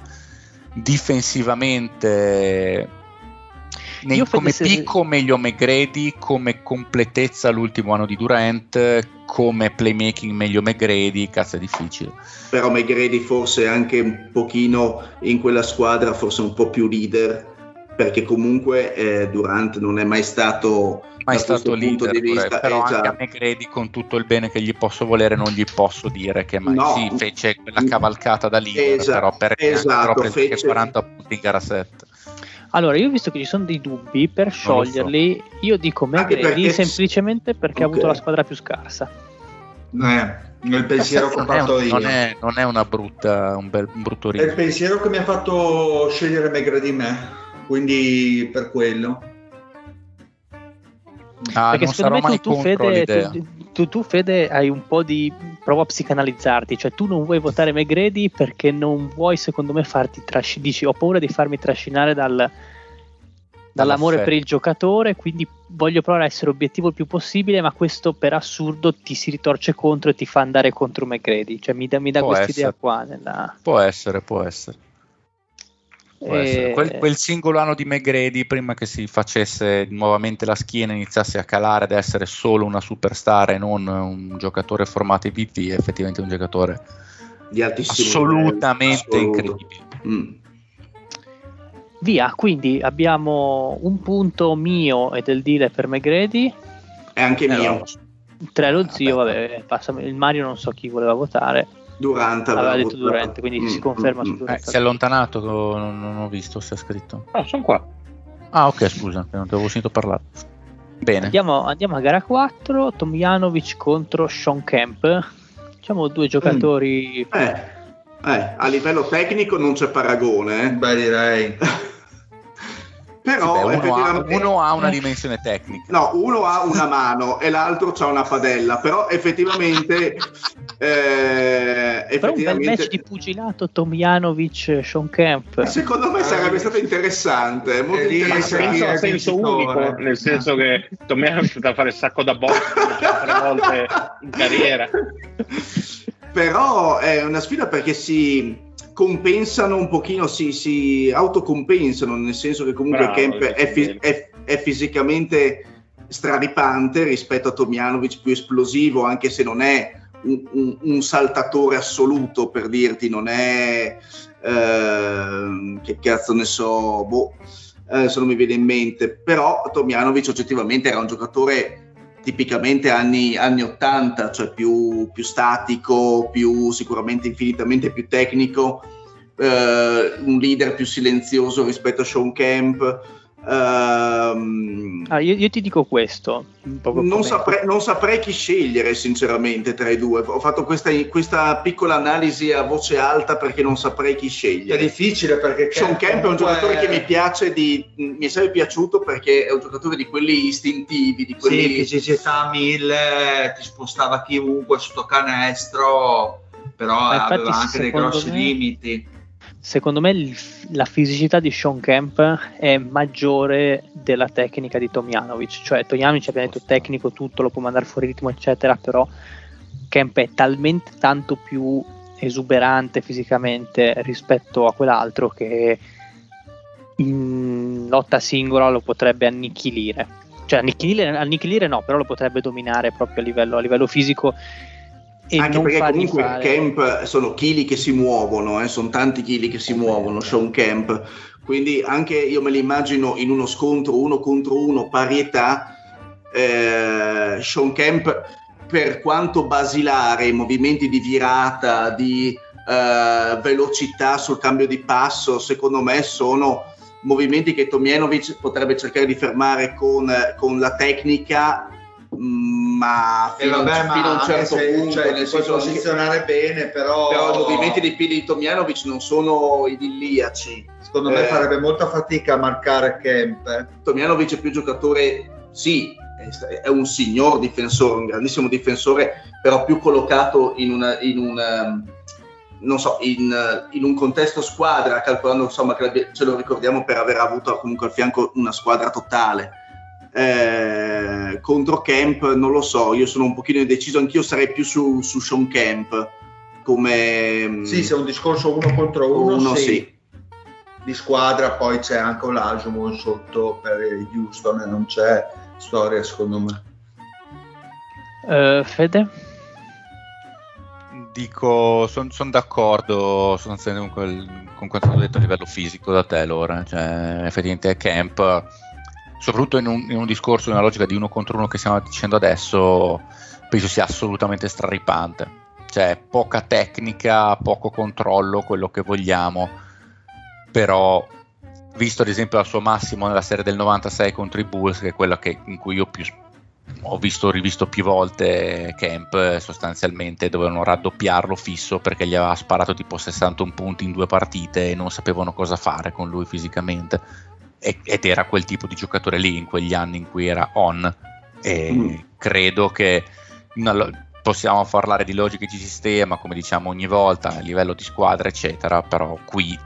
difensivamente nei, come se... picco meglio McGrady, come completezza l'ultimo anno di Durant, come playmaking meglio McGrady, cazzo è difficile. Però McGrady forse anche un pochino in quella squadra, forse un po' più leader, perché comunque eh, Durant non è mai stato mai stato leader, di vista, però eh, anche a McGrady con tutto il bene che gli posso volere non gli posso dire che mai no, sì, fece quella cavalcata da leader esatto, però perché esatto, fece... 40 punti in gara 7 allora, io ho visto che ci sono dei dubbi per scioglierli. So. Io dico McGrady perché... semplicemente perché okay. ha avuto la squadra più scarsa. Eh, il pensiero che ho fatto io. Non è, non è una brutta, un, bel, un brutto rischio. È il pensiero che mi ha fatto scegliere McGrady me, quindi per quello. Ah, Perché secondo me tu, tu, Fede, tu, tu, tu, Fede, hai un po' di. prova a psicanalizzarti, cioè tu non vuoi votare McGrady perché non vuoi, secondo me, farti trascinare. Dici, ho paura di farmi trascinare dal, dall'amore per il giocatore, quindi voglio provare a essere obiettivo il più possibile, ma questo per assurdo ti si ritorce contro e ti fa andare contro McGrady. Cioè mi dà, mi dà questa idea qua. Nella... Può essere, può essere. E... Quel, quel, singolo anno di McGrady, prima che si facesse nuovamente la schiena, iniziasse a calare ad essere solo una superstar e non un giocatore formato in VP, è effettivamente un giocatore di altissimo assolutamente livello, incredibile. Mm. Via, quindi abbiamo un punto mio e del deal per McGrady. E anche eh, mio. Tre lo zio, vabbè, passa, il Mario non so chi voleva votare. Durante aveva detto Durante, quindi mm, si conferma mm, su Durante. Eh, si è allontanato, non, non, ho visto se è scritto. Ah, sono qua. Ah, ok, scusa, non ti avevo sentito parlare. Bene. Andiamo, andiamo, a gara 4, Tomjanovic contro Sean Kemp. Diciamo due giocatori... Mm. Eh, eh, a livello tecnico non c'è paragone. Eh? Beh, direi. Però Beh, uno, ha, uno, ha, una dimensione tecnica. No, uno ha una mano e l'altro ha una padella, però effettivamente... Eh, effettivamente... Però un bel match di pugilato Tomjanovic Sean Camp. Secondo me sarebbe stato interessante, molto eh, interessante. senso unico, nel senso che Tomjanovic da fare il sacco da box tre volte in carriera. Però è una sfida perché si compensano un pochino, si, si autocompensano, nel senso che comunque Bravo, Kemp è, fi- è, è, fisicamente straripante rispetto a Tomjanovic più esplosivo, anche se non è un, un, un saltatore assoluto, per dirti, non è... Eh, che cazzo ne so, boh, eh, se non mi viene in mente, però Tomjanovic oggettivamente era un giocatore tipicamente anni, anni 80, cioè più, più, statico, più sicuramente infinitamente più tecnico, eh, un leader più silenzioso rispetto a Sean Camp. Um, ah, io, io, ti dico questo. Non saprei, non saprei, chi scegliere, sinceramente, tra i due. Ho fatto questa, questa, piccola analisi a voce alta perché non saprei chi scegliere. È difficile perché Sean Camp è un giocatore che mi piace, di, mi è sempre piaciuto perché è un giocatore di quelli istintivi. Di quelli... Sì, fisicità mille, ti spostava chiunque sotto canestro, però aveva anche dei grossi me... limiti secondo me la fisicità di Sean Kemp è maggiore della tecnica di Tomjanovic, cioè Tomjanovic abbiamo detto tecnico tutto, lo può mandare fuori ritmo eccetera, però Kemp è talmente tanto più esuberante fisicamente rispetto a quell'altro che in lotta singola lo potrebbe annichilire. Cioè annichilire, annichilire no, però lo potrebbe dominare proprio a livello, a livello fisico e Anche perché comunque fare... Camp sono chili che si muovono, eh, sono tanti chili che si muovono, Sean Camp. Quindi anche io me li immagino in uno scontro uno contro uno, parietà. Eh, Sean Camp, per quanto basilare, i movimenti di virata, di eh, velocità sul cambio di passo, secondo me sono movimenti che Tomjanovic potrebbe cercare di fermare con, con la tecnica ma fino, eh vabbè, fino a un certo se, punto cioè, nel senso posizionare che, bene però... però i movimenti dei piedi di Tomjanovic non sono idilliaci. Secondo eh, me farebbe molta fatica a marcare Kemp eh. Tomjanovic è più giocatore sì è un signor difensore un grandissimo difensore però più collocato in, una, in un ehm, non so, in, in, un contesto squadra, calcolando insomma che ce lo ricordiamo per aver avuto comunque al fianco una squadra totale eh, contro Camp non lo so, io sono un pochino indeciso, anch'io sarei più su, su Sean Camp come... Mm, sì, se è un discorso uno contro uno, uno sì. sì. Di squadra poi c'è anche Olajuwon sotto per Houston e non c'è storia secondo me. Uh, Fede? Dico, sono son d'accordo sostanzialmente con, con quanto ho detto a livello fisico da te, Laura. Cioè, effettivamente Camp soprattutto in un, in un, discorso, una logica di uno contro uno che stiamo dicendo adesso, penso sia assolutamente straripante. Cioè, poca tecnica, poco controllo, quello che vogliamo, però visto ad esempio al suo massimo nella serie del 96 contro i Bulls, che è quella che, in cui io più, ho visto rivisto più volte Camp, sostanzialmente dovevano raddoppiarlo fisso perché gli aveva sparato tipo 61 punti in due partite e non sapevano cosa fare con lui fisicamente ed era quel tipo di giocatore lì in quegli anni in cui era on. E mm. credo che possiamo parlare di logiche di sistema come diciamo ogni volta a livello di squadra eccetera però qui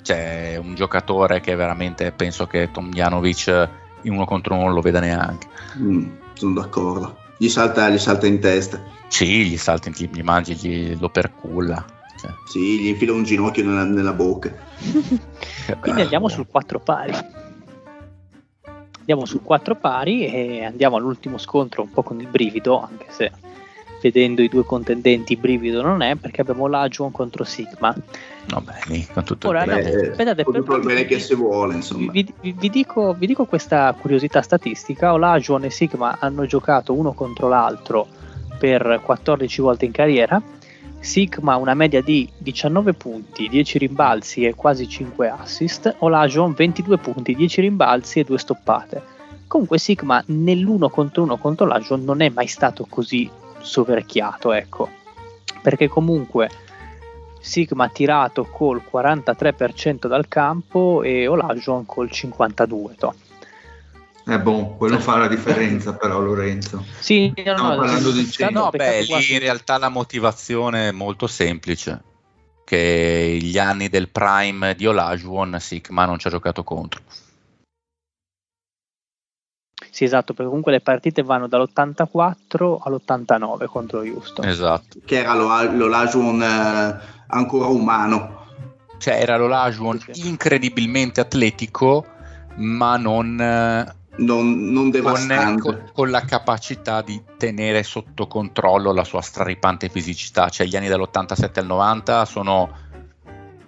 c'è un giocatore che veramente penso che Tomjanovic in uno contro uno non lo veda neanche. Mm, sono d'accordo. Gli salta, gli salta in testa. Sì gli salta in gli mangi gli, lo perculla cioè. Sì, gli infila un ginocchio nella, nella bocca. Quindi andiamo sul 4 pari. Andiamo sul 4 pari e andiamo all'ultimo scontro un po' con il brivido, anche se vedendo i due contendenti brivido non è, perché abbiamo l'Ajuon contro Sigma. No, bene, con tutto Ora, il bene, aspettate, con tutto il bene che si vuole, insomma. Vi, vi, vi, dico, vi dico questa curiosità statistica, Olajuwon e Sigma hanno giocato uno contro l'altro per 14 volte in carriera Sigma una media di 19 punti, 10 rimbalzi e quasi 5 assist, Olajuwon 22 punti, 10 rimbalzi e 2 stoppate. Comunque Sigma nell'uno contro uno contro Olajuwon non è mai stato così soverchiato, ecco. perché comunque Sigma ha tirato col 43% dal campo e Olajuwon col 52%. To. Eh boh, quello fa la differenza però Lorenzo. Sì, no, no, parlando di no, beh, lì in realtà la motivazione è molto semplice, che gli anni del prime di Olajuwon Sigma non ci ha giocato contro. Sì, esatto, perché comunque le partite vanno dall'84 all'89 contro Houston. Esatto. Che era l'Olajuwon eh, ancora umano. Cioè era l'Olajuwon incredibilmente atletico, ma non... Eh, non, non con, con, con, la capacità di tenere sotto controllo la sua straripante fisicità. Cioè gli anni dall'87 al 90 sono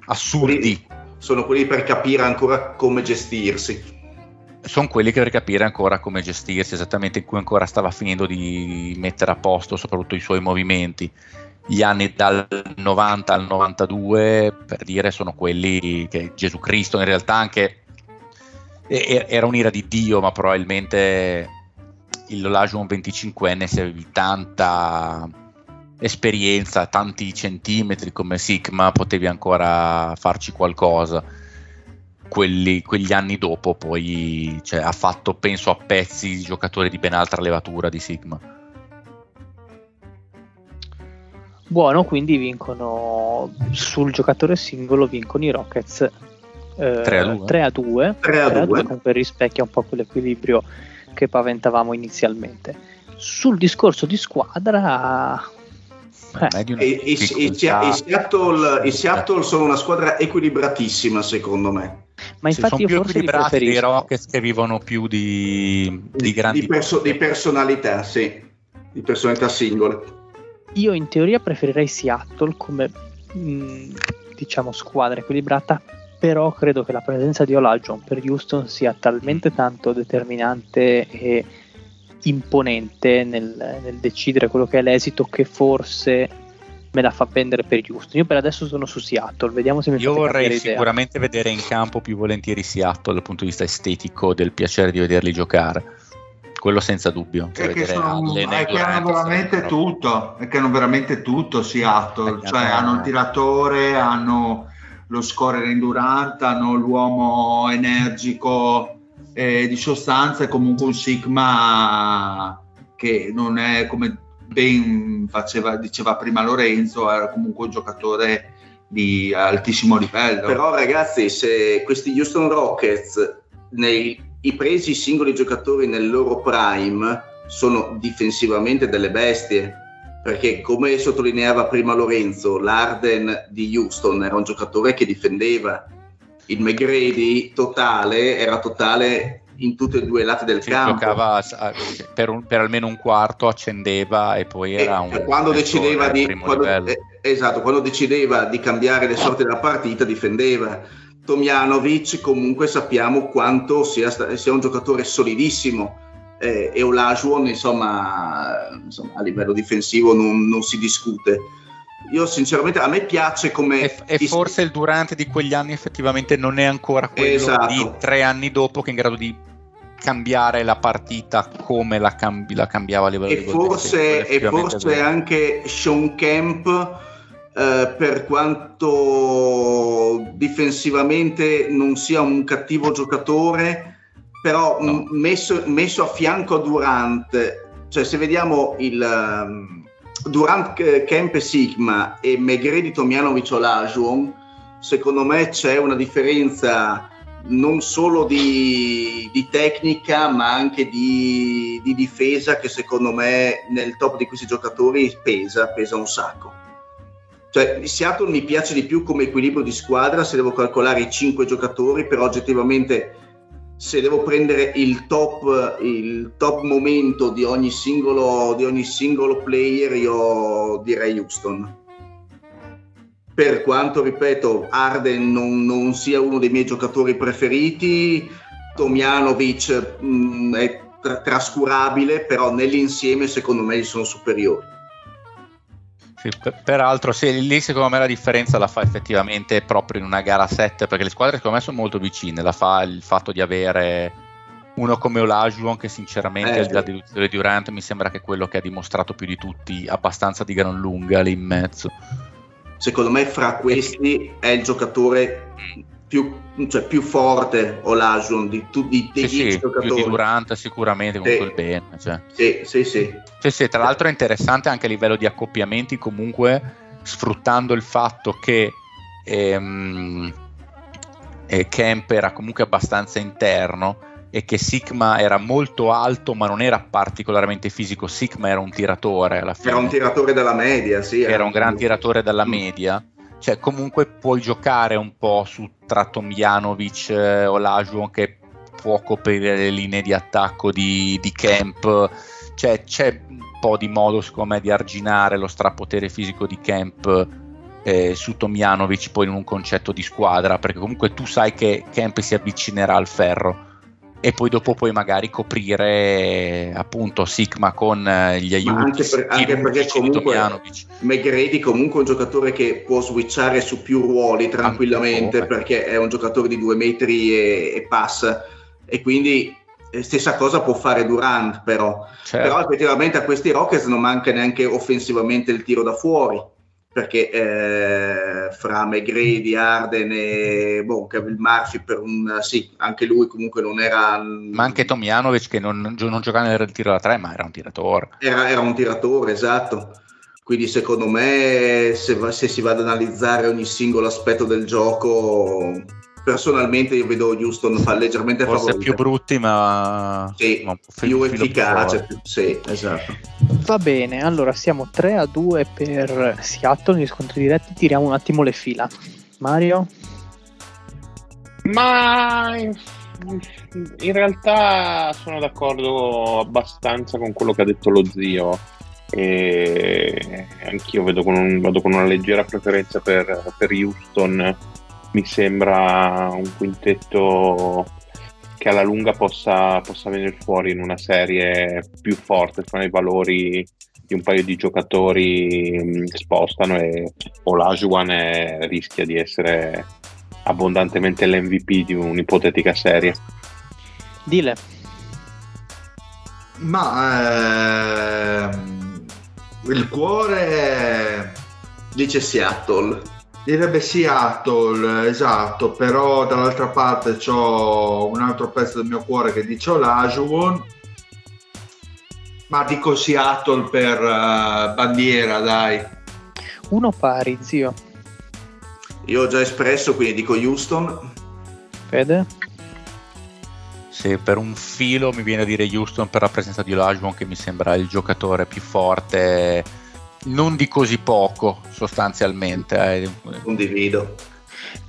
assurdi. Sono quelli per capire ancora come gestirsi sono quelli che per capire ancora come gestirsi, esattamente in cui ancora stava finendo di mettere a posto soprattutto i suoi movimenti. Gli anni dal 90 al 92, per dire, sono quelli che Gesù Cristo in realtà anche era un'ira di Dio, ma probabilmente il Lolajuwon 25enne se avevi tanta esperienza, tanti centimetri come Sigma, potevi ancora farci qualcosa. Quelli, quegli anni dopo poi cioè, ha fatto penso a pezzi giocatori di ben altra levatura di Sigma. Buono quindi vincono sul giocatore singolo vincono i Rockets eh, 3 a 2 3 a 2, 3 a 2. 2 comunque rispecchia un po' quell'equilibrio che paventavamo inizialmente sul discorso di squadra eh. E, e, e, Seattle, e, Seattle, sono una squadra equilibratissima secondo me. Ma infatti sono io più equilibrati dei Rockets che vivono più di, di grandi... Di, perso- di personalità, sì, di personalità singole. Io in teoria preferirei Seattle come mh, mm, diciamo squadra equilibrata però credo che la presenza di Olajuwon per Houston sia talmente tanto determinante e imponente nel, nel, decidere quello che è l'esito che forse me la fa pendere per Houston. Io per adesso sono su Seattle, vediamo se mi Io vorrei sicuramente idea. vedere in campo più volentieri Seattle dal punto di vista estetico del piacere di vederli giocare. Quello senza dubbio. È che, sono, è che hanno veramente tutto, è che hanno veramente tutto Seattle, cioè hanno il tiratore, hanno lo scorer in Durant, hanno l'uomo energico eh, di sostanza è comunque un Sigma che non è come ben faceva, diceva prima Lorenzo, era comunque un giocatore di altissimo livello. Però ragazzi, se questi Houston Rockets nei, i presi singoli giocatori nel loro prime sono difensivamente delle bestie, perché come sottolineava prima Lorenzo, l'Arden di Houston era un giocatore che difendeva, il McGrady totale era totale in tutti e due i lati del si campo. Giocava per, un, per, almeno un quarto, accendeva e poi era un. Quando decideva, di, quando, eh, esatto, quando decideva di cambiare le sorti della partita, difendeva. Tomjanovic comunque sappiamo quanto sia, sia un giocatore solidissimo eh, e Olajuwon insomma, insomma, a livello difensivo non, non si discute io sinceramente a me piace come... E, e forse il Durante di quegli anni effettivamente non è ancora quello esatto. di tre anni dopo che è in grado di cambiare la partita come la, cambi, la cambiava a livello e di forse, E forse anche Sean Kemp eh, per quanto difensivamente non sia un cattivo giocatore, però no. messo, messo, a fianco a Durant, cioè se vediamo il... Um, Durant Kemp Sigma e Megredi Tomjanovic Olajuwon, secondo me c'è una differenza non solo di, di tecnica ma anche di, di, difesa che secondo me nel top di questi giocatori pesa, pesa un sacco. Cioè, Seattle mi piace di più come equilibrio di squadra se devo calcolare i cinque giocatori, però oggettivamente se devo prendere il top, il top momento di ogni, singolo, di ogni singolo player, io direi Houston. Per quanto, ripeto, Arden non, non sia uno dei miei giocatori preferiti, Tomjanovic mh, mm, è tra- trascurabile, però nell'insieme secondo me gli sono superiori. Sì, per, peraltro, sì, lì secondo me la differenza la fa effettivamente proprio in una gara 7, perché le squadre secondo me sono molto vicine, la fa il fatto di avere uno come Olajuwon che sinceramente eh, di là di Durant mi sembra che è quello che ha dimostrato più di tutti abbastanza di gran lunga lì in mezzo. Secondo me fra questi è il giocatore più, cioè, più forte Olajuwon di tutti i sì, sì, giocatori più di Durant sicuramente con sì. quel bene cioè. sì, sì, sì. sì, sì tra l'altro è interessante anche a livello di accoppiamenti comunque sfruttando il fatto che ehm, eh, Kemp era comunque abbastanza interno e che Sigma era molto alto ma non era particolarmente fisico, Sigma era un tiratore alla fine. Era un tiratore della media, sì. Era, era un gran tiratore della mm. media. Cioè comunque puoi giocare un po' su tra Tomjanovic eh, o Lajuon che può coprire le linee di attacco di, di Kemp. Cioè c'è un po' di modo secondo me di arginare lo strapotere fisico di Kemp eh, su Tomjanovic poi in un concetto di squadra perché comunque tu sai che Kemp si avvicinerà al ferro e poi dopo puoi magari coprire appunto Sigma con eh, gli aiuti. Ma anche, per, anche perché comunque McGrady comunque è un giocatore che può switchare su più ruoli tranquillamente Ancora. perché è un giocatore di due metri e, e passa e quindi eh, stessa cosa può fare Durant però. Certo. però effettivamente a questi Rockets non manca neanche offensivamente il tiro da fuori perché eh, fra McGrady, Arden e boh, Kevin Murphy per un sì, anche lui comunque non era ma anche Tomjanovic che non, non giocava nel tiro da tre ma era un tiratore. Era, era un tiratore esatto. Quindi secondo me se, se si va ad analizzare ogni singolo aspetto del gioco personalmente io vedo Houston fa leggermente forse favorita. più brutti ma, sì, ma più efficace più, sì. Esatto. Va bene allora siamo 3 a 2 per Seattle negli scontri diretti. Tiriamo un attimo le fila. Mario? Ma in realtà sono d'accordo abbastanza con quello che ha detto lo zio. E anch'io vedo con un, vado con una leggera preferenza per, per Houston mi sembra un quintetto che alla lunga possa, possa venire fuori in una serie più forte, sono i valori di un paio di giocatori mh, spostano e Olajuwon è, rischia di essere abbondantemente l'MVP di un'ipotetica serie. Dile. Ma ehm, il cuore dice Seattle. Direbbe Seattle, esatto, però dall'altra parte ho un altro pezzo del mio cuore che dice Olajuwon, ma dico Seattle per uh, bandiera, dai. Uno pari, zio. Io ho già espresso, quindi dico Houston. Fede? Sì, per un filo mi viene a dire Houston per la presenza di Olajuwon che mi sembra il giocatore più forte non di così poco sostanzialmente. Eh. Condivido.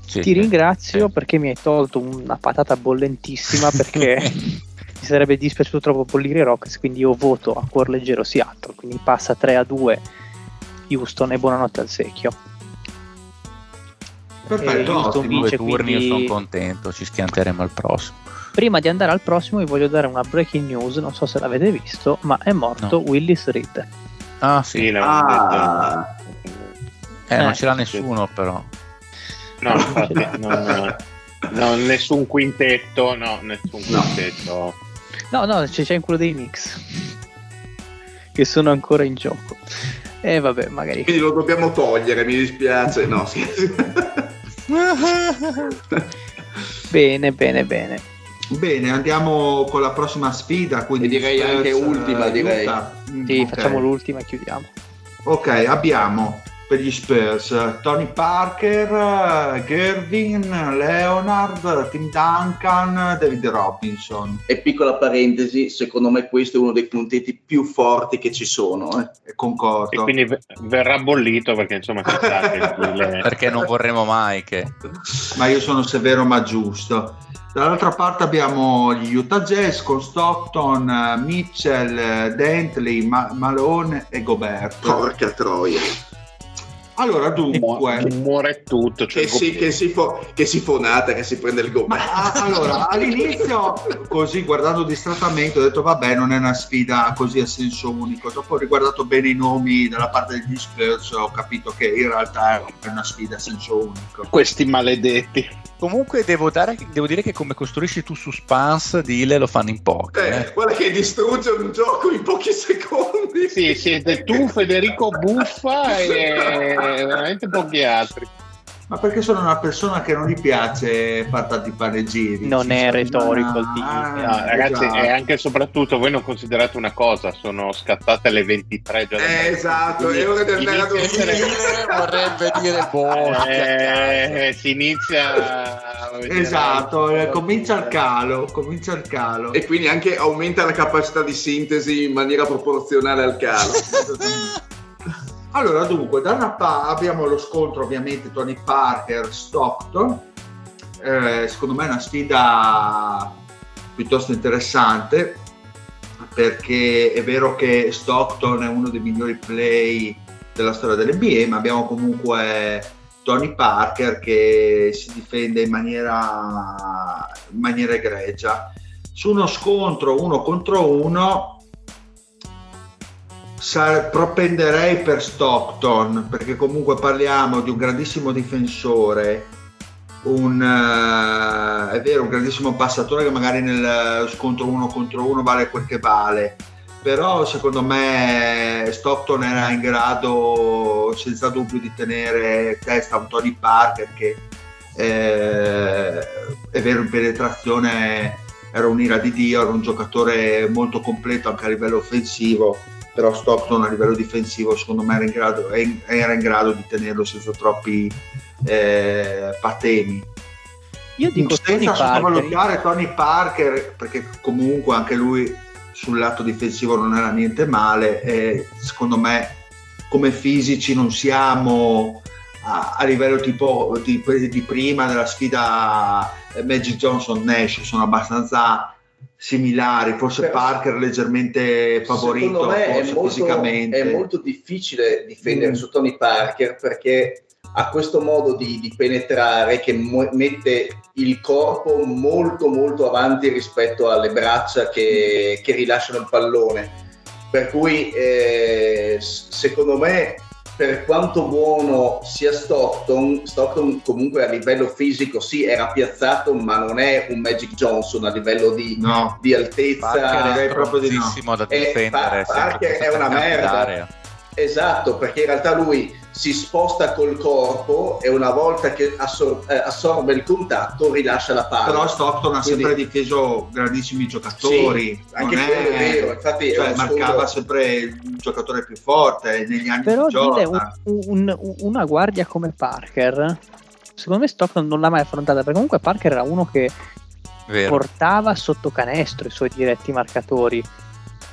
Sì, Ti ringrazio sì. perché mi hai tolto una patata bollentissima perché mi sarebbe dispiaciuto troppo bollire i Rockets, quindi io voto a cuor leggero Seattle, quindi passa 3 a 2 Houston e buonanotte al secchio. Perfetto, Houston vince, turni, quindi... io sono contento, ci schianteremo al prossimo. Prima di andare al prossimo vi voglio dare una breaking news, non so se l'avete visto, ma è morto no. Willis Reed Ah, sì. sì ah. Eh, non ce l'ha nessuno, però. No, infatti, no, no, nessun quintetto, no, nessun quintetto. No, no, c'è, c'è quello dei mix che sono ancora in gioco. E eh, vabbè, magari. Quindi lo dobbiamo togliere, mi dispiace. No, scherzi. bene, bene, bene. Bene, andiamo con la prossima sfida. Quindi e direi Spurs, anche ultima, direi. Mm, sì, okay. facciamo l'ultima e chiudiamo. Ok, abbiamo per gli Spurs Tony Parker, Gervin, Leonard, Tim Duncan, David Robinson. E piccola parentesi, secondo me questo è uno dei puntetti più forti che ci sono. Eh. Concordo. E quindi verrà bollito perché insomma perché non vorremmo mai che... Ma io sono severo ma giusto. Dall'altra parte abbiamo gli Utah Jazz con Stockton, Mitchell, Dentley, Ma- Malone e Gobert. Porca troia. Allora, dunque, muore tutto. Cioè che, si, che, si fo- che si fonata, che si prende il gomma. Ma, allora, all'inizio, così guardando distrattamente, ho detto vabbè, non è una sfida così a senso unico. Dopo ho riguardato bene i nomi dalla parte degli Spurs, ho capito che in realtà è una sfida a senso unico. Questi maledetti. Comunque devo, dare, devo, dire che come costruisci tu suspense di Ile lo fanno in pochi. Eh, eh. Guarda che distrugge un gioco in pochi secondi. Sì, siete tu, Federico Buffa e veramente pochi altri. Ma perché sono una persona che non gli piace fare tanti panegiri. Non è retorico il team. Ah, no, ragazzi, esatto. e anche e soprattutto voi non considerate una cosa, sono scattate le 23 già. Eh, esatto, a dormire. Vorrebbe dire boh, eh, si inizia Esatto, eh, comincia il calo, comincia il calo. E quindi anche aumenta la capacità di sintesi in maniera proporzionale al calo. Allora, dunque, da una parte abbiamo lo scontro ovviamente Tony Parker-Stockton. Eh, secondo me è una sfida piuttosto interessante perché è vero che Stockton è uno dei migliori play della storia dell'NBA, ma abbiamo comunque Tony Parker che si difende in maniera, in maniera egregia. Su uno scontro uno contro uno propenderei per Stockton perché comunque parliamo di un grandissimo difensore un, uh, è vero un grandissimo passatore che magari nel scontro uno contro uno vale quel che vale però secondo me Stockton era in grado senza dubbio di tenere testa a un Tony Parker che eh, è vero in penetrazione era un'ira di Dio era un giocatore molto completo anche a livello offensivo però Stockton a livello difensivo secondo me era in grado, era in grado di tenerlo senza troppi eh, patemi. Io dico senza sottovalutare Tony Parker perché comunque anche lui sul lato difensivo non era niente male e secondo me come fisici non siamo a, a livello tipo di, di, prima della sfida Magic Johnson Nash sono abbastanza similari, forse Però, Parker leggermente favorito è molto, fisicamente. È molto difficile difendere mm. su Tony Parker perché ha questo modo di, di penetrare che mo- mette il corpo molto molto avanti rispetto alle braccia che, che rilasciano il pallone. Per cui eh, secondo me per quanto buono sia Stockton, Stockton comunque a livello fisico sì era piazzato, ma non è un Magic Johnson a livello di, no. di altezza. Parker è proprio no. da difendere. Pa- Parker è una merda. Esatto, perché in realtà lui si sposta col corpo e una volta che assor- eh, assorbe il contatto rilascia la palla. Però Stockton ha Quindi... sempre difeso grandissimi giocatori. Sì, anche quello è vero, infatti cioè, marcava solo... sempre il giocatore più forte negli anni Però dire un, un, una guardia come Parker, secondo me Stockton non l'ha mai affrontata perché comunque Parker era uno che Vero. portava sotto canestro i suoi diretti marcatori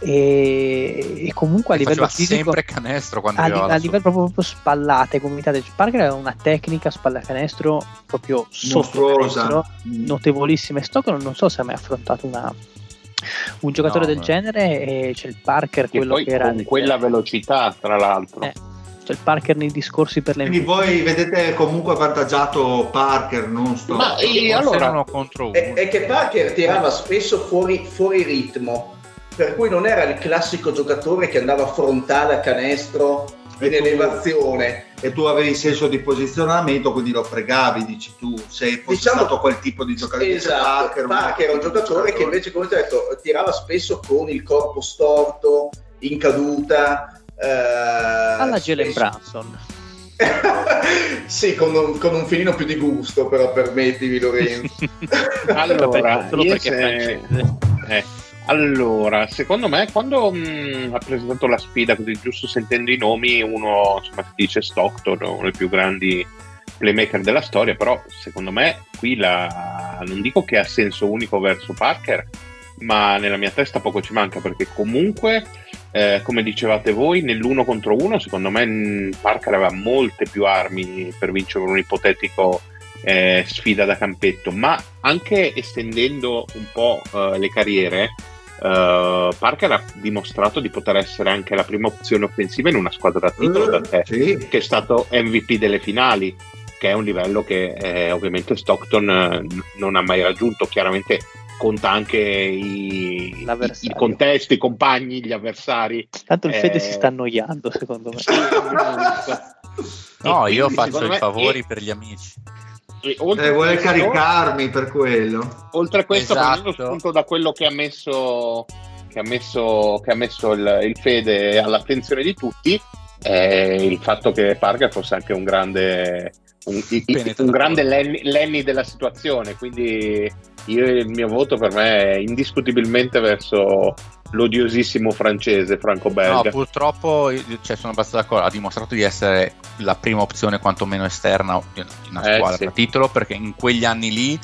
e, e comunque a livello fisico sempre canestro quando a, li, a livello proprio, proprio spallate gomitate Parker aveva una tecnica spalla canestro proprio canestro mm. notevolissima e Stockton non so se ha mai affrontato una, un giocatore no, del genere e c'è il Parker che quello che era con quella velocità tra l'altro. eh, c'è il Parker nei discorsi per le quindi voi vedete comunque avvantaggiato Parker non sto ma e, allora contro è, è, che Parker tirava spesso fuori, fuori ritmo per cui non era il classico giocatore che andava frontale a canestro in tu, elevazione. E tu avevi senso di posizionamento, quindi lo fregavi, dici tu, sei fosse diciamo, stato quel tipo di giocatore. Esatto, Parker, Parker era un giocatore, giocatore che invece, come ti ho detto, tirava spesso con il corpo storto, in caduta. Eh, Alla Jalen Branson. sì, con un, con un, filino più di gusto, però permettimi Lorenzo. allora, solo perché se... eh, allora, secondo me, quando mh, ha presentato la sfida, così giusto sentendo i nomi, uno insomma, si dice Stockton, uno dei più grandi playmaker della storia, però secondo me qui la, non dico che ha senso unico verso Parker, ma nella mia testa poco ci manca perché comunque, eh, come dicevate voi, nell'uno contro uno, secondo me Parker aveva molte più armi per vincere un ipotetico eh, sfida da campetto, ma anche estendendo un po' eh, le carriere Uh, Parker ha dimostrato di poter essere anche la prima opzione offensiva in una squadra da titolo, uh, da sì. che è stato MVP delle finali, che è un livello che eh, ovviamente Stockton eh, non ha mai raggiunto. Chiaramente conta anche i, i, contesti, i compagni, gli avversari. Tanto il Fede si sta annoiando, secondo me. no, io faccio i favori è... per gli amici. Eh, vuole questo, caricarmi per quello. Oltre a questo, esatto. spunto da quello che ha messo, che ha messo, che ha messo il, il, Fede all'attenzione di tutti, è il fatto che Parker fosse anche un grande, un, un grande Lenny, Lenny, della situazione. Quindi io, il mio voto per me è indiscutibilmente verso l'odiosissimo francese franco-belga. No, purtroppo cioè, sono abbastanza d'accordo. Ha dimostrato di essere la prima opzione, quantomeno esterna, di una eh, squadra eh, sì. a titolo, perché in quegli anni lì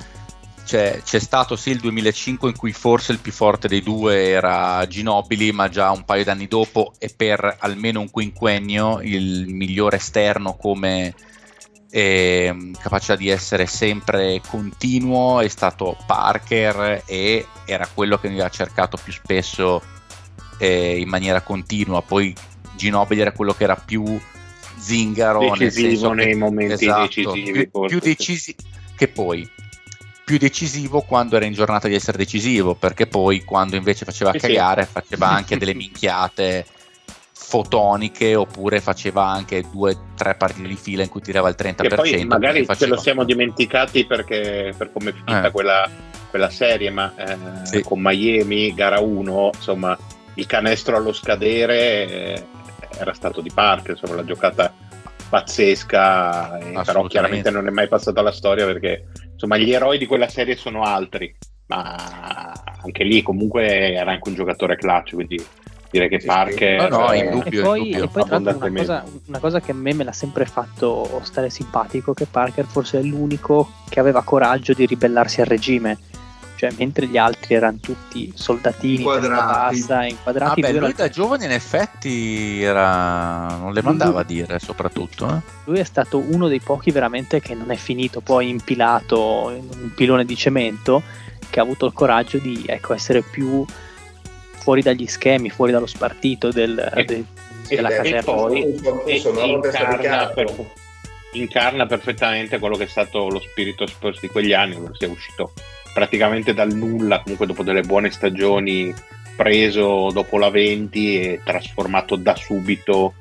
c'è, c'è, stato sì il 2005 in cui forse il più forte dei due era Ginobili, ma già un paio d'anni dopo e per almeno un quinquennio il migliore esterno come eh, capacità di essere sempre continuo è stato Parker e era quello che mi ha cercato più spesso eh, in maniera continua. Poi Ginobili era quello che era più zingaro decisivo nei che, momenti esatto, decisivi più, più decisi- che poi? Più decisivo quando era in giornata di essere decisivo perché poi quando invece faceva sì, cagare sì. faceva anche delle minchiate fotoniche oppure faceva anche due tre partite di fila in cui tirava il 30%. E poi magari faceva... ce lo siamo dimenticati perché per come è finita eh. quella, quella, serie, ma eh, sì. con Miami, gara 1, insomma, il canestro allo scadere eh, era stato di parte, insomma, la giocata pazzesca, eh, però chiaramente non è mai passata alla storia perché insomma gli eroi di quella serie sono altri, ma anche lì comunque era anche un giocatore clutch, quindi direi che Parker no, no, in dubbio, e poi, e poi tra l'altro una cosa, una cosa, che a me me l'ha sempre fatto stare simpatico che Parker forse è l'unico che aveva coraggio di ribellarsi al regime. Cioè mentre gli altri erano tutti soldatini inquadrati, bassa, inquadrati ah, beh, lui da giovane in effetti era... non le mandava a dire soprattutto eh? lui è stato uno dei pochi veramente che non è finito poi impilato in un pilone di cemento che ha avuto il coraggio di ecco, essere più fuori dagli schemi, fuori dallo spartito del, e, de, della e, caserma. E poi incarna, per, incarna, perfettamente quello che è stato lo spirito Spurs di quegli anni, quello che è uscito praticamente dal nulla, comunque dopo delle buone stagioni, preso dopo la 20 e trasformato da subito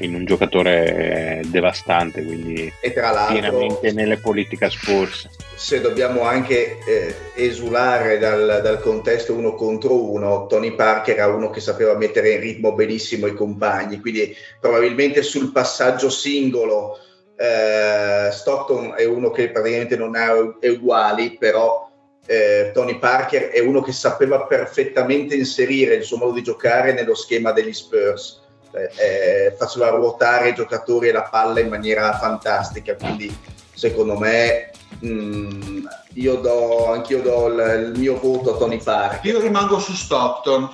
in un giocatore devastante, quindi e tra l'altro, pienamente nelle politiche Spurs se dobbiamo anche eh, esulare dal, dal, contesto uno contro uno, Tony Parker era uno che sapeva mettere in ritmo benissimo i compagni, quindi probabilmente sul passaggio singolo eh, Stockton è uno che praticamente non ha uguali, però eh, Tony Parker è uno che sapeva perfettamente inserire il suo modo di giocare nello schema degli Spurs. Eh, eh, faceva ruotare i giocatori e la palla in maniera fantastica, quindi secondo me Mm, io do, anch'io do il, il, mio voto a Tony Park. Io rimango su Stockton.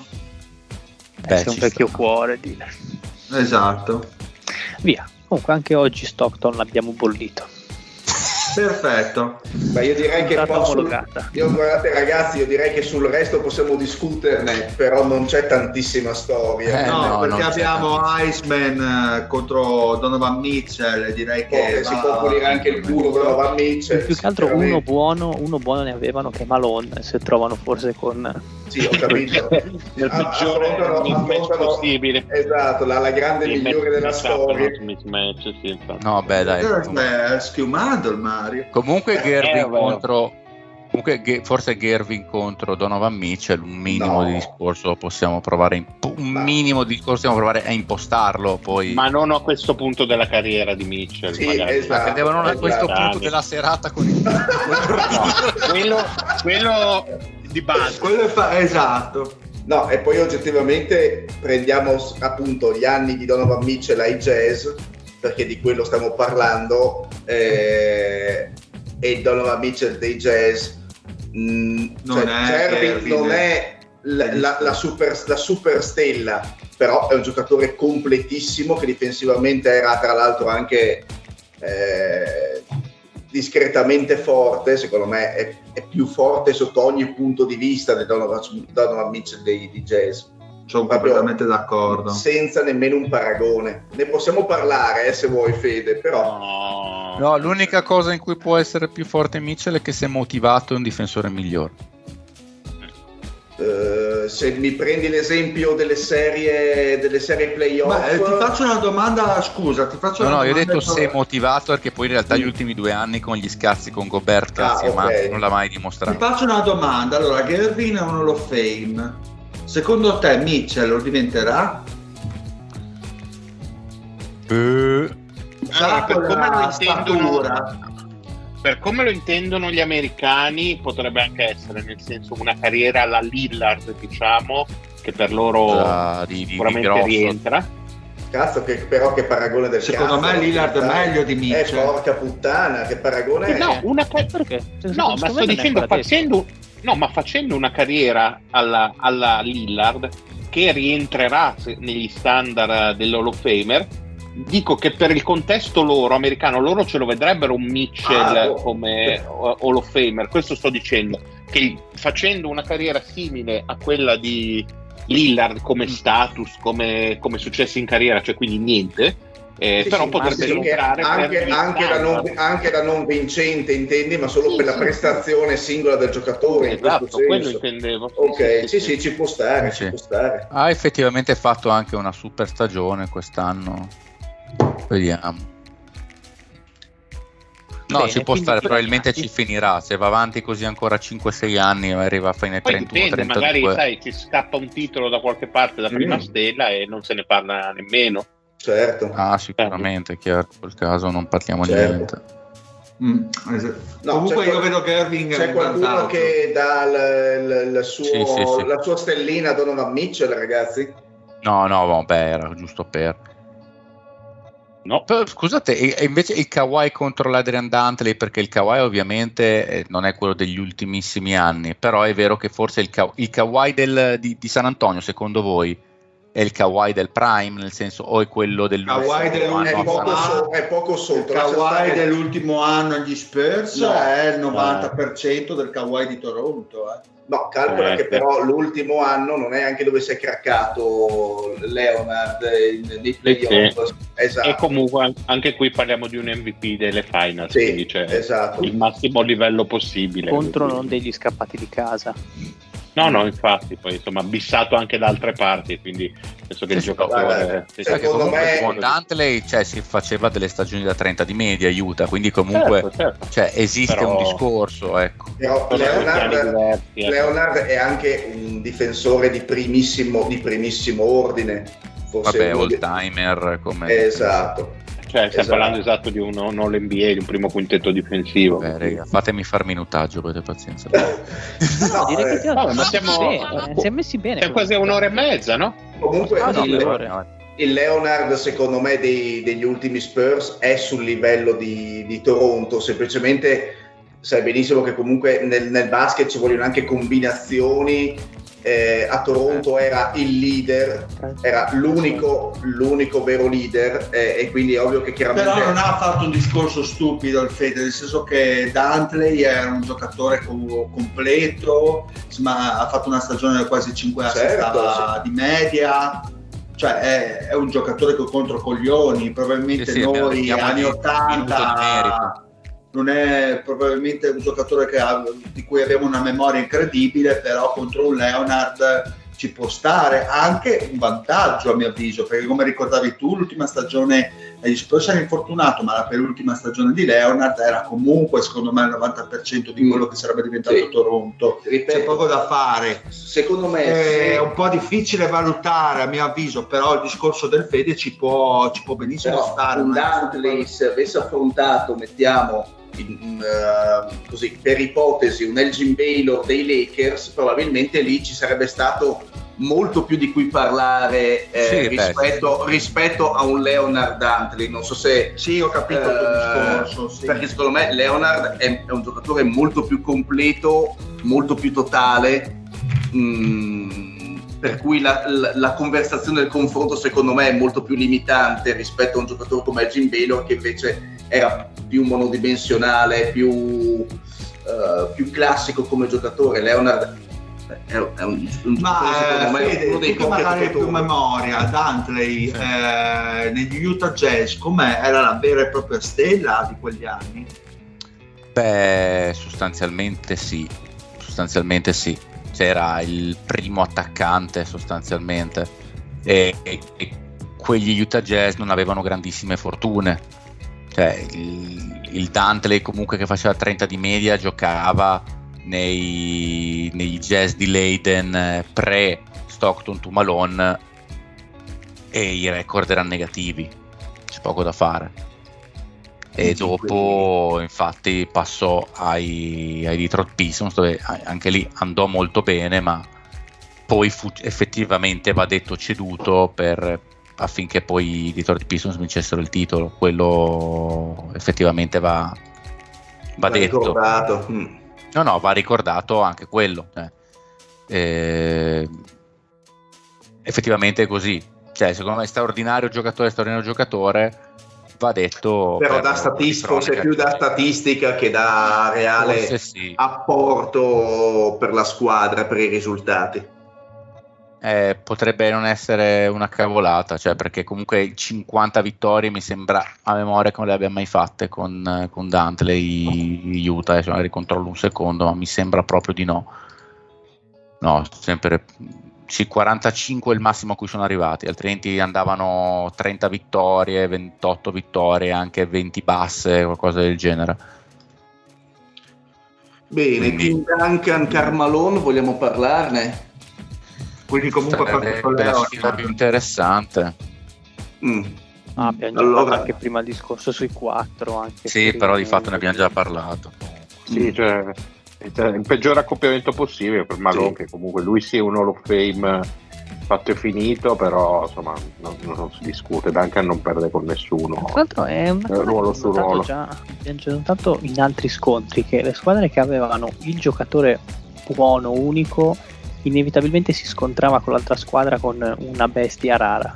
Beh, è un vecchio sta. cuore, dire. Esatto. Via. Comunque anche oggi Stockton l'abbiamo bollito. Perfetto. Beh, io direi che posso, io, guardate ragazzi, io direi che sul resto possiamo discuterne, però non c'è tantissima storia. Eh, no, no, perché abbiamo Iceman eh, contro Donovan Mitchell, direi che, oh, si può pulire anche il culo Donovan Mitchell. Più che altro uno buono, uno buono ne avevano che Malone, se trovano forse con sì, ho capito. Nel peggiore mismatch possibile. Esatto, la, la grande sì, migliore della storia. Mismatch, sì, no, beh, dai. È schiumato Mario. Comunque Gervin eh, contro Comunque, forse Gervin contro Donovan Mitchell, un minimo no. di discorso possiamo provare in, un minimo di discorso possiamo provare a impostarlo. Poi. Ma non a questo punto della carriera di Mitchell, sì, esatto, devo non a questo punto della serata con il no, quello, quello di base. Quello è fa- esatto. No, e poi oggettivamente prendiamo appunto gli anni di Donovan Mitchell ai jazz, perché di quello stiamo parlando, eh, e il Donovan Mitchell dei jazz. Mh, mm, non, cioè, è Jervin non è la, la, la, super, la super stella, però è un giocatore completissimo che difensivamente era tra l'altro anche... Eh, discretamente forte, secondo me è, è più forte sotto ogni punto di vista del Donovan, Donovan Mitchell dei, di Jazz. Sono completamente d'accordo. Senza nemmeno un paragone. Ne possiamo parlare eh, se vuoi, Fede, però. No. no, l'unica cosa in cui può essere più forte Mitchell è che se motivato è un difensore migliore. Uh, se mi prendi l'esempio delle serie, delle serie playoff, Beh, ti faccio una domanda. Scusa, ti faccio no, una no, domanda. io ho detto se motivato perché poi in realtà gli ultimi due anni con gli scazzi con Gobert, cazzi ah, okay. non l'ha mai dimostrato. Ti faccio una domanda. Allora, Gervin è un Hall of Fame Secondo te Mitchell lo diventerà? Eh, allora, per, come lo intendono, per come lo intendono gli americani potrebbe anche essere, nel senso una carriera alla Lillard, diciamo, che per loro uh, di, di, sicuramente di rientra. Cazzo, che, però che paragone del Secondo cazzo, me Lillard è meglio di Mitchell. Eh, porca puttana, che paragone eh, No, una ca- perché? No, ma sto dicendo facendo, no, ma facendo una carriera alla, alla Lillard che rientrerà negli standard dell'Hall of Famer. Dico che per il contesto loro americano, loro ce lo vedrebbero un Mitchell ah, oh. come Hall of Famer. Questo sto dicendo. Che facendo una carriera simile a quella di Lillard come mm. status, come, come successo in carriera, cioè quindi niente, eh, sì, però sì, potrebbe entrare anche, anche, da non, anche, da non, vincente intendi? Ma solo sì, per la prestazione singola del giocatore esatto, quello intendevo. Ok sì sì, ci può stare ci può stare. Ha effettivamente fatto anche una super stagione quest'anno. Vediamo. No, Bene, ci può stare, probabilmente ci finirà. Se va avanti così ancora 5-6 anni, arriva a fine 31-32. Magari sai, ci scappa un titolo da qualche parte da prima mm. stella e non se ne parla nemmeno. Certo. Ah, sicuramente, è chiaro, in quel caso non parliamo certo. di niente. Mm, esatto. no, Comunque io vedo che Irving c'è qualcuno che dà l, l, suo, sì, sì, sì. la sua stellina a Donovan Mitchell, ragazzi? No, no, vabbè, era giusto per. No. Però, scusate, e invece il Kawhi contro l'Adrian Dantley, perché il Kawhi ovviamente eh, non è quello degli ultimissimi anni, però è vero che forse il, Ka- il Kawhi del, di, di San Antonio, secondo voi, è il kawaii del prime, nel senso, o è quello dell'ultimo anno? È poco, so, è poco sotto. Il kawaii dell'ultimo anno agli Spurs no, è il 90% no. del kawaii di Toronto. Eh. No, calcola eh, che però l'ultimo anno non è anche dove si è craccato Leonard nei playoff. Sì. Esatto. E comunque anche qui parliamo di un MVP delle finals, sì, quindi cioè esatto. il massimo livello possibile. Contro non degli scappati di casa. No, no, infatti, poi insomma, bissato anche da altre parti, quindi penso che sì, il giocatore... Guarda, secondo me... Con Dantley cioè, si faceva delle stagioni da 30 di media, aiuta, quindi comunque certo, certo. Cioè, esiste Però... un discorso, ecco. Però Leonard, diversi, ecco. Leonard, è anche un difensore di primissimo, di primissimo ordine. Forse Vabbè, all timer come... Esatto cioè, stiamo esatto. parlando esatto di un non l'NBA, di un primo quintetto difensivo. Beh, raga, fatemi far minutaggio, avete pazienza. no, direi che ti ho no, siamo, bene, siamo messi bene. È quasi un'ora e mezza, no? Comunque, ah, no, il, il, Leonard, secondo me, dei, degli ultimi Spurs è sul livello di, di Toronto, semplicemente sai benissimo che comunque nel, nel basket ci vogliono anche combinazioni eh, a Toronto era il leader, era l'unico, l'unico vero leader eh, e quindi è ovvio che chiaramente... Però non ha fatto un discorso stupido il Fede, nel senso che Dantley è un giocatore completo, ma ha fatto una stagione da quasi 5 anni certo, sì. di media, cioè è, è, un giocatore con controcoglioni, probabilmente sì, sì, noi anni 80 non è probabilmente un giocatore ha, di cui abbiamo una memoria incredibile, però contro un Leonard ci può stare anche un vantaggio a mio avviso, perché come ricordavi tu l'ultima stagione agli Spurs era infortunato, ma la penultima stagione di Leonard era comunque secondo me il 90% di quello che sarebbe diventato sì. Toronto. Ripeto, C'è poco da fare. Secondo me è sì. un po' difficile valutare a mio avviso, però il discorso del Fede ci può, ci può benissimo però stare. Un Dantley se avesse affrontato, mettiamo in, uh, così, per ipotesi un Elgin Baylor dei Lakers, probabilmente lì ci sarebbe stato molto più di cui parlare eh, sì, rispetto, rispetto, a un Leonard Dantley. Non so se. Sì, ho capito eh, il discorso. Sì. Perché secondo me Leonard è, è, un giocatore molto più completo, molto più totale. Mm, per cui la, la, la, conversazione del confronto secondo me è molto più limitante rispetto a un giocatore come Elgin Baylor che invece era più monodimensionale, più uh, più classico come giocatore. Leonard è, è un, un Ma eh, Fede, uno dei tu magari più memoria, Dantley sì. eh, negli Utah Jazz, com'è? Era la vera e propria stella di quegli anni? Beh, sostanzialmente sì, sostanzialmente sì. C'era il primo attaccante sostanzialmente e, e, e quegli Utah Jazz non avevano grandissime fortune. Cioè, il, il Dantley comunque che faceva 30 di media giocava nei, nei jazz di Leiden eh, pre Stockton to Malone e i record erano negativi, c'è poco da fare. E dopo, infatti, passò ai, ai Detroit Pistons, dove anche lì andò molto bene, ma poi fu effettivamente, va detto, ceduto per, affinché poi i Detroit Pistons vincessero il titolo. Quello effettivamente va, va detto. Ricordato. Mm. No, no, va ricordato anche quello. Eh. Eh, effettivamente è così. Cioè, secondo me straordinario giocatore, straordinario giocatore, va detto. Però per, da statistica, forse più da statistica che da reale sì. apporto per la squadra, per i risultati eh, potrebbe non essere una cavolata, cioè perché comunque 50 vittorie mi sembra a memoria che non le abbia mai fatte con, con Dantley Utah, adesso magari controllo un secondo, ma mi sembra proprio di no. No, sempre sì, 45 è il massimo a cui sono arrivati, altrimenti andavano 30 vittorie, 28 vittorie, anche 20 basse, qualcosa del genere. Bene, Quindi... Tim Duncan, Carmalone, vogliamo parlarne? Quindi comunque Sarebbe fatto la sfida più interessante mm. ah, abbiamo allora... anche prima il discorso sui quattro anche sì però di fatto ne abbiamo già parlato sì mm. cioè il peggior accoppiamento possibile per Malone sì. che comunque lui sia un Hall of Fame fatto e finito però insomma non, non si discute Duncan non perde con nessuno tra l'altro è un ruolo su ruolo già, abbiamo già notato in altri scontri che le squadre che avevano il giocatore buono unico inevitabilmente si scontrava con l'altra squadra con una bestia rara.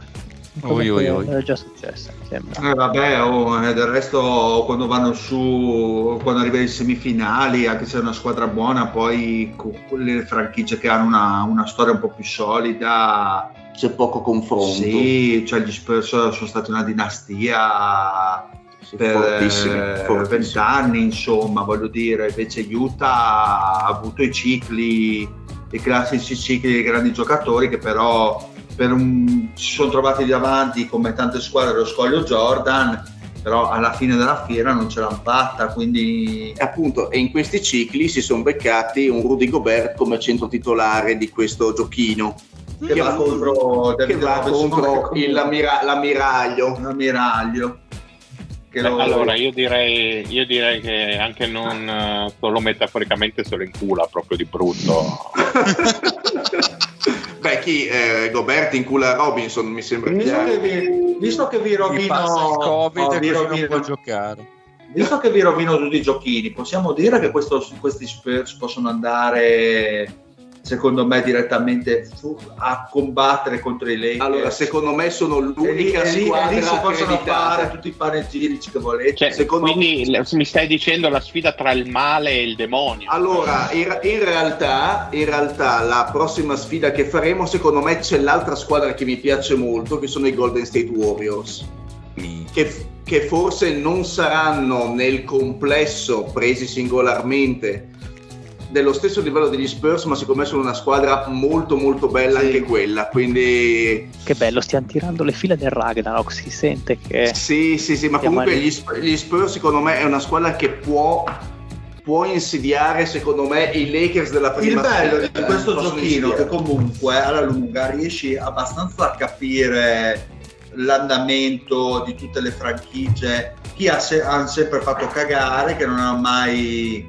Oi, oi, oi. Era già successo, mi sembra. Eh, vabbè, oh, eh, del resto quando vanno su, quando arriva in semifinali, anche se è una squadra buona, poi con le franchigie che hanno una, una storia un po' più solida, c'è poco confronto. Sì, cioè gli Spurs sono stati una dinastia sì, per vent'anni, insomma, voglio dire, invece Utah ha avuto i cicli i classici cicli dei grandi giocatori che però un, si sono trovati davanti come tante squadre dello scoglio Jordan però alla fine della fiera non ce l'hanno fatta quindi appunto e in questi cicli si sono beccati un Rudy Gobert come centro titolare di questo giochino. Che, che va contro, che va contro il, l'ammira, l'ammiraglio l'ammiraglio lo... allora io direi, io direi, che anche non uh, solo metaforicamente se lo incula proprio di brutto. Beh chi eh, Gobert incula Robinson mi sembra visto chiaro. che vi, visto che vi rovino Covid oh, vi rovino, non può giocare. Visto che vi rovino tutti i giochini possiamo dire che questo, questi Spurs possono andare secondo me direttamente a combattere contro i Lakers. Allora, secondo me sono l'unica e lì, squadra e lì si possono fare tutti i panegirici che volete. Cioè, secondo quindi me... mi stai dicendo la sfida tra il male e il demonio. Allora, in, in, realtà, in realtà la prossima sfida che faremo, secondo me c'è l'altra squadra che mi piace molto, che sono i Golden State Warriors. Che, che forse non saranno nel complesso presi singolarmente dello stesso livello degli Spurs, ma secondo me sono una squadra molto molto bella sì. anche quella. Quindi che bello, stiamo tirando le file del Ragnarok, si sente che Sì, sì, sì, ma comunque gli, gli Spurs secondo me è una squadra che può può insidiare secondo me i Lakers della prima il bello di questo giochino che comunque alla lunga riesci abbastanza a capire l'andamento di tutte le franchigie chi ha, se- ha sempre fatto cagare che non ha mai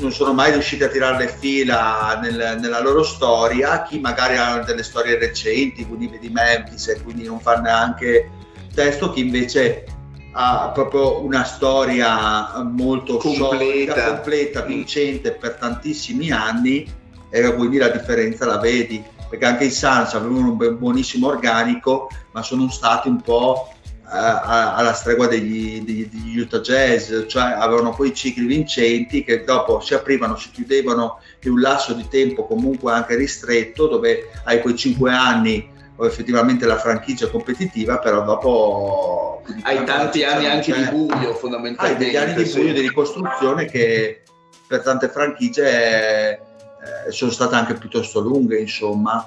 non sono mai riusciti a tirare le fila nel, nella loro storia, chi magari ha delle storie recenti, quindi vedi Memphis e quindi non fa neanche testo, chi invece ha proprio una storia molto completa, solida, completa vincente per tantissimi anni e quindi la differenza la vedi. Perché anche i Suns avevano un buonissimo organico ma sono stati un po' alla stregua degli, degli, degli, Utah Jazz, cioè avevano poi cicli vincenti che dopo si aprivano, si chiudevano in un lasso di tempo comunque anche ristretto dove hai quei 5 anni effettivamente la franchigia competitiva, però dopo hai tanti anni anche di buio fondamentalmente. Hai degli anni di buio di ricostruzione che per tante franchigie eh, sono state anche piuttosto lunghe, insomma.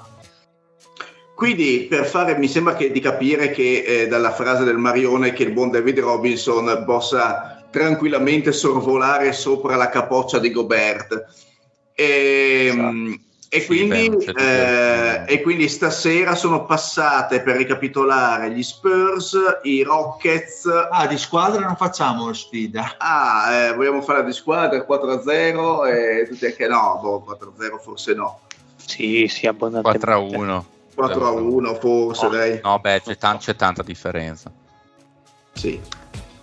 Quindi per fare, mi sembra che, di capire che eh, dalla frase del Marione che il buon David Robinson possa tranquillamente sorvolare sopra la capoccia di Gobert. E, esatto. e, sì, quindi, beh, eh, e, quindi, stasera sono passate per ricapitolare gli Spurs, i Rockets. Ah, di squadra non facciamo sfida. Ah, eh, vogliamo fare di squadra 4-0 e tutti anche no, boh, 4-0 forse no. Sì, sì, abbondantemente. 4-1. 4 a 1 forse, no, dai. No, beh, c'è, t- c'è, tanta differenza. Sì,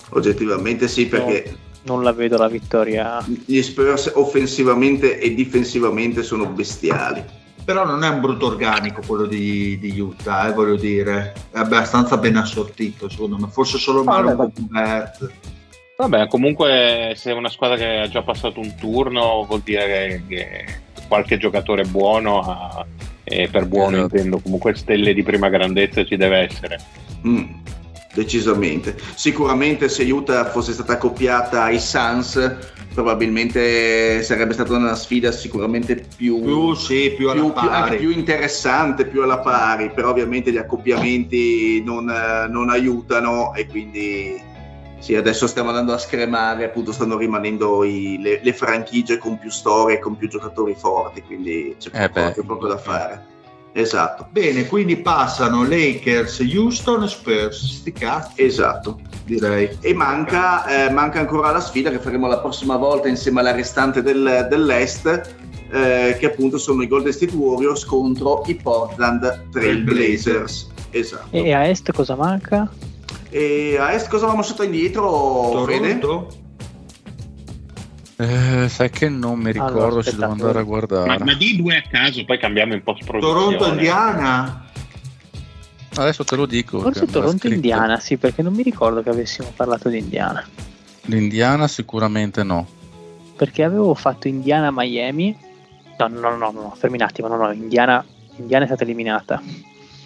oggettivamente sì, perché... No, non la vedo la vittoria. Gli Spurs offensivamente e difensivamente sono bestiali. Però non è un brutto organico quello di, di Utah, eh, voglio dire. È abbastanza ben assortito, secondo me. Forse solo Mario Gobert. Vabbè, comunque se è una squadra che ha già passato un turno vuol dire che, che qualche giocatore buono ha e per buono esatto. intendo comunque stelle di prima grandezza ci deve essere. Mm, decisamente. Sicuramente se Utah fosse stata accoppiata ai Suns probabilmente sarebbe stata una sfida sicuramente più, più, sì, più, più, più, più, interessante, più alla pari, però ovviamente gli accoppiamenti non, non aiutano e quindi sì, adesso stiamo andando a scremare, appunto stanno rimanendo i, le, le, franchigie con più storie, con più giocatori forti, quindi c'è eh poco, eh poco da fare. Esatto. Bene, quindi passano Lakers, Houston, Spurs, sti cazzi. Esatto, direi. E manca, eh, manca, ancora la sfida che faremo la prossima volta insieme alla restante del, dell'Est, eh, che appunto sono i Golden State Warriors contro i Portland Trail Blazers. Esatto. E a Est cosa manca? E a Est cosa avevamo sotto indietro, Toronto? Eh, sai che non mi ricordo, allora, ci devo andare a guardare. Ma, ma, di due a caso, poi cambiamo in post produzione. Toronto Indiana. Adesso te lo dico. Forse Toronto Indiana, sì, perché non mi ricordo che avessimo parlato di Indiana. L'Indiana sicuramente no. Perché avevo fatto Indiana Miami. No, no, no, no, fermi un attimo, no, no, Indiana, Indiana è stata eliminata.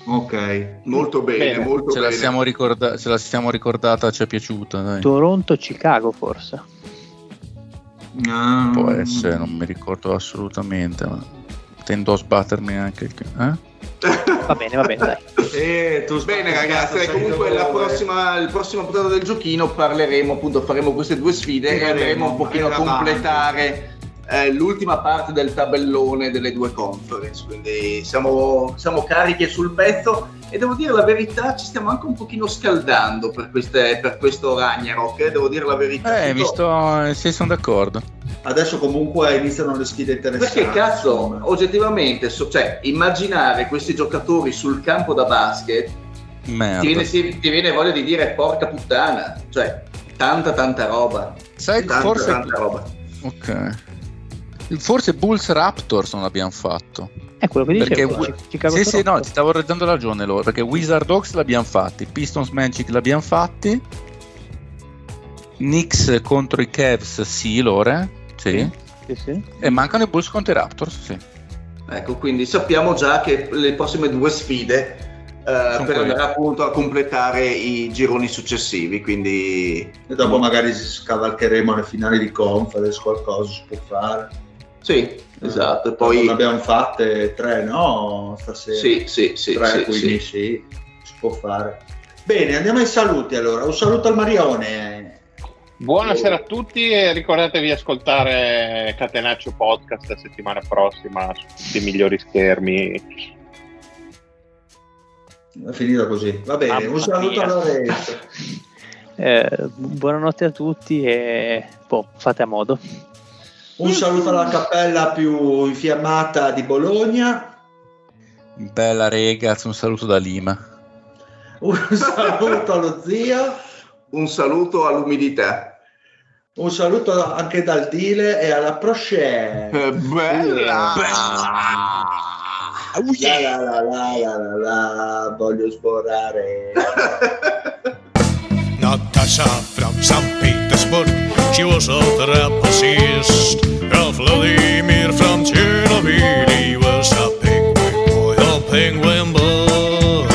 Ok, molto bene, bene. molto ce bene. La siamo ricorda- ce la siamo ricordata, ci è piaciuta. Dai. Toronto-Chicago forse. No. Può essere, non mi ricordo assolutamente, ma tendo a sbattermi anche il... Eh? va bene, va bene, dai. Eh, bene ragazzi, comunque la prossima, il prossimo puntata del giochino parleremo, appunto faremo queste due sfide e andremo un pochino a completare eh, l'ultima parte del tabellone delle due conference, quindi siamo, siamo carichi sul pezzo e devo dire la verità, ci stiamo anche un pochino scaldando per, queste, per questo Ragnarok, eh, devo dire la verità. Eh, mi sto, sì, sono d'accordo. Adesso comunque iniziano le sfide interessanti. Perché cazzo, oggettivamente, so, cioè, immaginare questi giocatori sul campo da basket, ti viene, ti viene, voglia di dire porca puttana, cioè, tanta tanta roba. Sai, tanta, forse... tanta roba. Ok. Forse Bulls Raptors non l'abbiamo fatto. È quello che dicevo. Perché, Chicago sì, sì, no, ti stavo dando ragione loro. Perché Wizard Dogs l'abbiamo fatti, Pistons Magic l'abbiamo fatti, Knicks contro i Cavs, sì, loro. Sì. Sì, sì. E mancano i Bulls contro i Raptors, sì. Ecco, quindi sappiamo già che le prossime due sfide Uh, per andare appunto a completare i gironi successivi. Quindi e dopo magari scavalcheremo le finali di conference, qualcosa si può fare. Sì, esatto. E poi ne abbiamo fatte tre, no? Stasera. Sì, sì, sì. Tre, sì, quindi sì. sì, si può fare. Bene, andiamo ai saluti allora. Un saluto al Marione. Buonasera a tutti e ricordatevi di ascoltare Catenaccio Podcast la settimana prossima su tutti i migliori schermi. È finita così. Va bene, Mamma un saluto mia. a Lorenzo. Eh, buonanotte a tutti e boh, fate a modo. Un saluto alla cappella più infiammata di Bologna. Bella regaz, un saluto da Lima. Un saluto allo zio. Un saluto all'umidità. Un saluto anche dal Dile e alla Proche. Eh, bella! Bella! La, la, la, la, la, la. voglio sforare. Natasha from St. Petersburg. She was a trapezist. Of Vladimir from Chernobyl. He was a penguin boy, a penguin boy.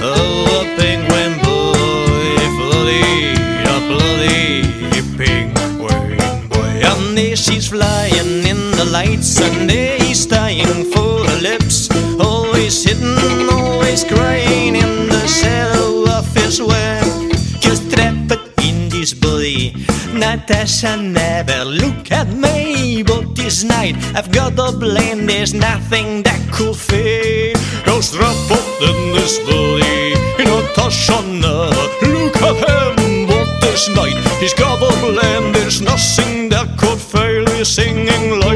Oh, a penguin boy. Bloody, a bloody penguin boy. And there she's flying in the lights. And there he's dying for her lips. Always hidden. Natasha, never look at me. But this night I've got a blame, there's nothing that could fit. Jag in hennes body, Natasha, never look at him. But this night he's got a blame, there's nothing that could fail. He's singing like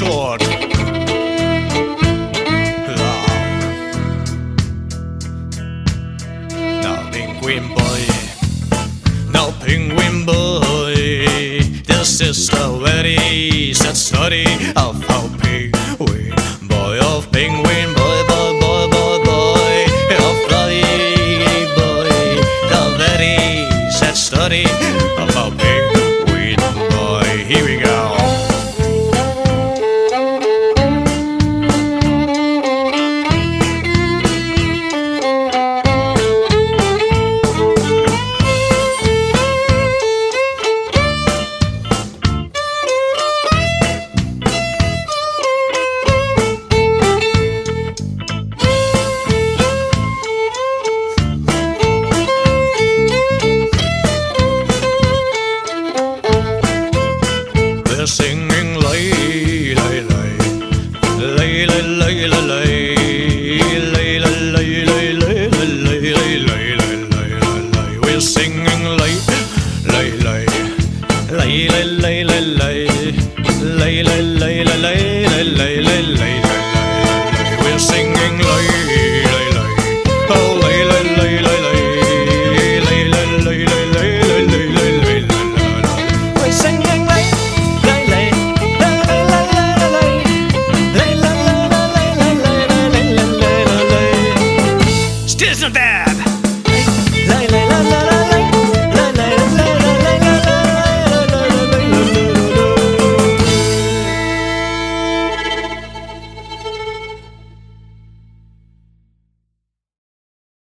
sure.